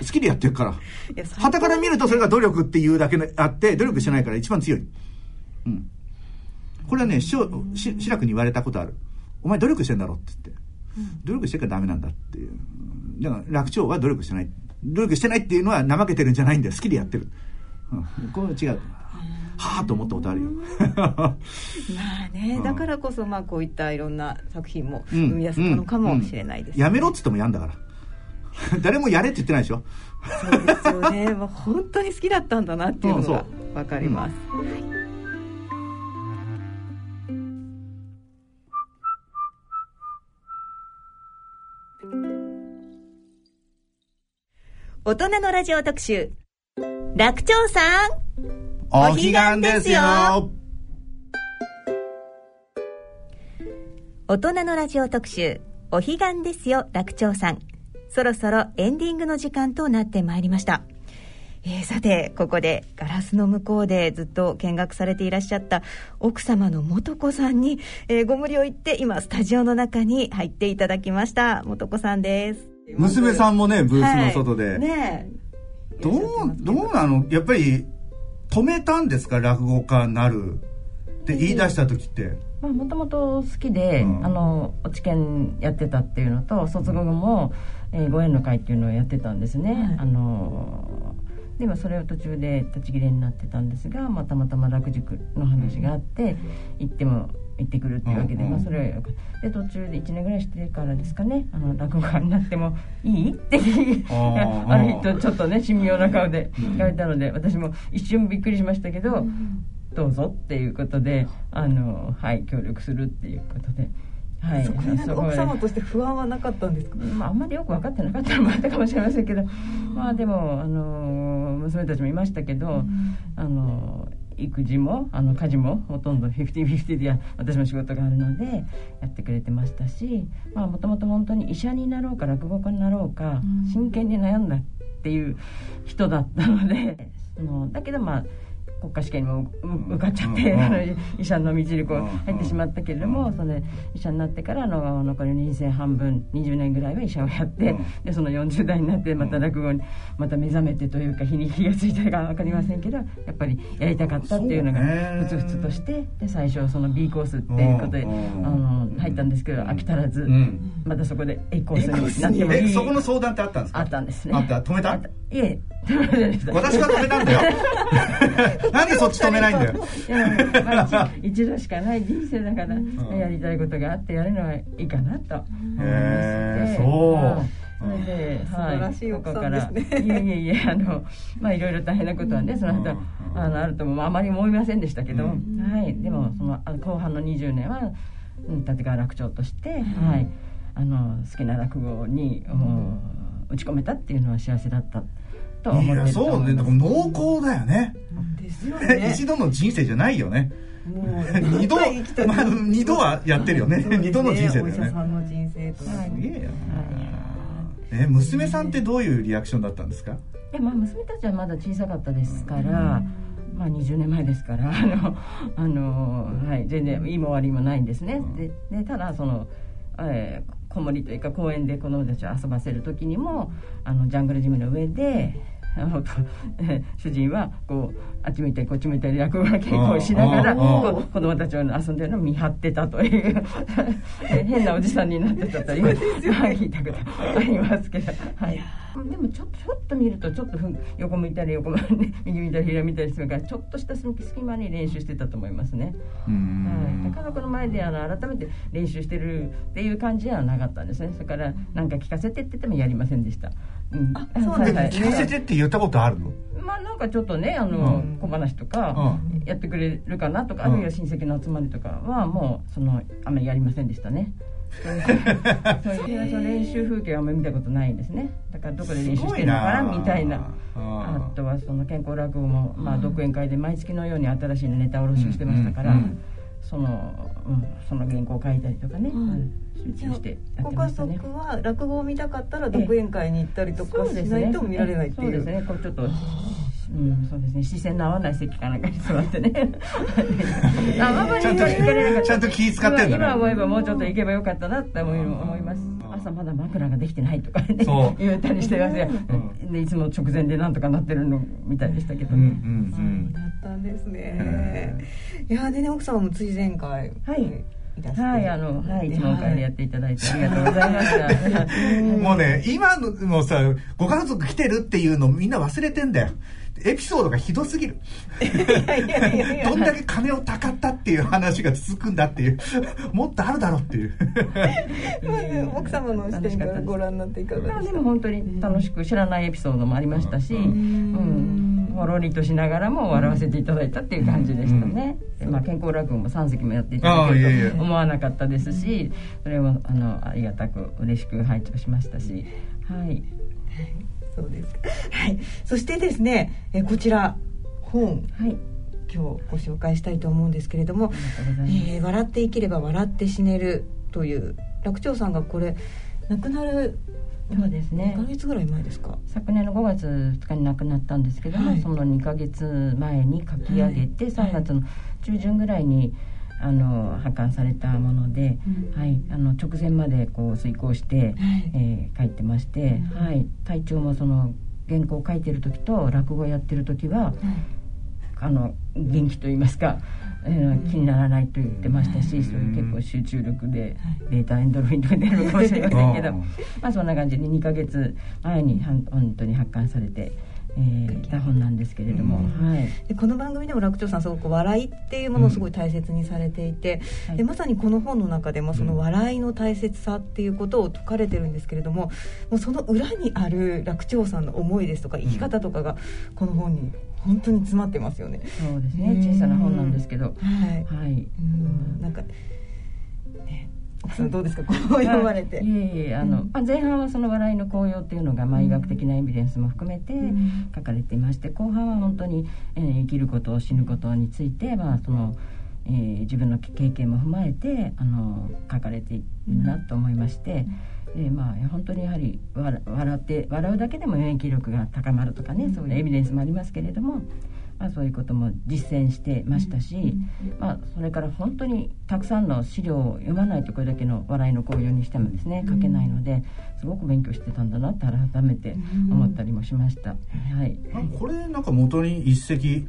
好きでやってるから。はたから見るとそれが努力っていうだけであって努力してないから一番強い。うん。これはね師匠志らくに言われたことある。お前努力してんだろって言って、うん、努力してるからダメなんだっていう。だから楽長は努力してない。努力してないっていうのは怠けてるんじゃないんだよ。好きでやってる、うん、これ違うはあと思ったことあるよ。まあね、だからこそまあこういったいろんな作品も生み出せたのかもしれないです、ね。うんうん、やめろっつってもやんだから。誰もやれって言ってないでしょ。そうですよね。もう本当に好きだったんだなっていうのが分かります、うん。はい大人のラジオ特集。楽長さんお彼岸ですよ。大人のラジオ特集お彼岸ですよ楽長さん。そろそろエンディングの時間となってまいりました。えー、さてここでガラスの向こうでずっと見学されていらっしゃった奥様の素子さんに、えー、ご無理を言って今スタジオの中に入っていただきました。素子さんです。娘さんもねブースの外で、はい、ねどうどうなの？やっぱり止めたんですか？落語家になるって言い出した時って。まあ、もともと好きで、うん、あの落研やってたっていうのと卒業後も、えー、ご縁の会っていうのをやってたんですね、はい、あのでもそれを途中で立ち切れになってたんですが、まあ、たまたま落塾の話があって、行っても行ってくるっていうわけで、うんまあ、それはで途中で1年ぐらいしてからですかねあの落語家になってもいいって ある人ちょっとね神妙な顔で聞かれたので私も一瞬びっくりしましたけど、どうぞっていうことであのはい協力するっていうことで。はい、そこで奥様として不安はなかったんですか、まあ、あんまりよく分かってなかったのもあったかもしれません。けど、まあでもあの娘たちもいましたけど、うん、あの育児もあの家事もほとんどフィフティフィフティでや私も仕事があるのでやってくれてましたしもともと本当に医者になろうか落語家になろうか真剣に悩んだっていう人だったのでそのだけどまあ国家試験にも受かっちゃって、あの医者の道にこう入ってしまったけれども、それ医者になってからの残りの人生半分20年ぐらいは医者をやって、でその40代になってまた落語にまた目覚めてというか日に気が付いたか分かりませんけどやっぱりやりたかったっていうのがふつふつとしてで最初その B コースっていうことで、あの入ったんですけど飽き足らず、またそこで A コースになってもいい。そこの相談ってあったんですか？あったんですね。あった。止めた。いえ 私が止めたんだよ。なんでそっち止めないんだよ。まあ、一度しかない人生だから、やりたいことがあってやるのはいいかなと思いまして。そう。それで、素晴らしい奥さんですね。いえいえいえ、あの、まあ、いろいろ大変なことはね、その後、あの、あるとも、あまり思いませんでしたけど。はい、でも、その、後半の20年は。立川楽長として、はい、あの、好きな落語に、打ち込めたっていうのは幸せだった。と思ってるそうね、だから濃厚だよね。ですよね。一度の人生じゃないよね。二度、まあ、二度はやってるよね。二度の人生だよね。お医者さんの人生とすげえよ。え、娘さんってどういうリアクションだったんですか？え、まあ、娘たちはまだ小さかったですから。まあ、20年前ですからあのあの、はい、全然いいも悪いもないんですね。ででただその、えー、子守というか公園で子供たちを遊ばせる時にもあのジャングルジムの上であの主人はこうあっち向いたりこっち向いたり落語の稽古をしながら子供たちを遊んでるのを見張ってたという変なおじさんになってたという聞いたことありますけど、はい、でもちょっとちょっと見るとちょっと横向いたり横向いたり右見たり左見たりするからちょっとした隙間に練習してたと思いますね。はい、家族の前であの改めて練習してるっていう感じではなかったんですね。それから何か聞かせてって言ってもやりませんでした。うん、あそうなんですね。聞かせてって言ったことあるの？まあなんかちょっとねあの、小話とかやってくれるかなとか、あるいは親戚の集まりとかはもうそのあんまりやりませんでしたね。そういうその練習風景はあんまり見たことないんですね。だからどこで練習してるのかなみたいな。あとはその健康落語も、まあ、独演会で毎月のように新しいネタ卸しをしてましたから、その、うん、その原稿を書いたりとかね、集中してやってましたね。ご家族は落語を見たかったら独演会に行ったりとかしないと見られないっていう。そうですね。こうちょっとうん、そうですね。視線の合わない席かなんかに座ってね。あまりちゃんと気使ってんだね。今思えばもうちょっと行けばよかったなって思い思います。朝まだ枕ができてないとかね。言ったりしてますよ、うん、でいつも直前でなんとかなってるのみたいでしたけど。ね、うんうんそうだったんですね、いやでね奥様も追前回はいはい、あの、はい、一問会でやっていただいてありがとうございました。もうね、今のもさ、ご家族来てるっていうのみんな忘れてんだよ。エピソードがひどすぎる。どんだけ金をたかったっていう話が続くんだっていう、もっとあるだろうっていう。奥様の視点からご覧になっていかがですか？でも本当に楽しく知らないエピソードもありましたし、うん、ほろりとしながらも笑わせていただいたっていう感じでしたね。まあ、健康落語も3席もやっていただけると思わなかったですし、それもあのありがたく嬉しく拝聴しましたし、はい。そうです。はい。そしてですね、えこちら本、はい、今日ご紹介したいと思うんですけれども「えー、笑って生きれば笑って死ねる」という楽長さんがこれ亡くなるそうですね。2ヶ月ぐらい前ですか？昨年の5月2日に亡くなったんですけども、はい、その2ヶ月前に書き上げて、はい、3月の中旬ぐらいにあの発刊されたもので、うん、はい、あの直前までこう遂行して、はい、えー、書いてまして、うん、はい、体調もその原稿を書いてる時と落語やってる時は、あの元気と言いますか、えー、気にならないと言ってましたし、そういう結構集中力でベータエンドルフィンとか出るかもしれませんけど まあそんな感じで2ヶ月前に本当に発刊されて。えー、た本なんですけれども、はい、でこの番組でも楽長さんすごく笑いっていうものをすごい大切にされていて、うん、でまさにこの本の中でもその笑いの大切さっていうことを説かれてるんですけれどももうその裏にある楽長さんの思いですとか生き方とかがこの本に本当に詰まってますよね。そうですね。小さな本なんですけど、はい、はい、うん。なんかどうですか？こう読まれて、い。えいえあの、まあ、前半はその笑いの効用っていうのが、まあ、医学的なエビデンスも含めて書かれていまして後半は本当に、えー、生きること死ぬことについて、まあそのえー、自分の経験も踏まえてあの書かれているなと思いまして。でまあ、本当にやはり笑って笑うだけでも免疫力が高まるとかねそういうエビデンスもありますけれどもまあ、そういうことも実践してましたし、まあ、それから本当にたくさんの資料を読まないとこれだけの笑いの効用にしてもですね書けないのですごく勉強してたんだなって改めて思ったりもしました。はい、これなんか元に一石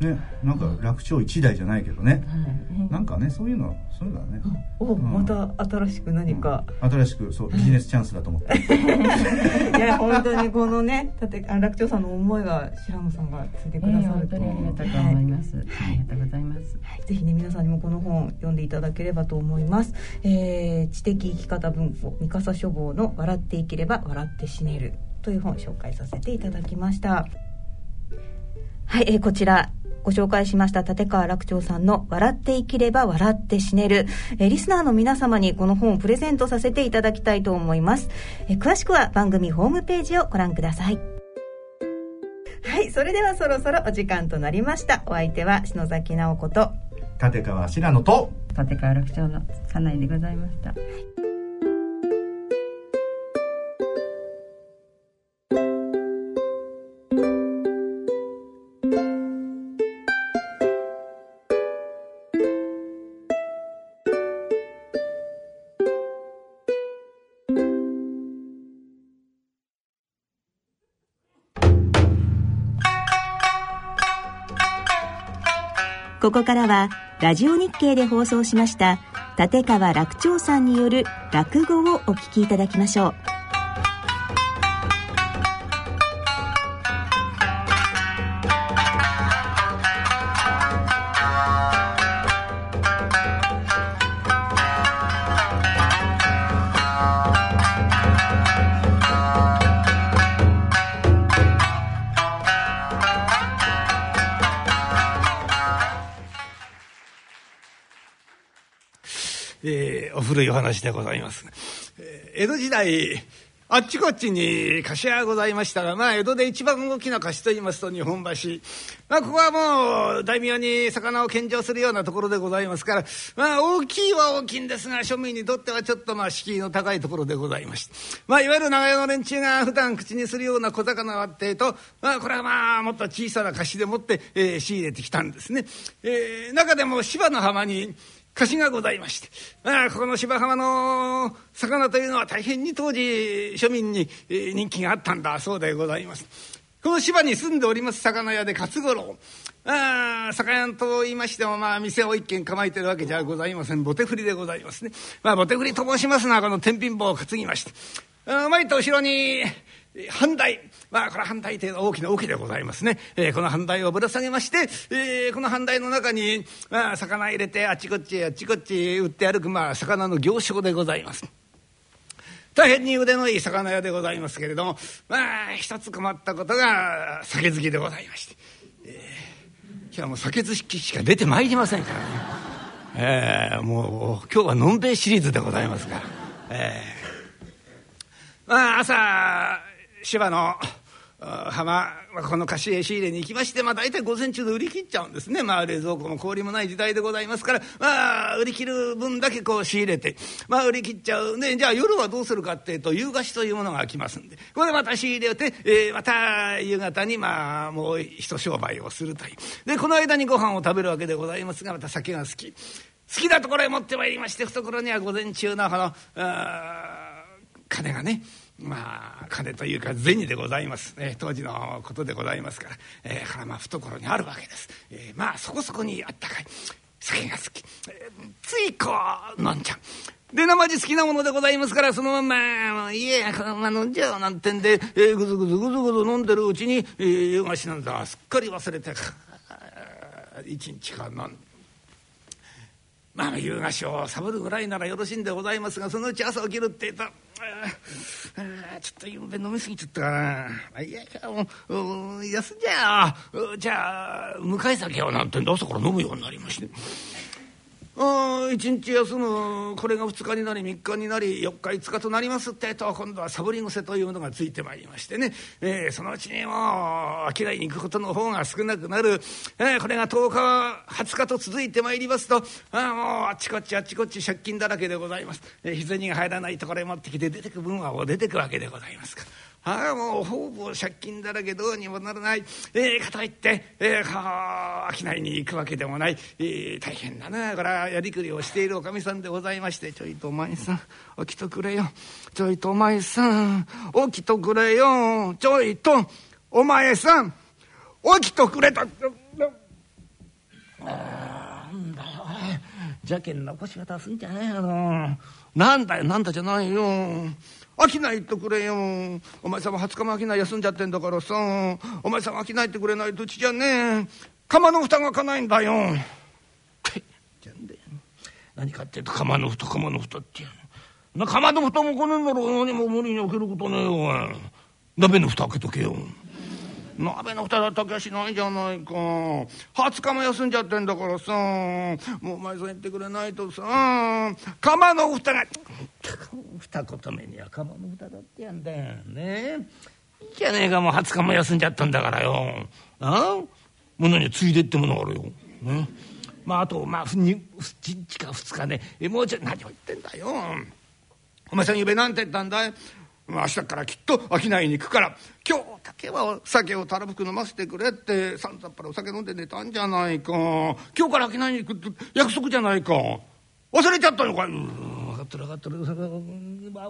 ね、なんか楽勝一台じゃないけどね、はい、なんかねそういうのそういうのはね、お、うん、また新しく何か、うん、新しくそうビジネスチャンスだと思って。いや本当にこのねだって楽長さんの思いが白野さんがついてくださると、えー、本当にありがたく思います、はい、ありがとうございます、はい、ぜひね皆さんにもこの本読んでいただければと思います、えー、知的生き方文庫三笠書房の笑って生きれば笑って死ねるという本を紹介させていただきました。はい、えー、こちらご紹介しました立川楽長さんの笑って生きれば笑って死ねる、えリスナーの皆様にこの本をプレゼントさせていただきたいと思います。え詳しくは番組ホームページをご覧ください。はい、それではそろそろお時間となりました。お相手は篠崎直子と立川白野と立川楽長の家内でございました。ここからはラジオ日経で放送しました立川楽長さんによる落語をお聞きいただきましょう。古いお話でございます。江戸時代あっちこっちに貸し屋がございましたが、まあ、江戸で一番大きな貸しといいますと日本橋。まあ、ここはもう大名に魚を献上するようなところでございますから、まあ、大きいは大きいんですが、庶民にとってはちょっとまあ、敷居の高いところでございまして。まあ、いわゆる長屋の連中が普段口にするような小魚があってと、まあ、これはまあ、もっと小さな貸しでもって、えー、仕入れてきたんですね。えー、中でも芝の浜に、歌詞がございまして、まあ、ここの芝浜の魚というのは大変に当時庶民に人気があったんだそうでございます。この芝に住んでおります魚屋で勝五郎。ああ、酒屋と言いましても、まあ、店を一軒構えてるわけじゃございません。ボテ振りでございますね。まあ、ボテ振りと申しますのは、この天秤棒を担ぎまして、あ前と後ろに、半台。まあこれは半台というのは大きな桶でございますね。えー、この半台をぶら下げまして、えー、この半台の中に、まあ、魚入れてあっちこっちあっちこっち売って歩く、まあ、魚の行商でございます。大変に腕のいい魚屋でございますけれどもまあ一つ困ったことが酒好きでございまして、えー、今日はもう酒好きしか出てまいりませんからね、えー、もう今日はのんべいシリーズでございますから、えー、まあ朝芝の浜、まあ、この貸し絵仕入れに行きまして、まあ、大体午前中で売り切っちゃうんですね、まあ、冷蔵庫も氷もない時代でございますから、まあ、売り切る分だけこう仕入れて、まあ、売り切っちゃうでじゃあ夜はどうするかっていうと夕菓子というものが来ますんで。これまた仕入れて、えー、また夕方にまあもう一商売をするという。でこの間にご飯を食べるわけでございますがまた酒が好き。好きなところへ持ってまいりまして懐には午前中のこの金がねまあ金というか銭でございます、えー、当時のことでございますから、えー、からまあ懐にあるわけです、えー、まあそこそこにあったかい酒が好き、えー、ついこう飲んじゃう。で、生地好きなものでございますから、そのまんま、いえ、このまま飲んじゃうなんてんで、えー、ぐずぐずぐずぐず飲んでるうちに、えー、夕菓子なんだ、すっかり忘れて、一日間飲んで。まあ夕菓子をサボるぐらいならよろしいんでございますがそのうち朝起きるってえと「ちょっとゆうべ飲み過ぎちゃったかな。いやいやもう休んじゃあじゃあ向かい酒をなんて朝から飲むようになりまして。1日休むこれが2日になり3日になり4日5日となりますってと今度はサボり癖というものがついてまいりましてね、えー、そのうちにもう商いに行くことの方が少なくなる、えー、これが10日20日と続いてまいりますとあもうあっちこっちあっちこっち借金だらけでございます、えー、日銭が入らないところへ持ってきて出てく分はもう出てくわけでございますから。ああもうほぼ借金だらけどうにもならない、えー、かといって、えー、はあ商いに行くわけでもない、えー、大変だなこれはやりくりをしているおかみさんでございまして。ちょいとお前さん起きとくれよ。ちょいとお前さん起きとくれよ。ちょいとお前さん起きとくれと。なんだよ。邪険な起こし方すんじゃねえよ。なんだよなんだじゃないよ。飽きないとくれよ。お前さんは20日も飽きない休んじゃってんだからさ。お前さん飽きないってくれないとうちじゃねえ。釜の蓋が開かないんだよ。何かっていうと釜の蓋釜の蓋ってな釜の蓋も来ねえんだろ何も無理に開けることねえよ。鍋の蓋開けとけよ。鍋の蓋だったきゃしないじゃないか。20日も休んじゃってんだからさ。もうお前さん言ってくれないとさ。釜の蓋が。二言目には釜の蓋だってやんだよね。いいじゃねえかもう20日も休んじゃったんだからよ。あものについでってものがあるよ、ね、まああとまあ1日か2日ね。もうちょい何を言ってんだよ。お前さんゆべなんて言ったんだい？明日からきっと商いに行くから今日だけは酒をたらふく飲ませてくれってさんざっぱらお酒飲んで寝たんじゃないか。今日から商いに行くって約束じゃないか。忘れちゃったのか。い分かってる分かってる。それは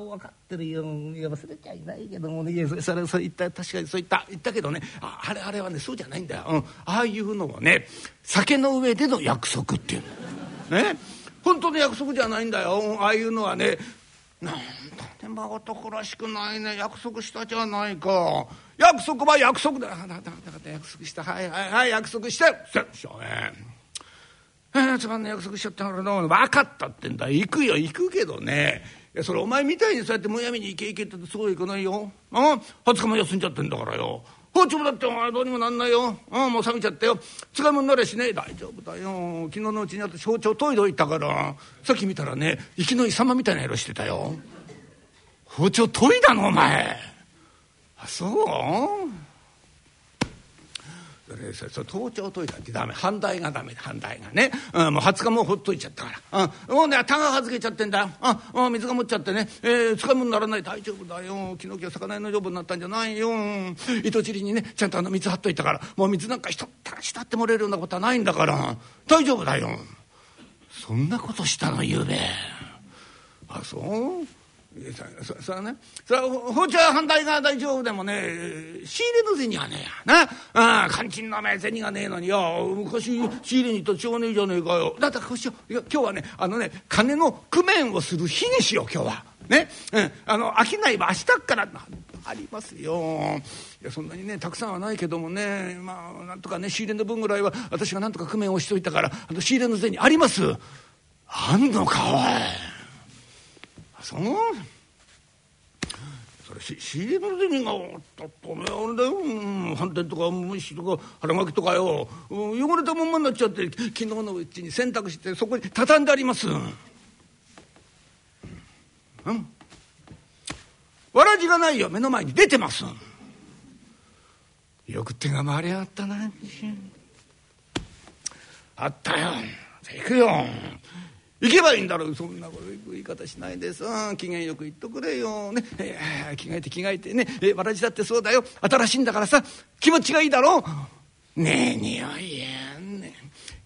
分かってるよ。いや忘れちゃいないけどもね。それそれそう言った確かにそう言った言ったけどね。ああれあれはねそうじゃないんだよ、うん、ああいうのはね酒の上での約束っていうね。本当の約束じゃないんだよ。ああいうのはねなんだねまあ男らしくないね。約束したじゃないか。約束は約束だ。だだだだ約束した。はいはいはい約束して。しょね。えー、つまんない約束しちゃったからな分かったってんだ。行くよ。行くけどね。それお前みたいにそうやってむやみに行け行けってそうはいかないよ。あ20日も休んじゃってんだからよ。包丁だってお前どうにもなんないよ。あもう冷めちゃったよ。使い物になれしね大丈夫だよ。昨日のうちにあって包丁研いどいたからさっき見たらね生きのいさまみたいな色してたよ。包丁研いだのお前。あそう？盗聴といたってダメ。反対がダメ反対がね、うん、もう20日もほっといちゃったから、うん、もうねタがはずけちゃってんだ。よ、うん、水が持っちゃってね、えー、使い物にならない大丈夫だよ。昨日今日魚屋の丈夫になったんじゃないよ。糸尻にねちゃんとあの水張っといたから。もう水なんかひとったらしたって漏れるようなことはないんだから。大丈夫だよ。そんなことしたのゆうべ。あそう？そそれねそれ包丁反対側大丈夫でもね仕入れの銭はねえやな。あ肝心の銭がねえのによ昔仕入れに行ったらしょうねえじゃねえかよ。だったらこうしよういや今日はねあのね金の工面をする日にしよう今日は。ね、うん、あの商いは明日からありますよ。いやそんなにねたくさんはないけどもねまあなんとかね仕入れの分ぐらいは私がなんとか工面をしといたからあの仕入れの銭あります？あんのかおい。そう。それし仕入れの銭がだとねあれだよ、うん、反転とか虫とか腹巻きとかよ、うん、汚れたまんまになっちゃって昨日のうちに洗濯してそこに畳んであります。うん。わらじがないよ。目の前に出てます。よく手が回りやがったなあったよ。行くよ。行けばいいんだろう。そんなこと言い方しないでさ。機嫌よく言っとくれよ、ね。えー、着替えて着替えてね。えわらじだってそうだよ。新しいんだからさ。気持ちがいいだろう。ねえ匂いやんね。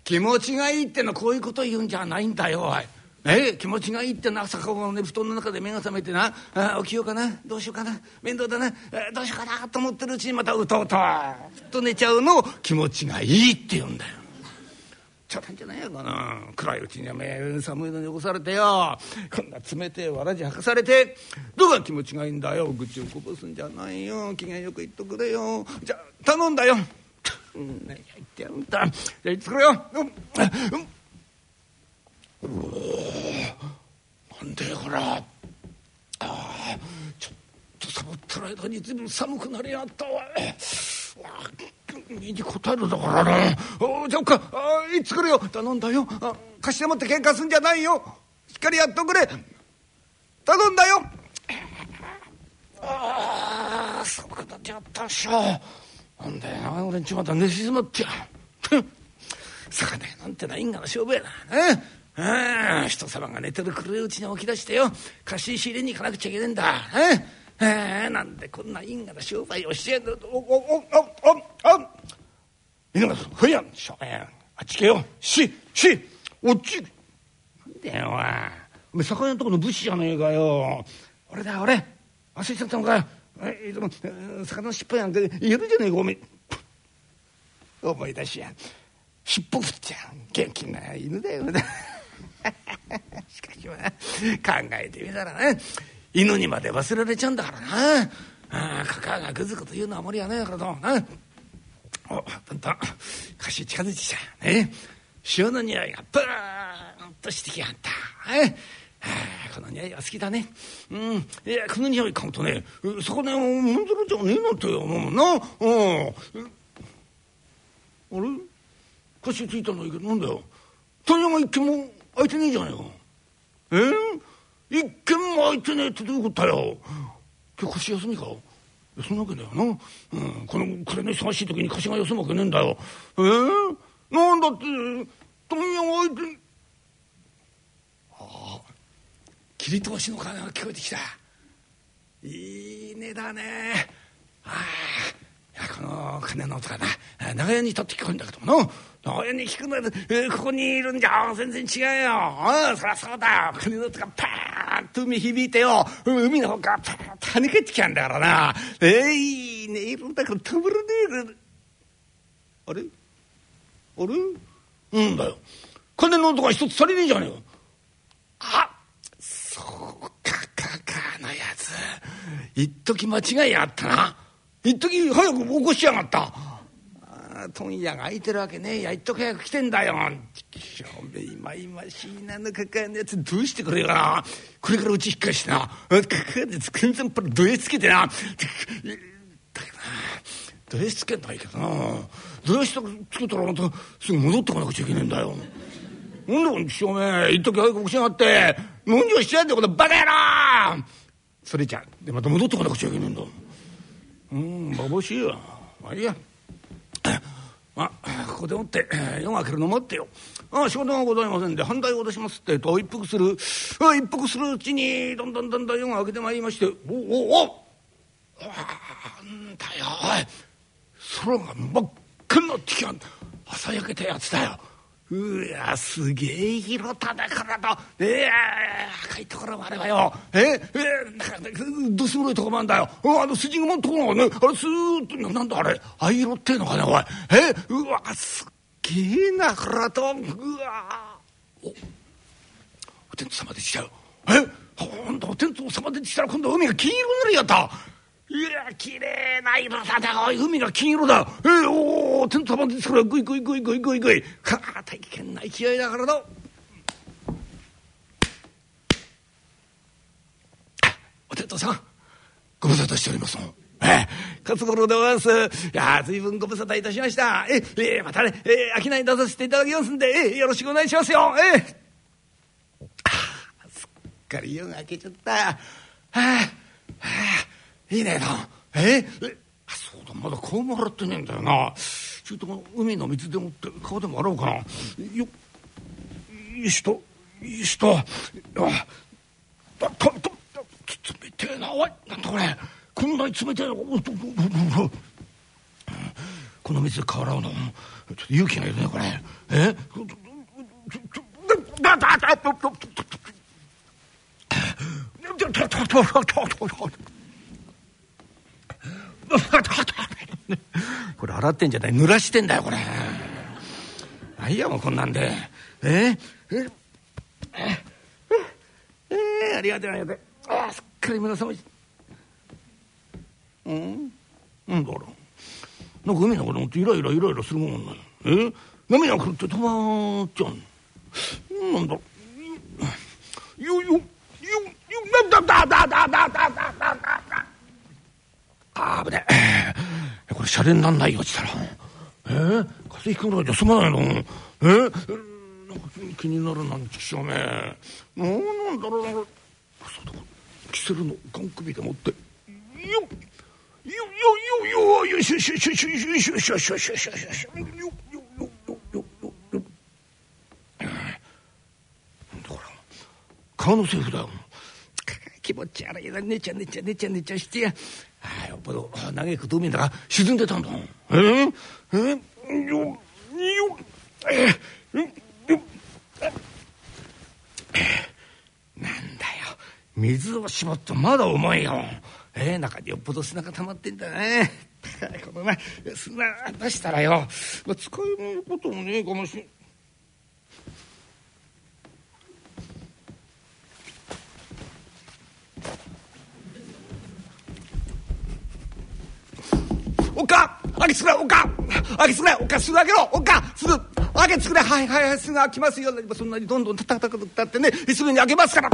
気持ちがいいってのはこういうこと言うんじゃないんだよおい。え気持ちがいいってな朝顔ね布団の中で目が覚めてな。あ起きようかな。どうしようかな。面倒だな。どうしようかなと思ってるうちにまたうとうと。ふっと寝ちゃうのを気持ちがいいって言うんだよ。ちょっとんじゃないやかな。暗いうちにはめ寒いのに起こされてよ。こんな冷てえわらじ履かされて。どうが気持ちがいいんだよ。愚痴をこぼすんじゃないよ。機嫌よく言っとくれよ。じゃ頼んだよ。うん、ね、言ってやるんだ。じゃあ言ってくれよ。うん、うん、うおなんでほら。ああ、とサボってる間に随分寒くなりやったわ。に答えるだからね。じゃあか。あいつ来るよ。頼んだよ。貸して持って喧嘩すんじゃないよ。しっかりやっとくれ。頼んだよ。ああ寒くなっちゃったしょ。なんだよな俺んちまた寝静まって。や魚屋なんてないんがな勝負やな。ねああ人様が寝てる暗いうちに起き出してよ。貸し仕入れに行かなくちゃいけねえんだ。ねえなんでこんな因果な商売をしてやんだおおおおおお犬がふやんしょ。あっちけよ。ししおっちなんだよお前魚のとこの武士じゃねえかよ。俺だ俺。忘れちゃったのかよ。えでも魚の尻尾やんているじゃねえかおめ思い出しや。尻尾振っちゃう。元気な犬だよ しかしまあ考えてみたらね。犬にまで忘れられちゃうんだからなああカカがぐずぐず言うのは無理やねえからとなおだんだん歌詞近づいてきたね潮の匂いがブーンとしてきやがったこの匂いは好きだね。うん。いや、この匂い買うとね、魚をもんずるじゃねえなんて思うもんな。うん。あれ？歌詞ついたのいいけど、なんだよ。問屋が一軒も開いてねえじゃねえか。えー、一軒も開いてねえってどういうことだよ。今日腰休みか？そんなわけだよな。うん。この暮れの忙しい時に腰が休むわけねえんだよ。えー、なんだって、問屋が開いて、ああ、切り通しの鐘が聞こえてきた。いいねだね。ああ、この鐘の音がな、長屋に立って聞こえんだけどもな。長屋に聞くのは、えー、ここにいるんじゃ全然違うよ。あ、そりゃそうだよ。鐘の音がパーンと海響いてよ。海の方からパーンと跳ね返ってきやんだからな。えー、いいね、いるんだからたまらねえ。あれ？あれ？なんだよ。鐘の音が一つ足りねえじゃねえよ。あそうか、かかのやつ。一時間違いあったな。一時早く起こしやがった。問屋が開いてるわけねえや。一時早く来てんだよ。しょべいまいましいなのかかのやつどうしてくれよな。これからうち引っ返してな。かかで全然パラどえつけてな。だけどな、どえつけんないけどな。どえつけたらまたすぐ戻ってこなくちゃいけねえんだよ。なんだしょめえ一時早く起こしやがって。何をしてやんだよこのバカ野郎それじゃでまた戻ってこなくちゃいけねえんだうんばしいよまあいいや。まあここでもって 夜が明けるの待ってよ。ああ仕事がございませんで反対を出しますってと一服する。一服するうちにだんだんだんだん夜が明けてまいりまして。おおおなんだよおい。空が真っ赤になってきやん朝焼けたやつだよ。うわすげえ広田だからと。ええ赤いところもあればよ。えええどす黒いとこもあんだよ。あの筋雲のところがねあれスーッとなんだあれ藍色っていうのかねおい。えうわすっげえなからとうわおお天道様できちゃう。えほんとお天道様できたら今度海が金色になるやった。いや綺麗な色だだおい海が金色だ。えー、おお天道様ですからグイグイグイグイグイグイ。かあ大変な勢いだからだ。お天道さん。ご無沙汰しておりますええ勝五郎でございます。いや随分ご無沙汰いたしました。ええまたねえ商い出させていただきますんでえよろしくお願いしますよ。ええすっかり夜が明けちゃった。はあはあ。いいねえなえ？え？そうだまだ顔も洗ってねえんだよな。ちょっと海の水でもって顔でも洗おうかな。よよしとよしと。あだとと冷てえな。おいなんだこれ。こんなに冷てえなこの水で顔洗うの？ちょっと勇気がいるねこれ。え？だだだ これ洗ってんじゃない？濡らしてんだよこれ。あいやもうこんなんで。ええええありがとうありがとう。あすっかり目覚ましうん？なんだろう。なんか海の子供ってイライライライラするもんなんえ波が来るって止まっちゃうなんだよよよ。よ。だだだだだだだだだだあぶねこれシャレになんないよしたら。えー、風邪ひくぐらいじゃ済まないの。えー、なんか気になるなんちくしょうめなんなんだろうなそうだキセルのガン首でもって。よっよよよよよしよしよしよしよしよしよしよしよしよしよしよよよよよよよだから川のセーフだよ。気持ち悪いな。ねちゃねちゃねちゃねちゃしてや。あよっぽど嘆く海の中沈んでたんだえー、えー、よよえー、よなんだよ水を絞ってまだ重いよえー、中によっぽど砂が溜まってんだねこのな砂出したらよ、まあ、使えることもねえかもしれんおっか開けつくれおっか開けつくれおっかすぐ開けろおっかすぐ開けつくれはいはいはい。すぐ開きますよ。そんなにどんどんたたたたたってねすぐに開けますから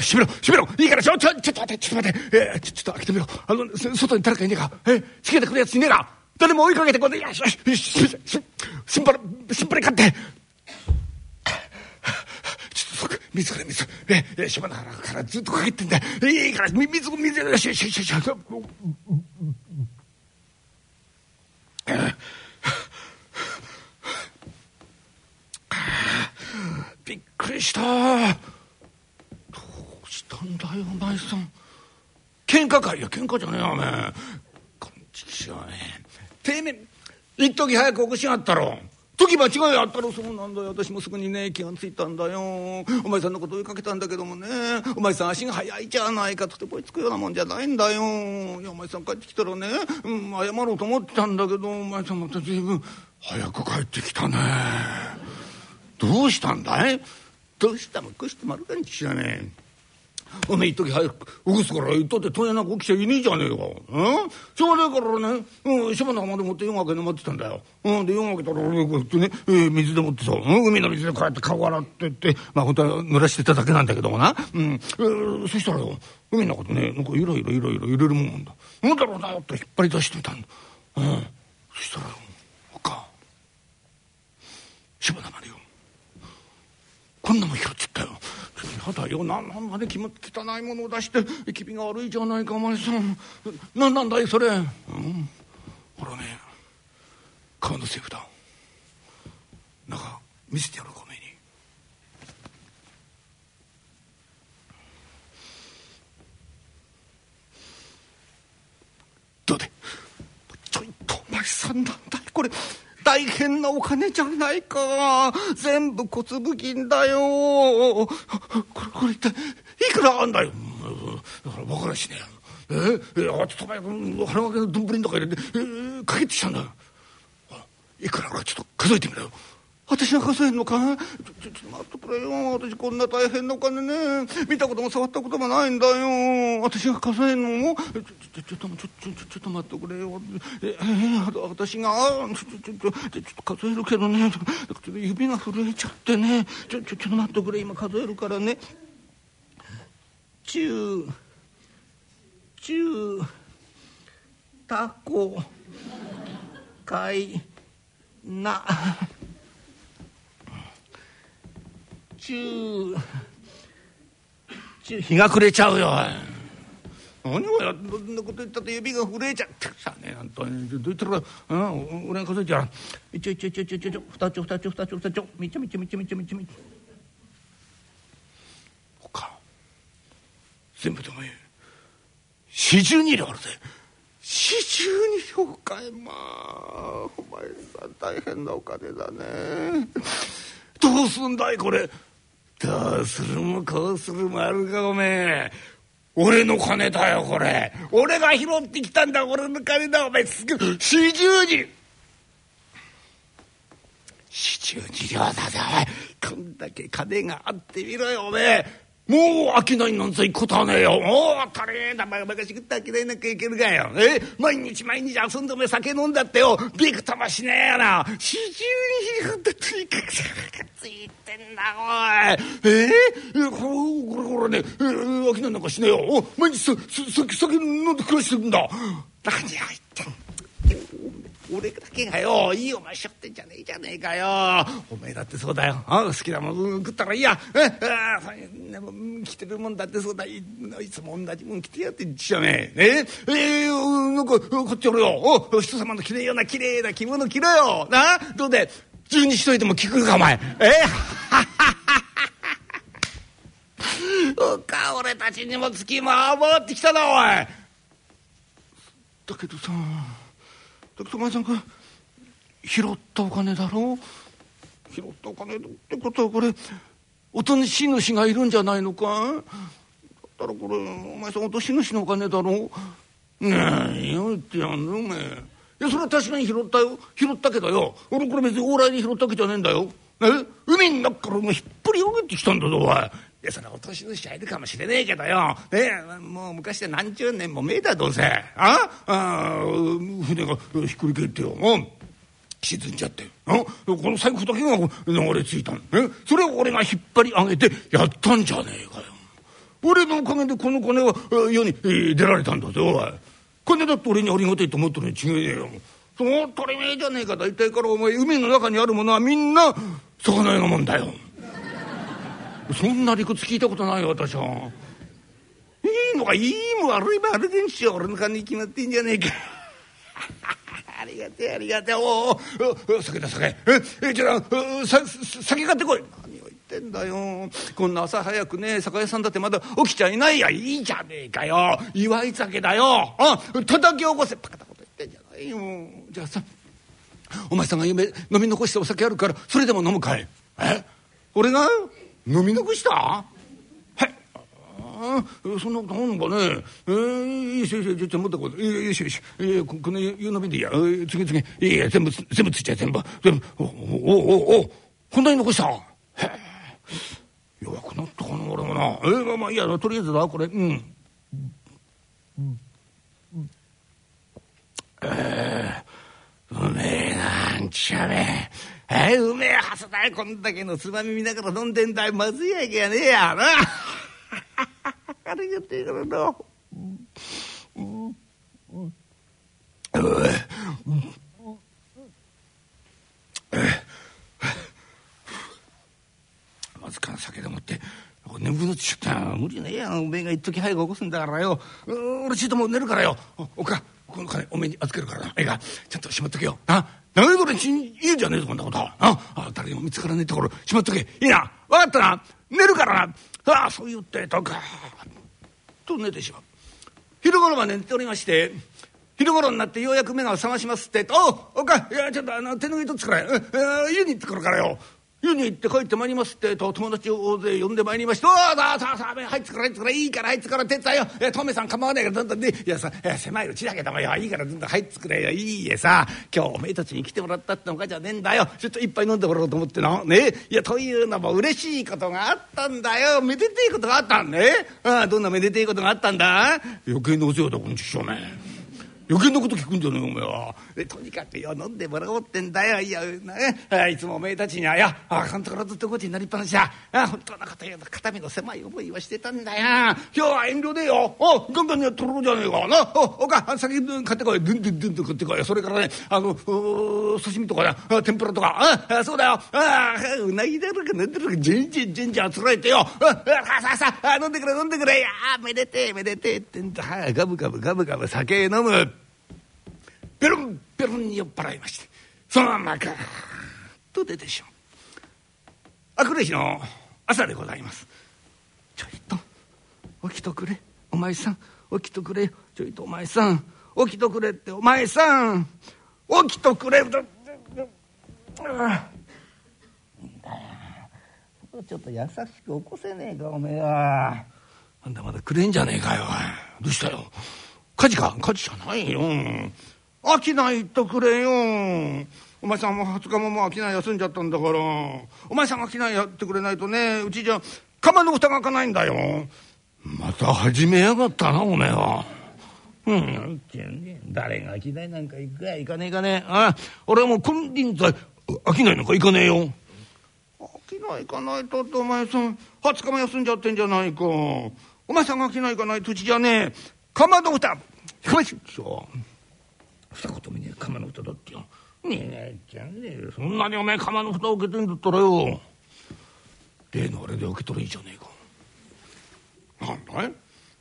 閉めろ閉めろいいからちょちょちょっと待ってちょっと待ってえー、ちょちょっと開けてみろあの外に誰かいねえかえー、つけてくるやついねえか誰も追いかけてこないよしよしよしししんばらしんばら勝って水くれ水ええ島の原からずっとかけてんだいいから水水よしよしよしよしびっくりした。どうしたんだよお前さん。喧嘩かいや喧嘩じゃねえよお前こんちきしはね。てめえ一時早く起こしやがったろ。時間違いあったらそうなんだよ。私もすぐにね気がついたんだよ。お前さんのこと追いかけたんだけどもね。お前さん足が速いじゃないか。とてこいつくようなもんじゃないんだよ。いやお前さん帰ってきたらね、うん、謝ろうと思ってたんだけど。お前さんまた随分早く帰ってきたね。どうしたんだい？どうしたもこうして丸かに知らねえ。おめえ一時早く起こすから言ったって問屋なんか起きちゃいねえじゃねえか。うん？しょうがねえからね、うん、島の浜でもって夜がけで待ってたんだよ。うん、で夜がけたら俺こうやってね、えー、水でもってさ、うん、海の水でこうやって顔洗ってって、まあ本当は濡らしてただけなんだけどもな。うん、えー、そしたらよ、海の中でね、なんかゆらゆらゆらゆら揺れるもんなんだ。なんだろうなって引っ張り出してたんだ。うん、そしたらよ、おか、島の浜でよ、こんなもん拾っちゃったよ。やだよななんまで汚いものを出して気味が悪いじゃないかお前さん。何なんだいそれ、うん、ほらね川のセーフだ。中見せてやろうかおめえに。どうでちょいとお前さんなんだいこれ。大変なお金じゃないか。全部小粒金だよ。これこれ一体いくらあんだよ。だから分からしね。え？えあちょっと前腹分けの丼の中入れて、えー、かけてきたんだいくらかちょっと数えてみろよ。私が数えんのかちょちょちょ待ってくれよ私こんな大変なお金ね見たことも触ったこともないんだよ私が数えんのもちょちょちょっとちょちょちょっと待ってくれよええー、私がちょちょちょちょちょっと数えるけどねちょっと指が震えちゃってねちょちょちょっと待ってくれ今数えるからね中中タコ貝な中中日が暮れちゃうよ。何をやそんなこと言ったって指が震えちゃってさね本当に。どう言ったらうん俺が数えちゃう一応一応一応一応一応二丁二丁二丁二丁。みちょみちょみちょみちょみちょみちょほか全部でも四十二両あるぜ。四十二両かいまあお前さん大変なお金だね。どうすんだいこれ。どうするもこうするもあるかおめえ。俺の金だよこれ。俺が拾ってきたんだ俺の金だ。お前すぐ四十二。四十二両だぜおめえこんだけ金があってみろよおめえ。もう飽きないなんざいことはねえよ。もうたれだバカバカしくって飽きないなんかいけるかよ。え毎日毎日遊んでも酒飲んだってよ。びくともしねえよな。四十にひってついかくさかついてんだおい。ええこれこれね、えー、飽きないなんかしねえよ。お毎日さ酒酒飲んで暮らしてるんだ。何を言ってん俺だけがよいいお前しょってんじゃねえじゃねえかよ。お前だってそうだよ。好きなもの食ったらいいや。えあでも着てるもんだってそうだ。いいつも同じもん着てやってんじゃねえ。ええー、なんかこっちおるよ。お人様の着れいような綺麗な着物着ろよ。などうで十二しといても聞くかお前。え おか俺たちにも月も回ってきたなおい。だけどさ。だけどお前さんが拾ったお金だろ拾ったお金ってことはこれおとし主がいるんじゃないのか？だったらこれお前さんおとし主のお金だろねえよ言ってやんのお前。いやそれは確かに拾ったよ。拾ったけどよ。俺これ別に往来に拾ったわけじゃねえんだよ。え？海の中からも引っ張り上げてきたんだぞおいやそれお年主はいるかもしれねえけどよ、ね、もう昔で何十年も前だどうせ。ああ船がひっくり返ってよ。沈んじゃって。この財布だけが流れ着いたん、ね、それを俺が引っ張り上げてやったんじゃねえかよ。俺のおかげでこの金は世に出られたんだぜおい。金だって俺にありがたいと思ってるに違えねえよ。その当たり前じゃねえか。大体からお前海の中にあるものはみんな魚屋のもんだよ。そんな理屈聞いたことないよ私は。いいのかいいも悪いも悪いんしよ俺の金に決まってんじゃねえか。ありがてえありがてえ。おお酒だ酒。ええじゃあさ酒買ってこい。何を言ってんだよ。こんな朝早くね酒屋さんだってまだ起きちゃいない。やいいじゃねえかよ。祝い酒だよ。あ叩き起こせ。バカなこと言ってんじゃないよ。じゃあさお前さんが夢飲み残したお酒あるからそれでも飲むか。い。え？俺が？飲み残した？はい。そんなことあるのかね。えー、よしよしよし持ってこい。よしよし、えー、この湯飲みでいいや。次々いいや全部全部ついちゃう全部。全部。おおおおこんなに残した？へえ弱くなったかな俺もな。えー、まあまあいいやとりあえずだこれ。うん。えー、うめえなんちゃべえうめえはずだよこんだけのつまみ見ながら飲んでんだよまずいやけやねえや。なあ。りがてえからな。うんうんわずかな酒でもって眠くなっちゃった無理ねえや。おめえが一時早く起こすんだからよ。俺ちょっともう寝るからよ。おかこの金おめえに預けるからな。ええか。ちゃんとしまっとけよ。な長い頃に言うじゃねえぞこんなこと。ああ誰にも見つからねえところしまっとけ。いいな。分かったな。寝るからな。ああそう言ってとガーッと寝てしまう。昼頃まで寝ておりまして昼頃になってようやく目が覚ましますってと「おおかいやちょっとあの手拭い取ってくれ、え家に行ってくるからよ」湯に行って帰ってまいりますってと友達を大勢呼んでまいりまして「おおさあさあさあ入ってくれ入ってくれいいから入ってくれ。手伝えよえトメさん構わないからどんどんねいやさ狭いうちだけどもよいいからどんどん入ってくれよいいえさ今日おめえたちに来てもらったってのかじゃねえんだよ。ちょっと一杯飲んでもらおうと思ってなね。いやというのも嬉しいことがあったんだよ。めでてえことがあったんね。ああどんなめでてえことがあったんだ？余計なお世話だこんちしょうね。余計なこと聞くんじゃねえお前は。でとにかくよ飲んでもらおうってんだよ。いや、ね、いつもおめえたちにはやあかんところずっとこっちになりっぱなしだあ本当のこと言うと肩身の狭い思いはしてたんだよ。今日は遠慮でよ。おガンガンにやっとろうじゃねえか。なおおか先買ってこい。ドゥンドゥンドゥンと買ってこい。それからねあの刺身とかな天ぷらとか。あそうだよ。あうなぎだろかなんだろかじんじんじんじんあつらえてよ。さあさあさあ飲んでくれ飲んでくれ。やめでてえめでてえってんだ。ガブガブガブガブ酒飲む。ペロンペロンに酔っ払いましてそのままガーッと出てしまう。あくる日の朝でございます。ちょいと起きとくれ。お前さん起きとくれちょいとお前さん起きとくれってお前さん起きとくれちょっと優しく起こせねえかおめえは。あんたまだくれんじゃねえかよ。どうしたよ。火事か？火事じゃないよ飽きないとくれよ。お前さんも20日ももう商い休んじゃったんだから。お前さんが商いやってくれないとねうちじゃ釜の蓋が開かないんだよ。また始めやがったなおめえは。うん、誰が商いなんか行くや行かねえかね。えあ俺はもう金輪際商いなんか行かねえよ。商い行かないとってお前さん20日も休んじゃってんじゃないか。お前さんが商い行かない土地じゃねえ。かまど蓋。かましょ二言目に釜の蓋だってよ。ねえちゃんねえそんなにお前釜の蓋を受けてんだったらよ。例のあれで受け取れいいじゃねえか。なんだい？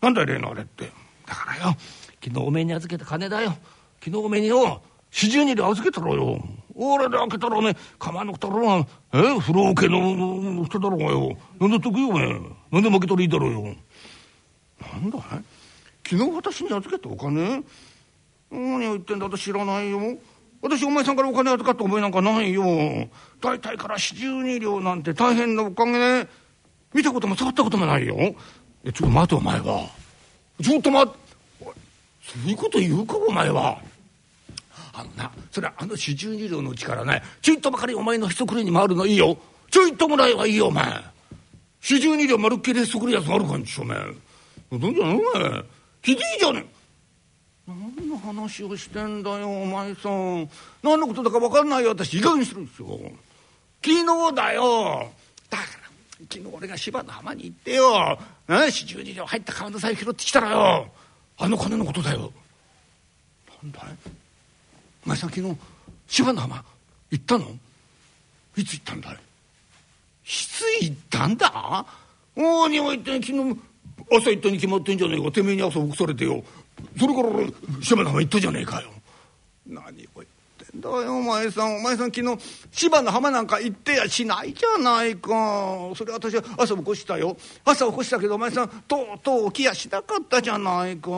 なんだい例のあれって。だからよ昨日おめえに預けた金だよ。昨日おめえによ四十二で預けたろよ。俺で開けたらおめえ釜の蓋だろがえ風呂桶の蓋だろうがよなんだってくよおめえなんで負けたらいいだろうよなんだい昨日私に預けたお金何を言ってんだ私知らないよ。私お前さんからお金預かった覚えなんかないよ。大体から四十二両なんて大変なおかげで見たことも触ったこともないよ。えちょっと待てお前は。ちょっと待ってそういうこと言うかお前は。あのなそれはあの四十二両のうちからねちょいとばかりお前のひそくりに回るのいいよ。ちょいとぐらいはいいよお前。四十二両まるっきりへそくりやつがあるかんちお前どんじゃないお前ひでえじゃねえ。何の話をしてんだよお前さん。何のことだか分かんないよ。私いかにするんですよ。昨日だよ。だから昨日俺が芝の浜に行ってよ。四十二両入った川の財布拾ってきたらよ。あの金のことだよ。なんだい？お前さん昨日芝の浜行ったの？いつ行ったんだい？いつ行ったんだ？おにおいって昨日朝行ったに決まってんじゃねえか。てめえに朝起こされてよ。それから芝の浜行ったじゃねえかよ。何を言ってんだよお前さん。お前さん昨日芝の浜なんか行ってやしないじゃないか。それ私は朝起こしたよ。朝起こしたけどお前さんとうとう起きやしなかったじゃないか。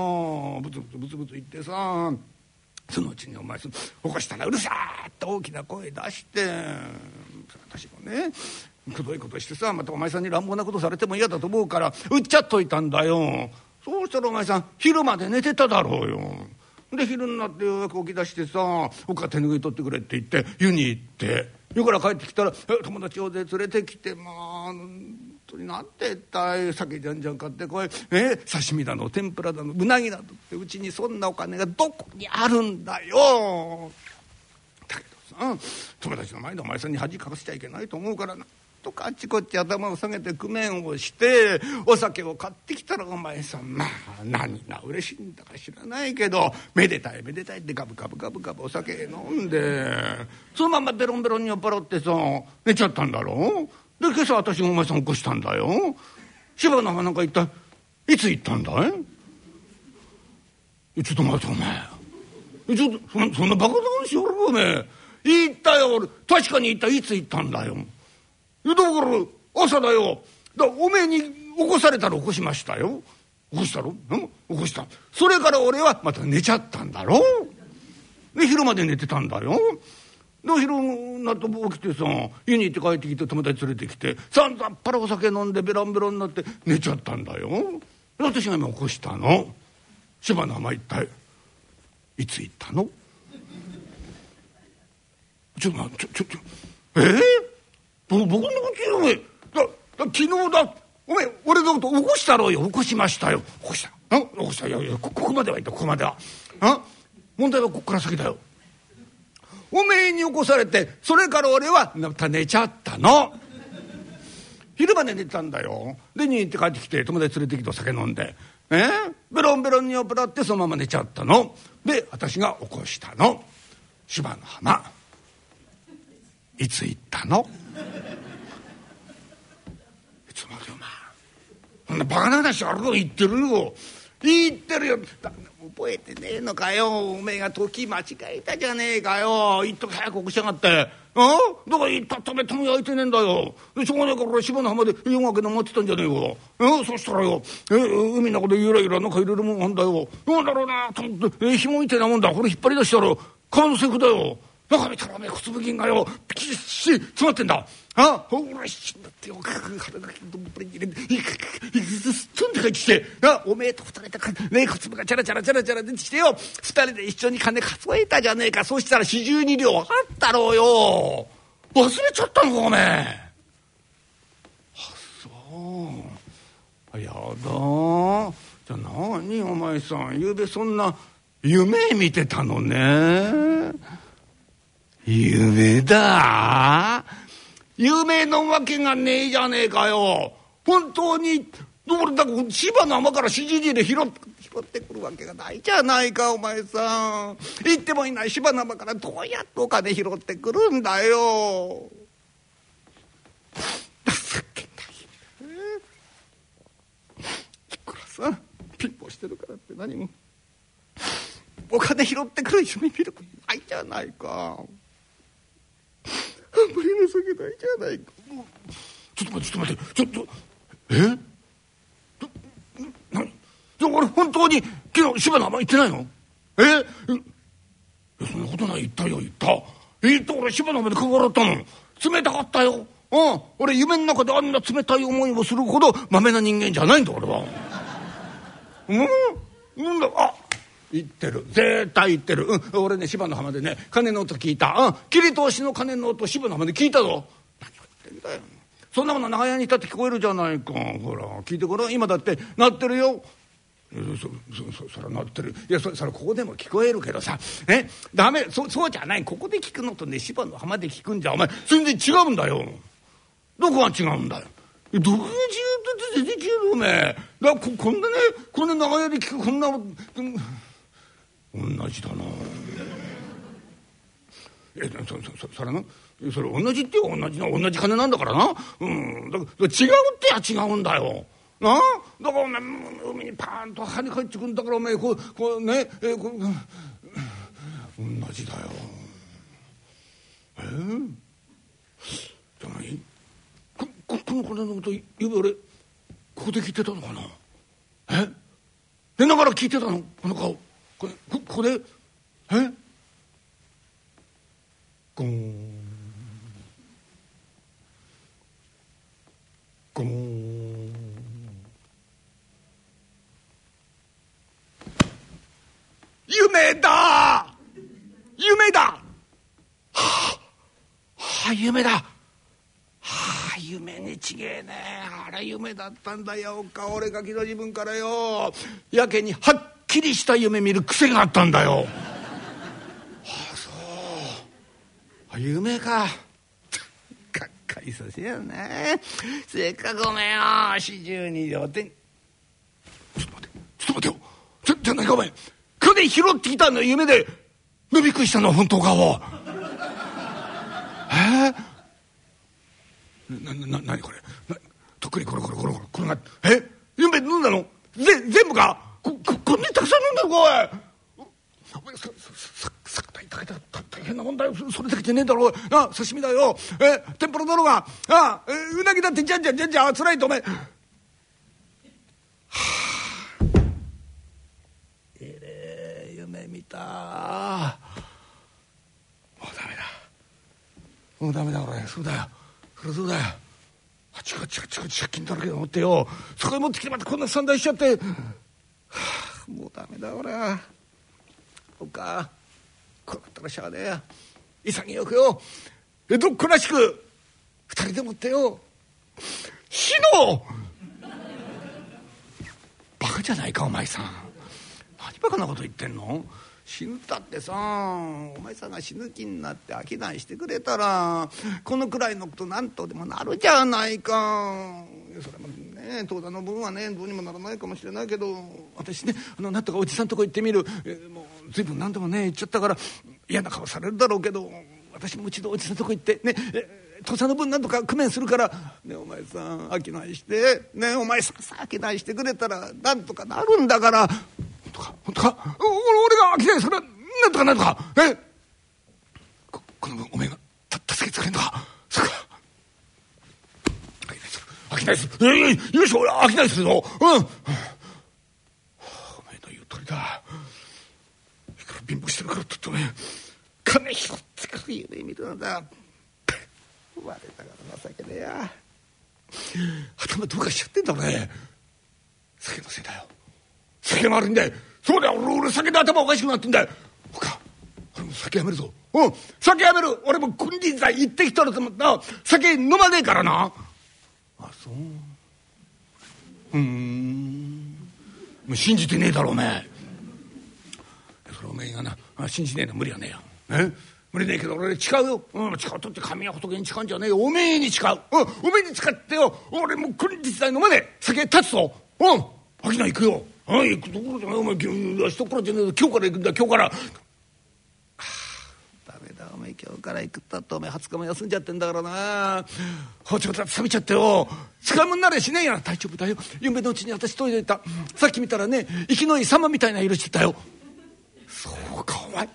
ブツブツブツブツ言ってさ。そのうちにお前さん起こしたらうるさーっと大きな声出して。私もねくどいことしてさまたお前さんに乱暴なことされても嫌だと思うから売っちゃっといたんだよ。そうしたらお前さん昼まで寝てただろうよ。で昼になってようやく起き出してさ「他手拭い取ってくれ」って言って湯に行って湯から帰ってきたら友達大勢連れてきてまあ本当になんて言ったい酒じゃんじゃん買ってこいえ刺身だの天ぷらだのうなぎだのってうちにそんなお金がどこにあるんだよ。だけどさ友達の前でお前さんに恥かかせちゃいけないと思うからな。とかあっちこっち頭を下げて工面をしてお酒を買ってきたらお前さんまあ何が嬉しいんだか知らないけどめでたいめでたいってガブガブガブガブお酒飲んでそのまんまベロンベロンに酔っ払ってさ寝ちゃったんだろ？で今朝私がお前さん起こしたんだよ。芝の花なんか行ったいつ行ったんだい？ちょっと待ってお前。ちょっとそそんなバカ談しよるおめえ。行ったよ俺。確かに行った。いつ行ったんだよ。だから朝だよ。だおめえに起こされたら起こしましたよ。起こしたろ、うん、起こした。それから俺はまた寝ちゃったんだろ？で昼まで寝てたんだよ。で昼になって起きてさ家に行って帰ってきて友達連れてきてさんざっぱらお酒飲んでベロンベロンになって寝ちゃったんだよ。私が今起こしたの。芝の浜一体いつ行ったの？ちょっとちょちょちょええー？僕のことお前だ昨日だ。お前俺のこと起こしたろうよ。起こしましたよ。起こした。起こした。いやいやここまではいった。ここまでは。あ問題はここから先だよ。おめえに起こされてそれから俺はまた寝ちゃったの。昼まで寝てたんだよ。でに行って帰ってきて友達連れてきて酒飲んで。え？ベロンベロンに酔っ払ってそのまま寝ちゃったの。で私が起こしたの。芝の浜。いつ行ったの？つまでお前そんなバカな話あるの言ってるよ。言ってるよ。覚えてねえのかよ。おめえが時間違えたじゃねえかよ。言っとき早く起こしやがって。あだから言ったためため焼いてねえんだよ。しょうがねえから芝の浜で夜がけの待ってたんじゃねえかえそしたらよえ海の中でゆらゆらなんか入れるもんなんだよ。なんだろうなと思ってえ紐みたいなもんだ。これ引っ張り出したら川のセフだよ。中見たらおめえ小粒銀がよ。ピっしり詰まってんだ。あほらしんだって。よ腹がどんぶりに入れてすっとんで帰ってきてあおめえと二人でね小粒がチャラチャラチャラチャラ出てきてよ二人で一緒に金数えたじゃねえかそうしたら四十二両あったろうよ忘れちゃったのかおめえあそあやだじゃあ何お前さんゆうべそんな夢見てたのね夢だ。夢のわけがねえじゃねえかよ。本当に俺だ芝の浜からしじじで拾って拾ってくるわけがないじゃないかお前さん。行ってもいない芝の浜からどうやってお金拾ってくるんだよ。情けない。いくらさピンポしてるからって何も。お金拾ってくる夢見ることないじゃないか。あんまり情けないじゃないか。ちょっと待ってちょっと待って。ちょっとえ？何じゃ俺本当に昨日柴田あんま行ってないの？え？そんなことない言ったよ言った。言った俺柴田まで関わったの。冷たかったよ。うん。俺夢の中であんな冷たい思いをするほどまめな人間じゃないんだ俺は。うん？なんだあ言ってる。絶対言ってる、うん、俺ね芝の浜でね鐘の音聞いた、うん、切り通しの鐘の音芝の浜で聞いたぞ。何言ってんだよ。そんなもの長屋にいたって聞こえるじゃないか。ほら聞いてごらん。今だって鳴ってるよ。そそそそれは鳴ってる。いやそそれここでも聞こえるけどさ。え？ダメ。そそうじゃない。ここで聞くのとね芝の浜で聞くんじゃお前全然違うんだよ。どこが違うんだよ。どこが違うって全然違うおめえ。だここんなねこんな長屋で聞くこんな、うん。同じだな。えそそそそれな？それ同じって同じな？同じ金なんだからな？うん。だから違うってや違うんだよ。な？あだからお前海にパーンと跳ね返ってくんだからお前こうこうね？えこう同じだよ。え？ー、じゃない？こここの金のことゆうべ俺ここで聞いてたのかな？え？寝ながら聞いてたの？この顔。これここれえ？ゴン。ゴン。夢だ！夢だ！はあ、はあ、夢だ！はあ夢にちげえね。あれ夢だったんだよ。か俺が昨日自分からよ。やけにはっきりした夢見る癖があったんだよ。はあそう。夢か。がっかりさせやね。せっかくおめえよ四十二両手ちょっと待って。ちょっと待ってよ。じゃないかお前去年拾ってきたの夢で伸びくしたの本当かをえー、ななな何これ？とっくりコロコロコロコロ転がって。え？夢飲んだの？ぜ全部か？おいさささ大大大変なもんだよそれだけじゃねえだろな刺身だよ。え天ぷらだろうが。あうなぎだってじゃんじゃんじゃんじゃん。つらいとお前はあ。えれえ夢見た。もうダメだ。もうダメだ俺。そうだよ。そりゃそうだよ。あちこちこちこち借金だらけで持ってよそこへ持ってきてまたこんな散財しちゃって。はあ。もうダメだ俺は。そっか。こうなったらしゃあねえや。潔くよ。江戸っ子らしく。二人でもってよ。死のバカじゃないかお前さん。何バカなこと言ってんの？死ぬったってさお前さんが死ぬ気になって商いしてくれたらこのくらいのことなんとでもなるじゃないか。それもね当座の分はねどうにもならないかもしれないけど私ねあのなんとかおじさんとこ行ってみる、えー、もう随分何度もね言っちゃったから嫌な顔されるだろうけど私もう一度おじさんとこ行ってね、えー、当座の分なんとか工面するからねお前さん商いしてねお前さん商いしてくれたらなんとかなるんだから本当か本当か俺が商いするなんとかなるかえここの分お前が助けてくれんのかそうか飽きないする。よいしょ、飽きないするぞ。うん。お前の言う通りだ。いくら貧乏してるからって言ってね、金拾ってくる夢見るんだ。我ながら情けねえや。頭どうかしちゃってんだね。酒のせいだよ。酒が悪いんだよ。そうだよ、俺、俺酒で頭おかしくなってんだよ。ほか、俺も酒やめるぞ。うん、酒やめる。俺も金輪際行ってきたらと思った。酒飲まねえからな。あそう。うん。もう信じてねえだろおめえ。それおめえがな信じねえの無理はねえよ。え？無理ねえけど俺誓うよ、うん、誓うとって神や仏に誓うんじゃねえよ。おめえに誓う、うん、おめえに誓ってよ。俺もう金日代のまで酒立つぞ。うん。秋菜行くよ。あ行くところじゃないお前明日からじゃねえ今日から行くんだ今日から。お前今日から行くったってお前20日も休んじゃってんだからな。包丁だって冷めちゃってよ。使い物なれしねえや。大丈夫だよ。夢のうちに私研いでいた。さっき見たらね生きのいい様みたいな色してたよ。そうかお前。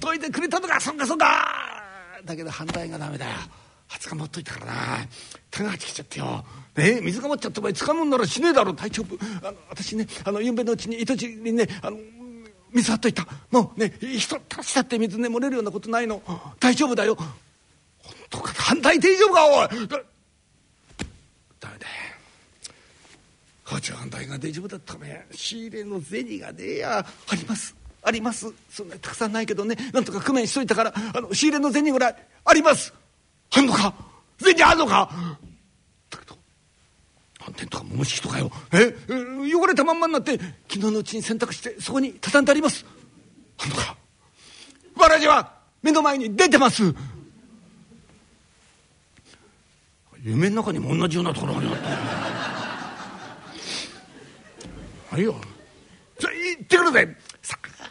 研いでくれたのかそんかそんか。だけど反対がダメだよ。20日持っといたからな。手がちきちゃってよね水が持っちゃってお前使うもんならしねえだろ。大丈夫。あの私ねあのゆんべのうちに糸地にねあの水張っといた。もうね人たちだって水ね漏れるようなことないの。大丈夫だよ。本当か。反対大丈夫かおい。だダメだ。包丁反対が大丈夫だったね。仕入れの銭がねえや。あります。あります。そんなにたくさんないけどね。なんとか工面しといたからあの仕入れの銭ぐらいあります。あんのか。銭あんのか。反転とか桃敷とかよえ汚れたまんまになって昨日のうちに洗濯してそこに畳んであります。あんのかわらじは目の前に出てます。夢の中にも同じようなところがあったはいよ。じゃ行ってくるぜ。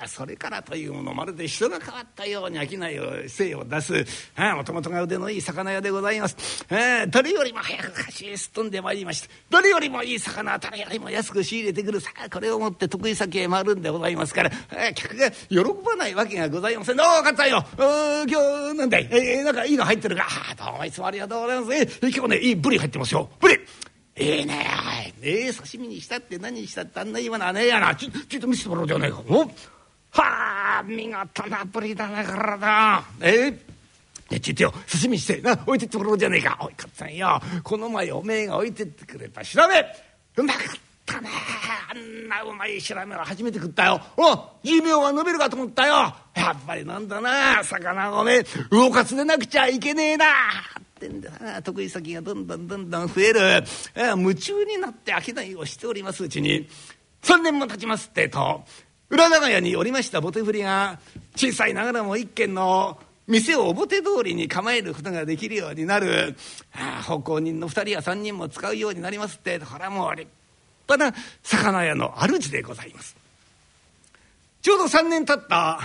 それからというものまるで人が変わったように商いを精を出すもともとが腕のいい魚屋でございます。誰よりも早く菓子へすっ飛んでまいりまして誰よりもいい魚誰よりも安く仕入れてくる。さあこれを持って得意先へ回るんでございますから。客が喜ばないわけがございません。どうかったよ。今日なんだい、えー、なんかいいの入ってるか？あどうもいつもありがとうございます、えー、今日ねいいブリ入ってますよ。ブリ。ええねえ。え刺身にしたって何にしたってあんないいものはねえやな。ちちょっと見せてもらおうじゃないか。おはあ見事なブリだなからだええでちょっとよ刺身してな置いてってもらおうじゃねえか。おいかっさんよ。この前おめえが置いてってくれた。調べ。うまかったね。あんなうまい調べは初めて食ったよ。お寿命は伸びるかと思ったよ。やっぱりなんだな魚ごめ魚かつでなくちゃいけねえな。ってんだな。得意先がどんどんどんどん増える。夢中になって商いをしておりますうちに。3年も経ちますってと裏長屋におりましたボテ振りが小さいながらも一軒の店を表通りに構えることができるようになる。奉公人の2人や3人も使うようになりますってこれはもう立派な魚屋の主でございます。ちょうど3年経った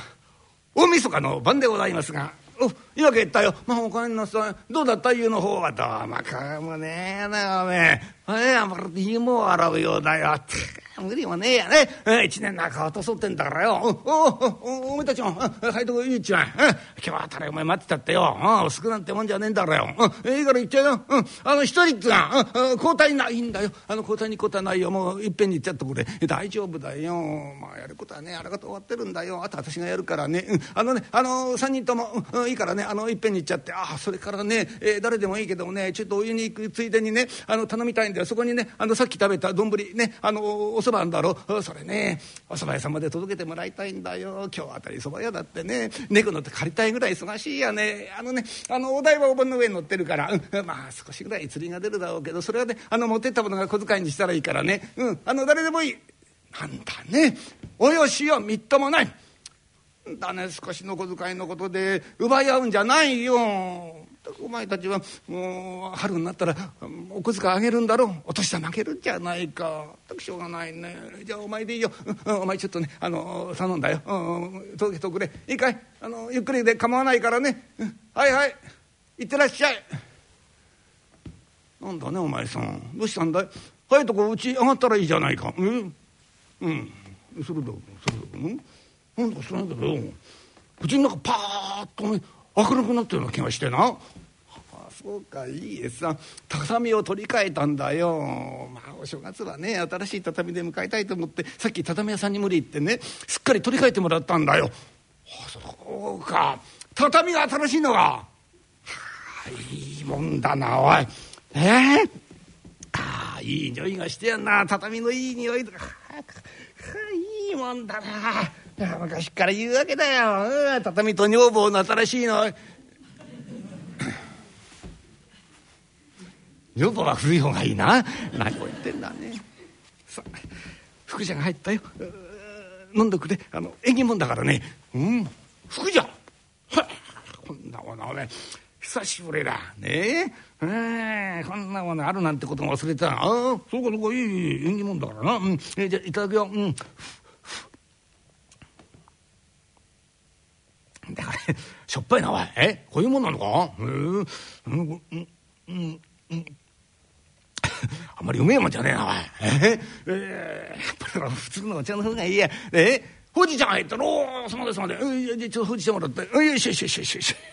大晦日の晩でございますが「おいいわけ言ったよ。まあお金のさいどうだったいうの方はどうまかもねえなおめえ。ええまるで芋を洗うようだよ」って無理もねえやね、え一年中落とそうってんだからよ。おおおお前たちもはいとこいいっちゃ今日はたらお前待ってたってよ。薄くなんてもんじゃねえんだからよ。いいから行っちゃうよ、あの一人っつが交代ないんだよ。あの交代に交代ないよ。もういっぺんに行っちゃってくれ。大丈夫だよ。まあやることはねあれがと終わってるんだよ。あと私がやるからね、うん、あのねあの3人とも、うん、いいからね。あのいっぺんに行っちゃって。ああそれからね、えー、誰でもいいけどもねちょっとお湯に行くついでにねあの頼みたいんだよ。そこにねあのさっき食べた丼ねあのおそばあんだろそれね。お蕎麦屋さんまで届けてもらいたいんだよ。今日あたり蕎麦屋だってね。猫乗って借りたいぐらい忙しいやね。あのねあのお台場お盆の上に乗ってるから、うん、まあ少しぐらい釣りが出るだろうけどそれはねあの持ってったものが小遣いにしたらいいからね。うんあの誰でもいい。なんだねおよしよみっともない。だね少しの小遣いのことで奪い合うんじゃないよ。お前たちはもう春になったらお小遣いあげるんだろ？うお年玉あげるんじゃないか。しょうがないね。じゃあお前でいいよ、うん、お前ちょっとねあの頼んだよ、うん、届けてくれ。いいかい？あのゆっくりで構わないからね、うん、はいはい。行ってらっしゃい。なんだねお前さん。どうしたんだい？早いとこうち上がったらいいじゃないか。うんうん。それだそれだう。ん。なんだそれだけど口の中パーッとね明るくなったような気がしてな。そうかいいえさ畳を取り替えたんだよ。まあお正月はね新しい畳で迎えたいと思ってさっき畳屋さんに無理言ってねすっかり取り替えてもらったんだよ。あそうか。畳が新しいのか、はあ、いいもんだなおい。えー、ああいい匂いがしてやんな。畳のいい匂いとか、はあ、いいもんだな。昔から言うわけだよ。畳と女房の新しいの。女房は古い方がいいな。何を言ってんだね。さあ福じゃが入ったよ。飲んでくれ。あの縁起物だからね。うん。福じゃはこんなものね久しぶりだね。ええこんなものあるなんてことも忘れてた。ああそうかそうか。いい縁起物だからな、うん。えー、じゃいただくよ。うん。だからしょっぱいなおいえこういうもんなのか？うんうんうんうん。あんまりうめえもんじゃねえなおい。え？えー、やっぱり普通のお茶の方がいいや。えほうじ茶が入ったろおすまです。までじゃちょっとほうじ茶もらって。よしよしよしよしよし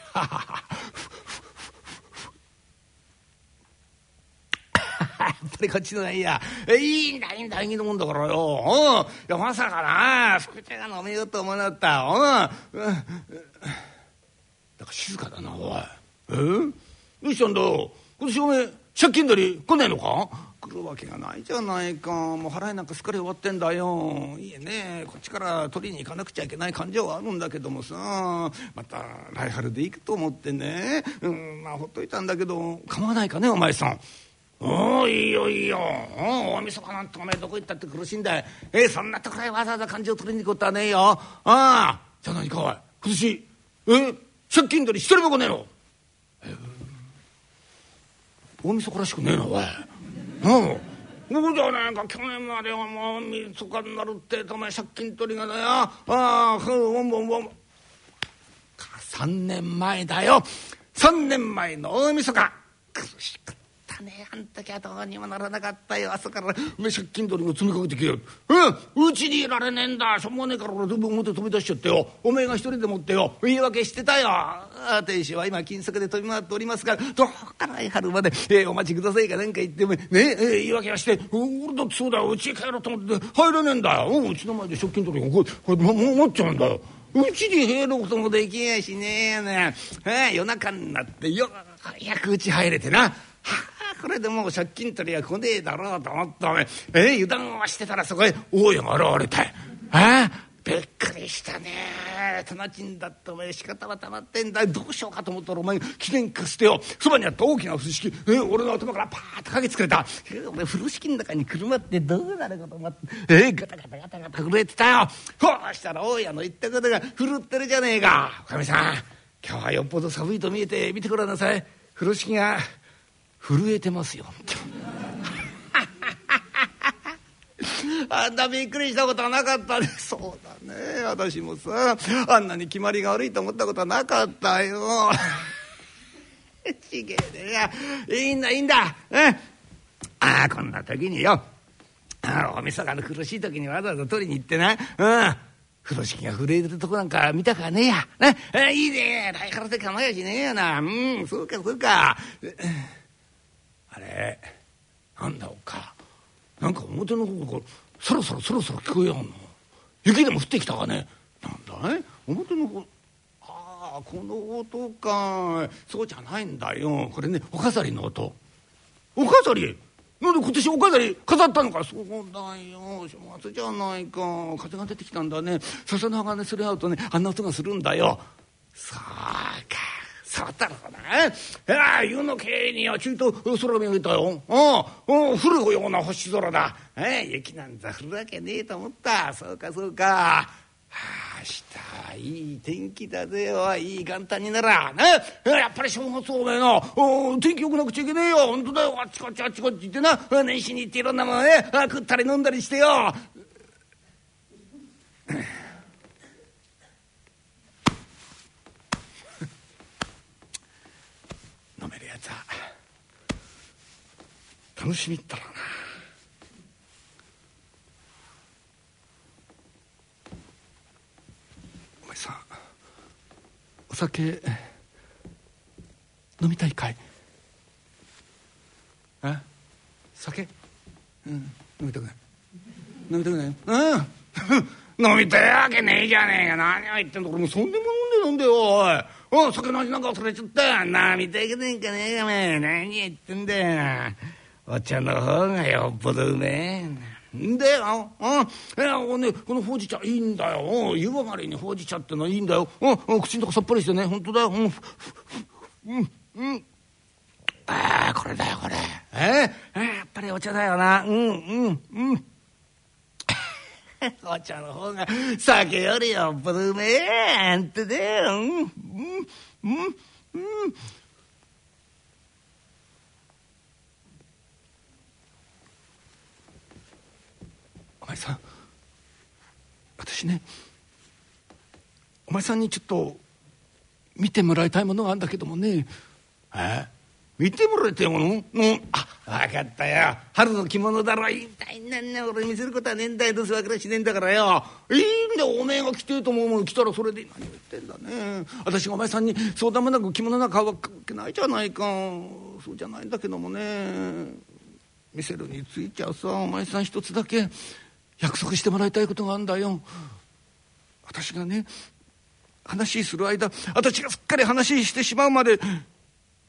やっぱりこっちのがいいや。いいんだいいんだ縁起のもんだからよ。いやまさかな。福茶が飲めようと思わなかったうん。だから静かだなおい。えどうしたんだ今年おめえ借金取り来ねえのか？来るわけがないじゃないか。もう払いなんかすっかり終わってんだよ。いいえね。こっちから取りに行かなくちゃいけない感情はあるんだけどもさ。また来春で行くと思ってね。うんまあほっといたんだけど。構わないかねお前さん。おおいいよいいよ。おお大晦日なんてお前どこ行ったって苦しいんだよえそんなところへわざわざ感情を取りに行くことはねえよ。ああじゃあ何かおい。今年え借金取り一人も来ねえの。え大晦日らしくねえなおいなあ。そうじゃねえか去年まではもう晦日になるってお前借金取りがだよ。ああうんうんうん3年前だよ。3年前の大晦日。苦しくねあん時はどうにもならなかったよ。朝から借金取りが積みかけてきようんうちにいられねえんだ。しょうもねえから俺全部表飛び出しちゃってよ。おめえが一人でもってよ。言い訳してたよ。亭主は今金策で飛び回っておりますからどうか来春まで、えー、お待ちくださいかなんか言ってねえー、言い訳はして俺だってそうだよ。うちへ帰ろうと思って入れねえんだよ。うちの前で借金取りがこれこれ持っちゃうんだよ。うちに入ることもできやしねえやな、え夜中になってようやくうち入れてな。はあこれでもう借金取りは来ねえだろうと思ったねえー、油断はしてたらそこへ大家が現れてえびっくりしたね。棚賃だってお前仕方はたまってんだ。どうしようかと思ったらお前記念かしてよ。そばにあった大きな風呂敷、えー、俺の頭からパーッとかけつくれた、えー、俺風呂敷の中に車ってどうなることもあってえー、ガタガタガタガタ震えてたよ。こうしたら大家の言ったことが震ってるじゃねえか。おかみさん今日はよっぽど寒いと見えて見てごらんなさい。風呂敷が震えてますよ。あんなびっくりしたことはなかったね。そうだね。私もさあんなに決まりが悪いと思ったことはなかったよ。ちげえね。いいんだいいんだ。え？ああこんな時によ。あおみそかの苦しい時にわざわざ取りに行ってな。うん。風呂敷が震えてるとこなんか見たかねえや。ね、えいいね。来からで構えやしねえやな。うん、そうかそうか。あれなんだおかなんか表の方からそろそろそろそろ聞こえやんの。雪でも降ってきたかね。なんだい？表の方ああこの音かそうじゃないんだよ。これねお飾りの音。お飾り？なんで今年お飾り飾ったのか。そうだよ。正月じゃないか。風が出てきたんだね。笹の葉がねすれ合うとねあんな音がするんだよ。そうか。そうだろうな？ああ、湯の経にはちょいと空見上げたよ。ああ、降るような星空だ。ええ雪なんざ降るわけねえと思った。そうかそうか。はあ、明日はいい天気だぜよ。いい元旦になら。ね。やっぱり正月おめえな。天気よくなくちゃいけねえよ。本当だよ。あっちこっちあっちこっち行ってな。年始に行っていろんなものね、食ったり飲んだりしてよ。楽しみったらな。お前さお酒飲みたいかい？え酒？うん飲みたくない。飲みたくないうん。飲みたいわけねえじゃねえか。何を言ってんだ。俺もそんでも飲んで飲んでよおい。お酒の味なんか忘れちゃった。飲みたいけねえかねえかめ何言ってんだよ。お茶の方がよっぽどうめえんだよ。うん。いや、ね、このほうじ茶いいんだよ。湯上がりにほうじ茶ってのはいいんだよ。うん。口のとこさっぱりしてね。本当だよ。うん。うん。うん。ああ、これだよ、これ。え？ー、えー、やっぱりお茶だよな。うん、うん、うん。お茶の方が酒よりよっぽどうめえあんただようんうんうんうん前さん。私ねお前さんにちょっと見てもらいたいものがあるんだけどもね。え？見てもらいたいもの？うん。あ分かったよ。春の着物だろ。いいんだいんだんね俺見せることはねえんだよ。どうせ分からしねえんだからよ。いいんだよおめえが着てると思うもん。着たらそれで何を言ってんだね。私がお前さんに相談もなく着物なんか買うわけないじゃないか。そうじゃないんだけどもね。見せるについちゃうさ。お前さん一つだけ。約束してもらいたいことがあるんだよ。私がね話する間私がすっかり話してしまうまで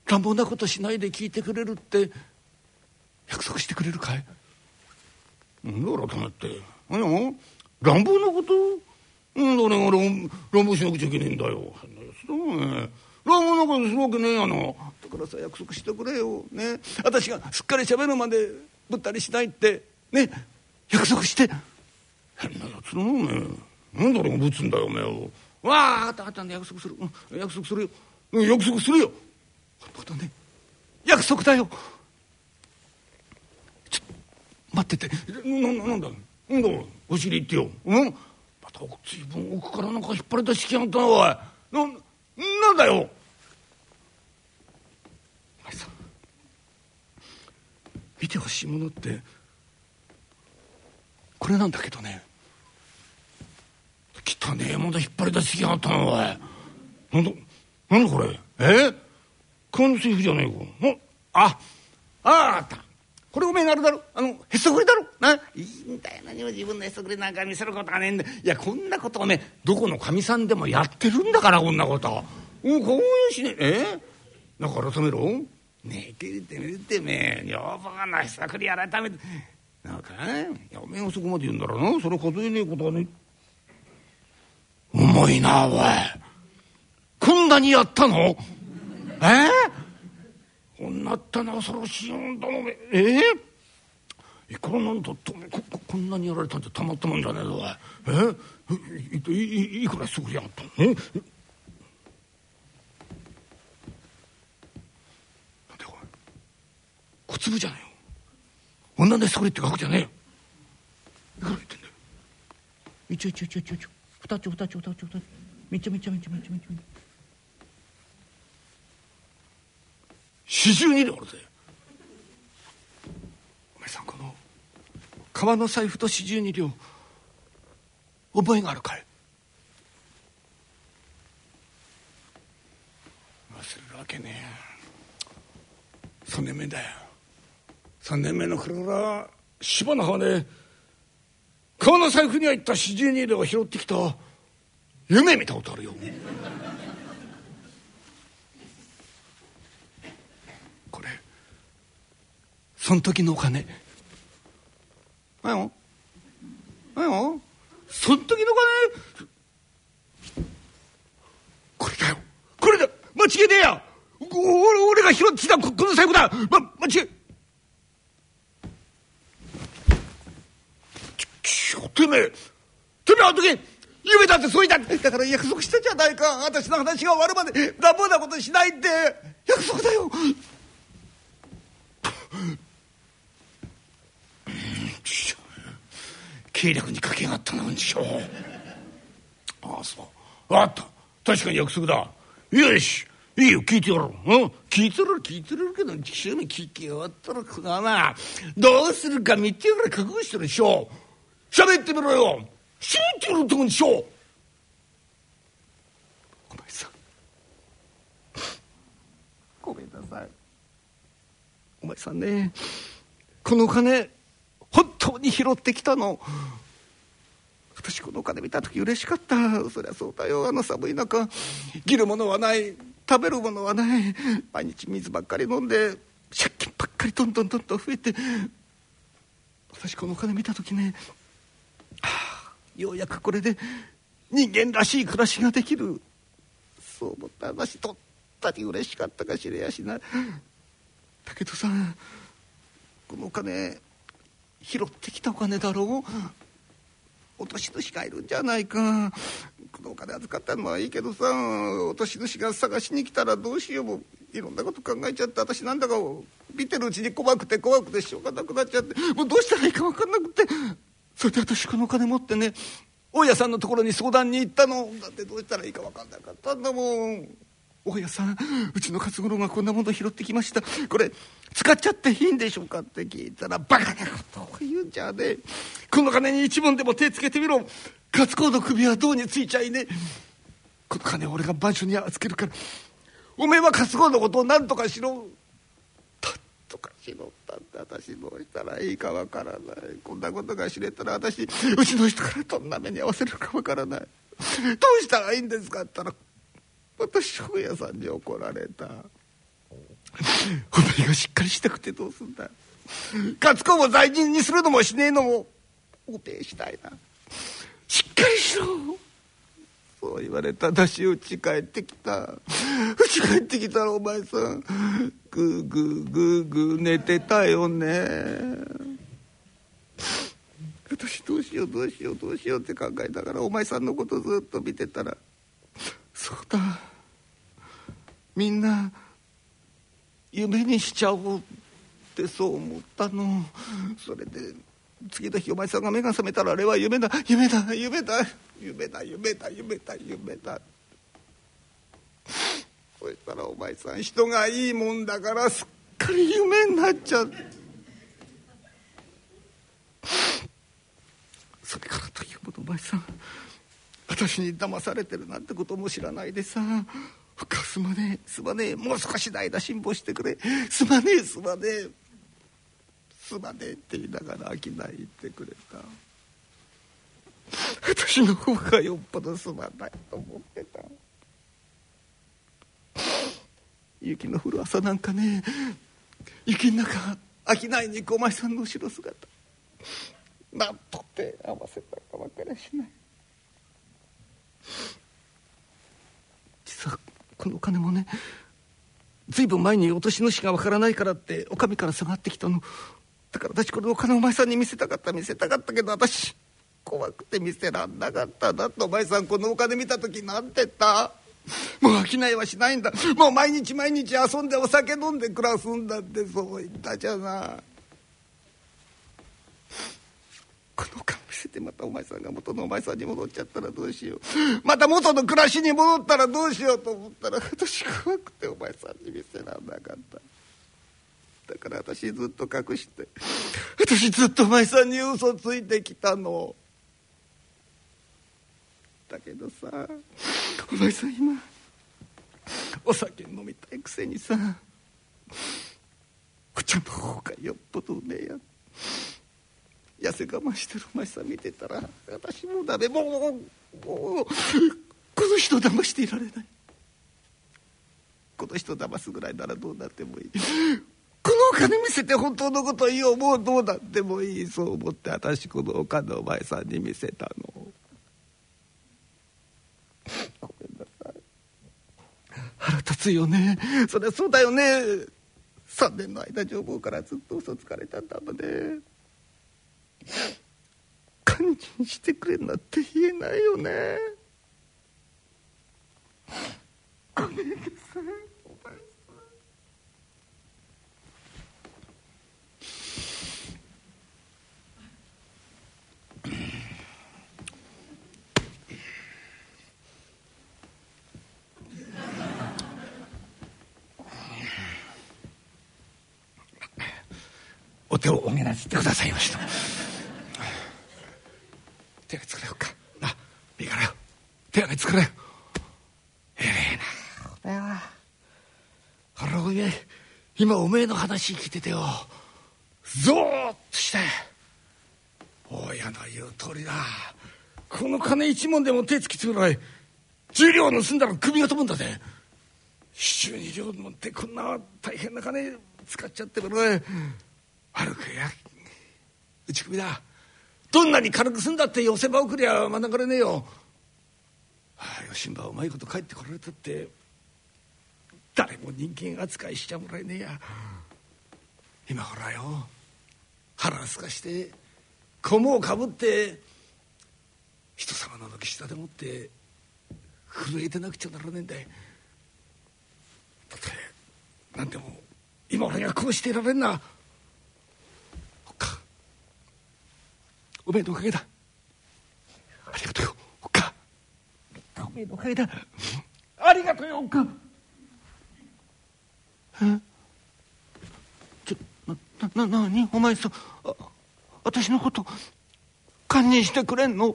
乱暴なことしないで聞いてくれるって約束してくれるかい？何だ改めって。何や乱暴なこと？うんだね俺乱暴しなくちゃいけねえんだよ。変なやつだね乱暴なことするわけねえやなだからさ約束してくれよ。ね。私がすっかり喋るまでぶったりしないって。ね。約束して。変なやつだなおめえなんだ俺がぶつんだよおめえよわああったあったんで約束する、うん、約束するよ、うん、約束するよ。またね約束だよ。ちょ待ってて。なななんだ？なんだお尻行ってよ。うん？また随分奥からなんか引っ張り出してきやがったなおい。ななんだよ。見てほしいものってこれなんだけどね。汚ねえもんだ引っ張り出しきやがったなおい。なんだなんだこれ？え？このセリフじゃねえか。あああった。これおめえなるだろ？あのへそくりだろ？な？いいんだよ。何も自分のへそくりなんか見せることはねえんだ。いやこんなことおめえどこのかみさんでもやってるんだからこんなこと。うんこういうしね。え？だから改めろ。ねえてるてるてめえ。女房がへそくり改めて。なんかいやおめえがそこまで言うんだろな。それ数えねえことはね。重いなおい。こんなにやったの？え？ー、こんなったな恐ろしいもんだのめえ？ー、いくらなんだってここんなにやられたんじゃたまったもんじゃねえぞおい。え？ー、いいいくらすぐやがったの？え？なんでこれ。小粒じゃねえよ。女でそれって額じゃねえよ。いくら言ってんだよ。一応一応一応一応二丁二丁二丁二丁めちゃめちゃめちゃめちゃめちゃめちゃ四十二両あるぜ。お前さんこの革の財布と四十二両覚えがあるかい？忘れるわけねえ3年目だよ3年目の頃から芝の葉で革の財布に入った四十二両を拾ってきた夢見たことあるよ。これその時のお金。あよあよその時のお金。これだよ。これだ。間違いねえや。俺俺が拾ってきたここの財布だ。ま間違いてめえ。てめえあの時夢だってそういただから約束したじゃないか。私の話が終わるまで乱暴なことしないって約束だよ。計略にかけやがったなうん。ちしょ。ああそう。分かった。確かに約束だ。よし。いいよ聞いてやろう、うん、聞いてる聞いてるけど聞き終わったらこのなどうするか3つぐらい覚悟してるでしょ喋ってみろよ。信じるって言うんでしょお前さん。ごめんなさい。お前さんねこのお金本当に拾ってきたの。私このお金見た時嬉しかった。そりゃそうだよ。あの寒い中着るものはない。食べるものはない。毎日水ばっかり飲んで借金ばっかりどんどんどんどん増えて。私このお金見た時ねはあようやくこれで人間らしい暮らしができる。そう思った。話とったに嬉しかったかしれやしなだけどさこのお金拾ってきたお金だろう。落とし主がいるんじゃないか。このお金預かったのはいいけどさ落とし主が探しに来たらどうしよう。もいろんなこと考えちゃって私なんだか見てるうちに怖くて怖くてしょうがなくなっちゃって。もうどうしたらいいか分かんなくて。それで私この金持ってね大家さんのところに相談に行ったのだってどうしたらいいか分かんなかったんだもん。大家さんうちの勝五郎がこんなもの拾ってきました。これ使っちゃっていいんでしょうかって聞いたらバカなことを言うんじゃねえ。この金に一文でも手つけてみろ。勝子の首は銅についちゃいねえ。この金を俺が番所に預けるからおめえは勝子のことを何とかしろ。とかしろったって私どうしたらいいかわからない。こんなことが知れたら私うちの人からどんな目に遭わせるかわからない。どうしたらいいんですかって言ったら私本屋さんに怒られた。お前がしっかりしたくてどうすんだ。勝子も罪人にするのもしねえのもおてしたいな。しっかりしろ。そう言われた。私うち帰ってきた。うち帰ってきたらお前さんグーグーグーグー寝てたよね。私どうしようどうしようどうしようって考えながらお前さんのことずっと見てたらそうだ。みんな夢にしちゃおうってそう思ったの。それで次の日お前さんが目が覚めたらあれは夢だ。夢だ夢だ夢だ夢だ夢だ夢だ。そしたらお前さん人がいいもんだからすっかり夢になっちゃう。それからというものお前さん私に騙されてるなんてことも知らないでさ「深すまねえすまねえもう少しの間辛抱してくれ。すまねえすまねえ。すまねえ」って言いながら商い言ってくれた。私の方がよっぽどすまないと思ってた。雪の降る朝なんかね雪の中商いに行くお前さんの後ろ姿なんと手合わせたか分からしない。実はこのお金もね随分前に落とし主がわからないからってお上から下がってきたの。だから私このお金お前さんに見せたかった見せたかったけど私怖くて見せらんなかっただってお前さんこのお金見た時なんて言った？もう商いはしないんだ。もう毎日毎日遊んでお酒飲んで暮らすんだってそう言ったじゃない。このお金見せてまたお前さんが元のお前さんに戻っちゃったらどうしよう。また元の暮らしに戻ったらどうしようと思ったら私怖くてお前さんに見せらんなかった。だから私ずっと隠して。私ずっとお前さんに嘘ついてきたの。だけどさお前さん今お酒飲みたいくせにさこっちの方がよっぽどうめえや。痩せ我慢してるお前さん見てたら私もうダメもうもうこの人騙していられない。この人騙すぐらいならどうなってもいい。金見せて本当のこと言おうもうどうなってもいいそう思って私このお金お前さんに見せたの。ごめんなさい。腹立つよね。そりゃそうだよね。3年の間女房からずっと嘘つかれたんだもんね。堪忍してくれなんて言えないよね。ごめんなさいお前さんお手をおげなすってくださいました。手が作れようか。ないいから。よ手が作れよええな。おめえは腹おめえ今おめえの話聞いててよ。ゾーッとして。大家の言う通りだ。この金一文でも手つきつぐらい。十両盗んだら首が飛ぶんだぜ。七十二両持ってこんな大変な金使っちゃってもね悪くや打ち首だどんなに軽く済んだって寄せ場送りゃ免れねえよ。はあ、吉んばうまいこと帰ってこられたって誰も人間扱いしちゃもらえねえや。今ほらよ腹すかして菰をかぶって人様の軒下でもって震えてなくちゃならねえんだよたとえ何でも今俺がこうしていられんなおっかおめえのおかげだ。ありがとうよおっか。おめえのおかげだ。ありがとうよおっか。え？ちょなななに？お前さあ私のこと堪忍してくれんの？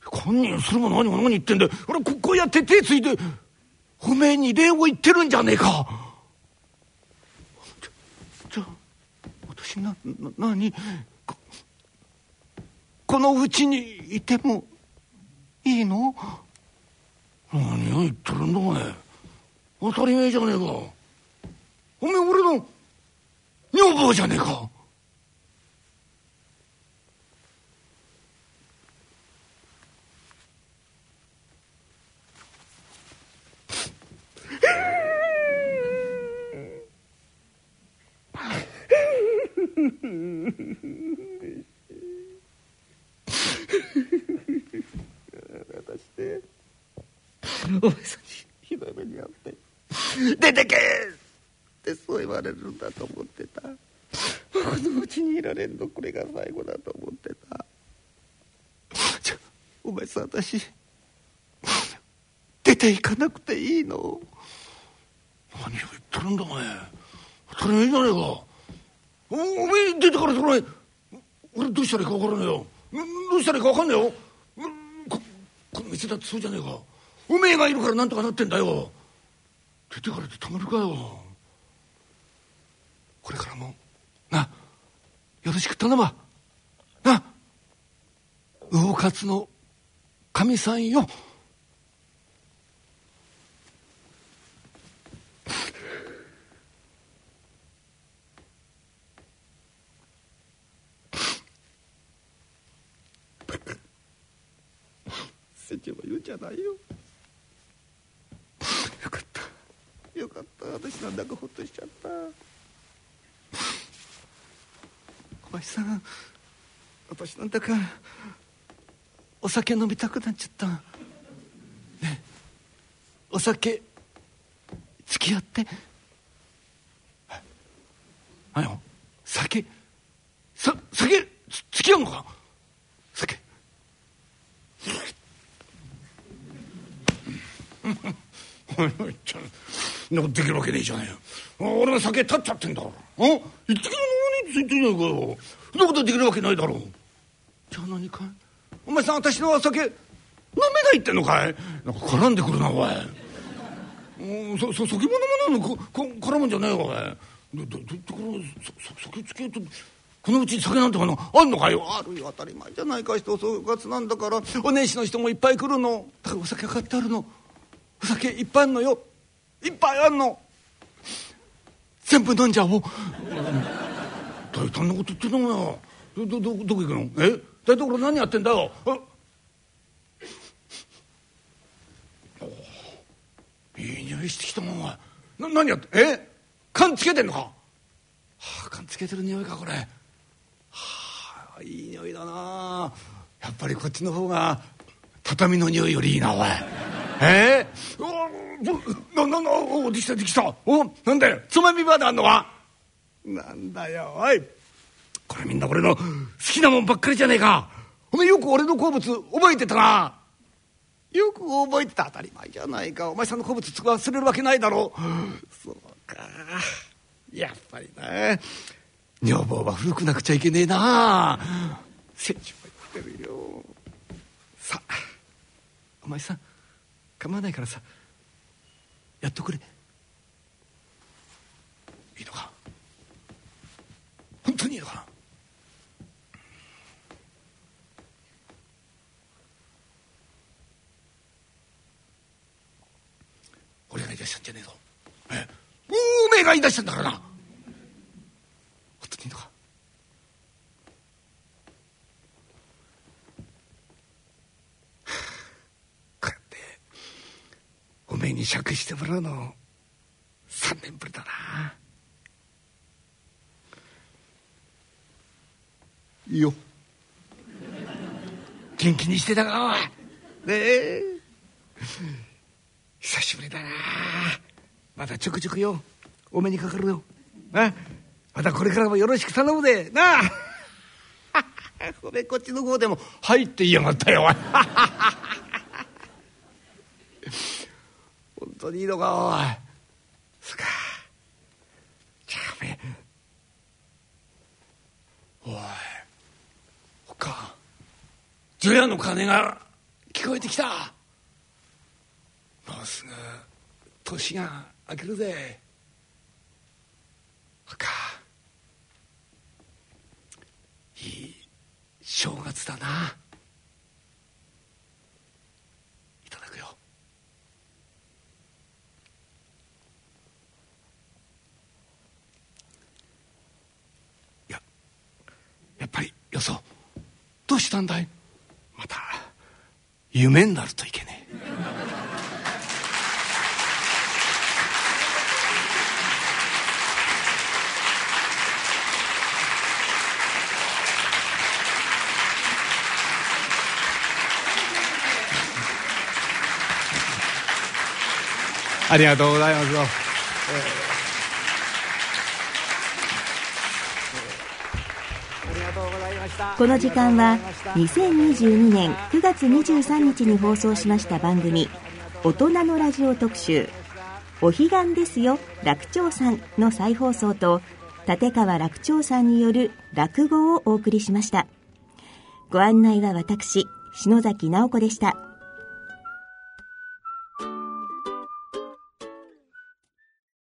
堪忍するも何も何言ってんだよ。俺ここうやって手ついておめえに礼を言ってるんじゃねえか。じゃ私なな何このうちにいてもいいの？何を言ってるんだお前。当たり前じゃねえか。おめえ俺の女房じゃねえか。し てお前さんにひどい目に遭って。出てけってそう言われるんだと思ってた。このうちにいられんのこれが最後だと思ってた。じゃお前さん私出ていかなくていいの？何を言ってるんだお前。当たり前じゃねえかおおめえ出てからそれ俺どうしたらいいか分からねえよどうしたらいいか分かんねえよ。ここの店だってそうじゃねえか。おめえがいるからなんとかなってんだよ。出てからってたまるかよ。これからも。なよろしく頼むわ。な魚勝のかみさんよ。船長が言うんじゃないよ。よかった。よかった。私なんだかほっとしちゃった。小林さん私なんだかお酒飲みたくなっちゃった。ね。お酒付き合って。あよ酒さ酒付き合うのか酒おいおいちゃん なできるわけねえじゃねえ俺が酒立っちゃってんだからあ一滴の何ついてないかよそんなことできるわけないだろ。うじゃあ何かい？お前さん私のお酒飲めないってんのかい？なんか絡んでくるなおい。うんそそ酒も飲まないの？ここ絡むんじゃねえよおい。どどどころ酒つけとこのうち酒なんてものあんのかよあるよ当たり前じゃないか人お正月なんだから。お年始の人もいっぱい来るの。だからお酒買ってあるの。お酒いっぱいあんのよ。いっぱいあんの。全部飲んじゃおう。大胆なこと言ってんのよどどどどこ行くの？え？台所何やってんだよ。いい匂いしてきたもんな何やって？え？缶つけてんのか、はあ、缶つけてる匂いかこれ。はあいい匂いだな。やっぱりこっちの方が畳の匂いよりいいなおいえー、おなななおできたできた。おなんだよ。つまみまであんのかなんだよおい。これみんな俺の好きなもんばっかりじゃねえか。お前よく俺の好物覚えてたな。よく覚えてた。当たり前じゃないか。お前さんの好物忘れるわけないだろ。うそうか。やっぱりな。女房は古くなくちゃいけねえな。船長も言ってるよ。さあお前さん構わないからさ。やっとくれ。いいのか？本当にいいのか？な俺が言い出したんじゃねえぞ。え？おめえが言い出したんだからな本当にいいのかこうやっておめえに酌してもらうの。3年ぶりだな。いいよ。元気にしてたかおい。ねえ。久しぶりだな。またちょくちょくよ。お目にかかるよ。なまたこれからもよろしく頼むで。なあ。これこっちの方でも「はい」って言いやがったよ本 当にいいのかおい。そっか。じゃあめおい。おっか除夜の鐘が聞こえてきた。もうすぐ年が明けるぜ。おっかいい正月だないただくよいややっぱりよそどうしたんだい？また夢になるといけねえ。ありがとうございます。この時間は2022年9月23日に放送しました番組「大人のラジオ特集お彼岸ですよ楽長さん」の再放送と立川楽長さんによる落語をお送りしました。ご案内は私篠崎直子でした。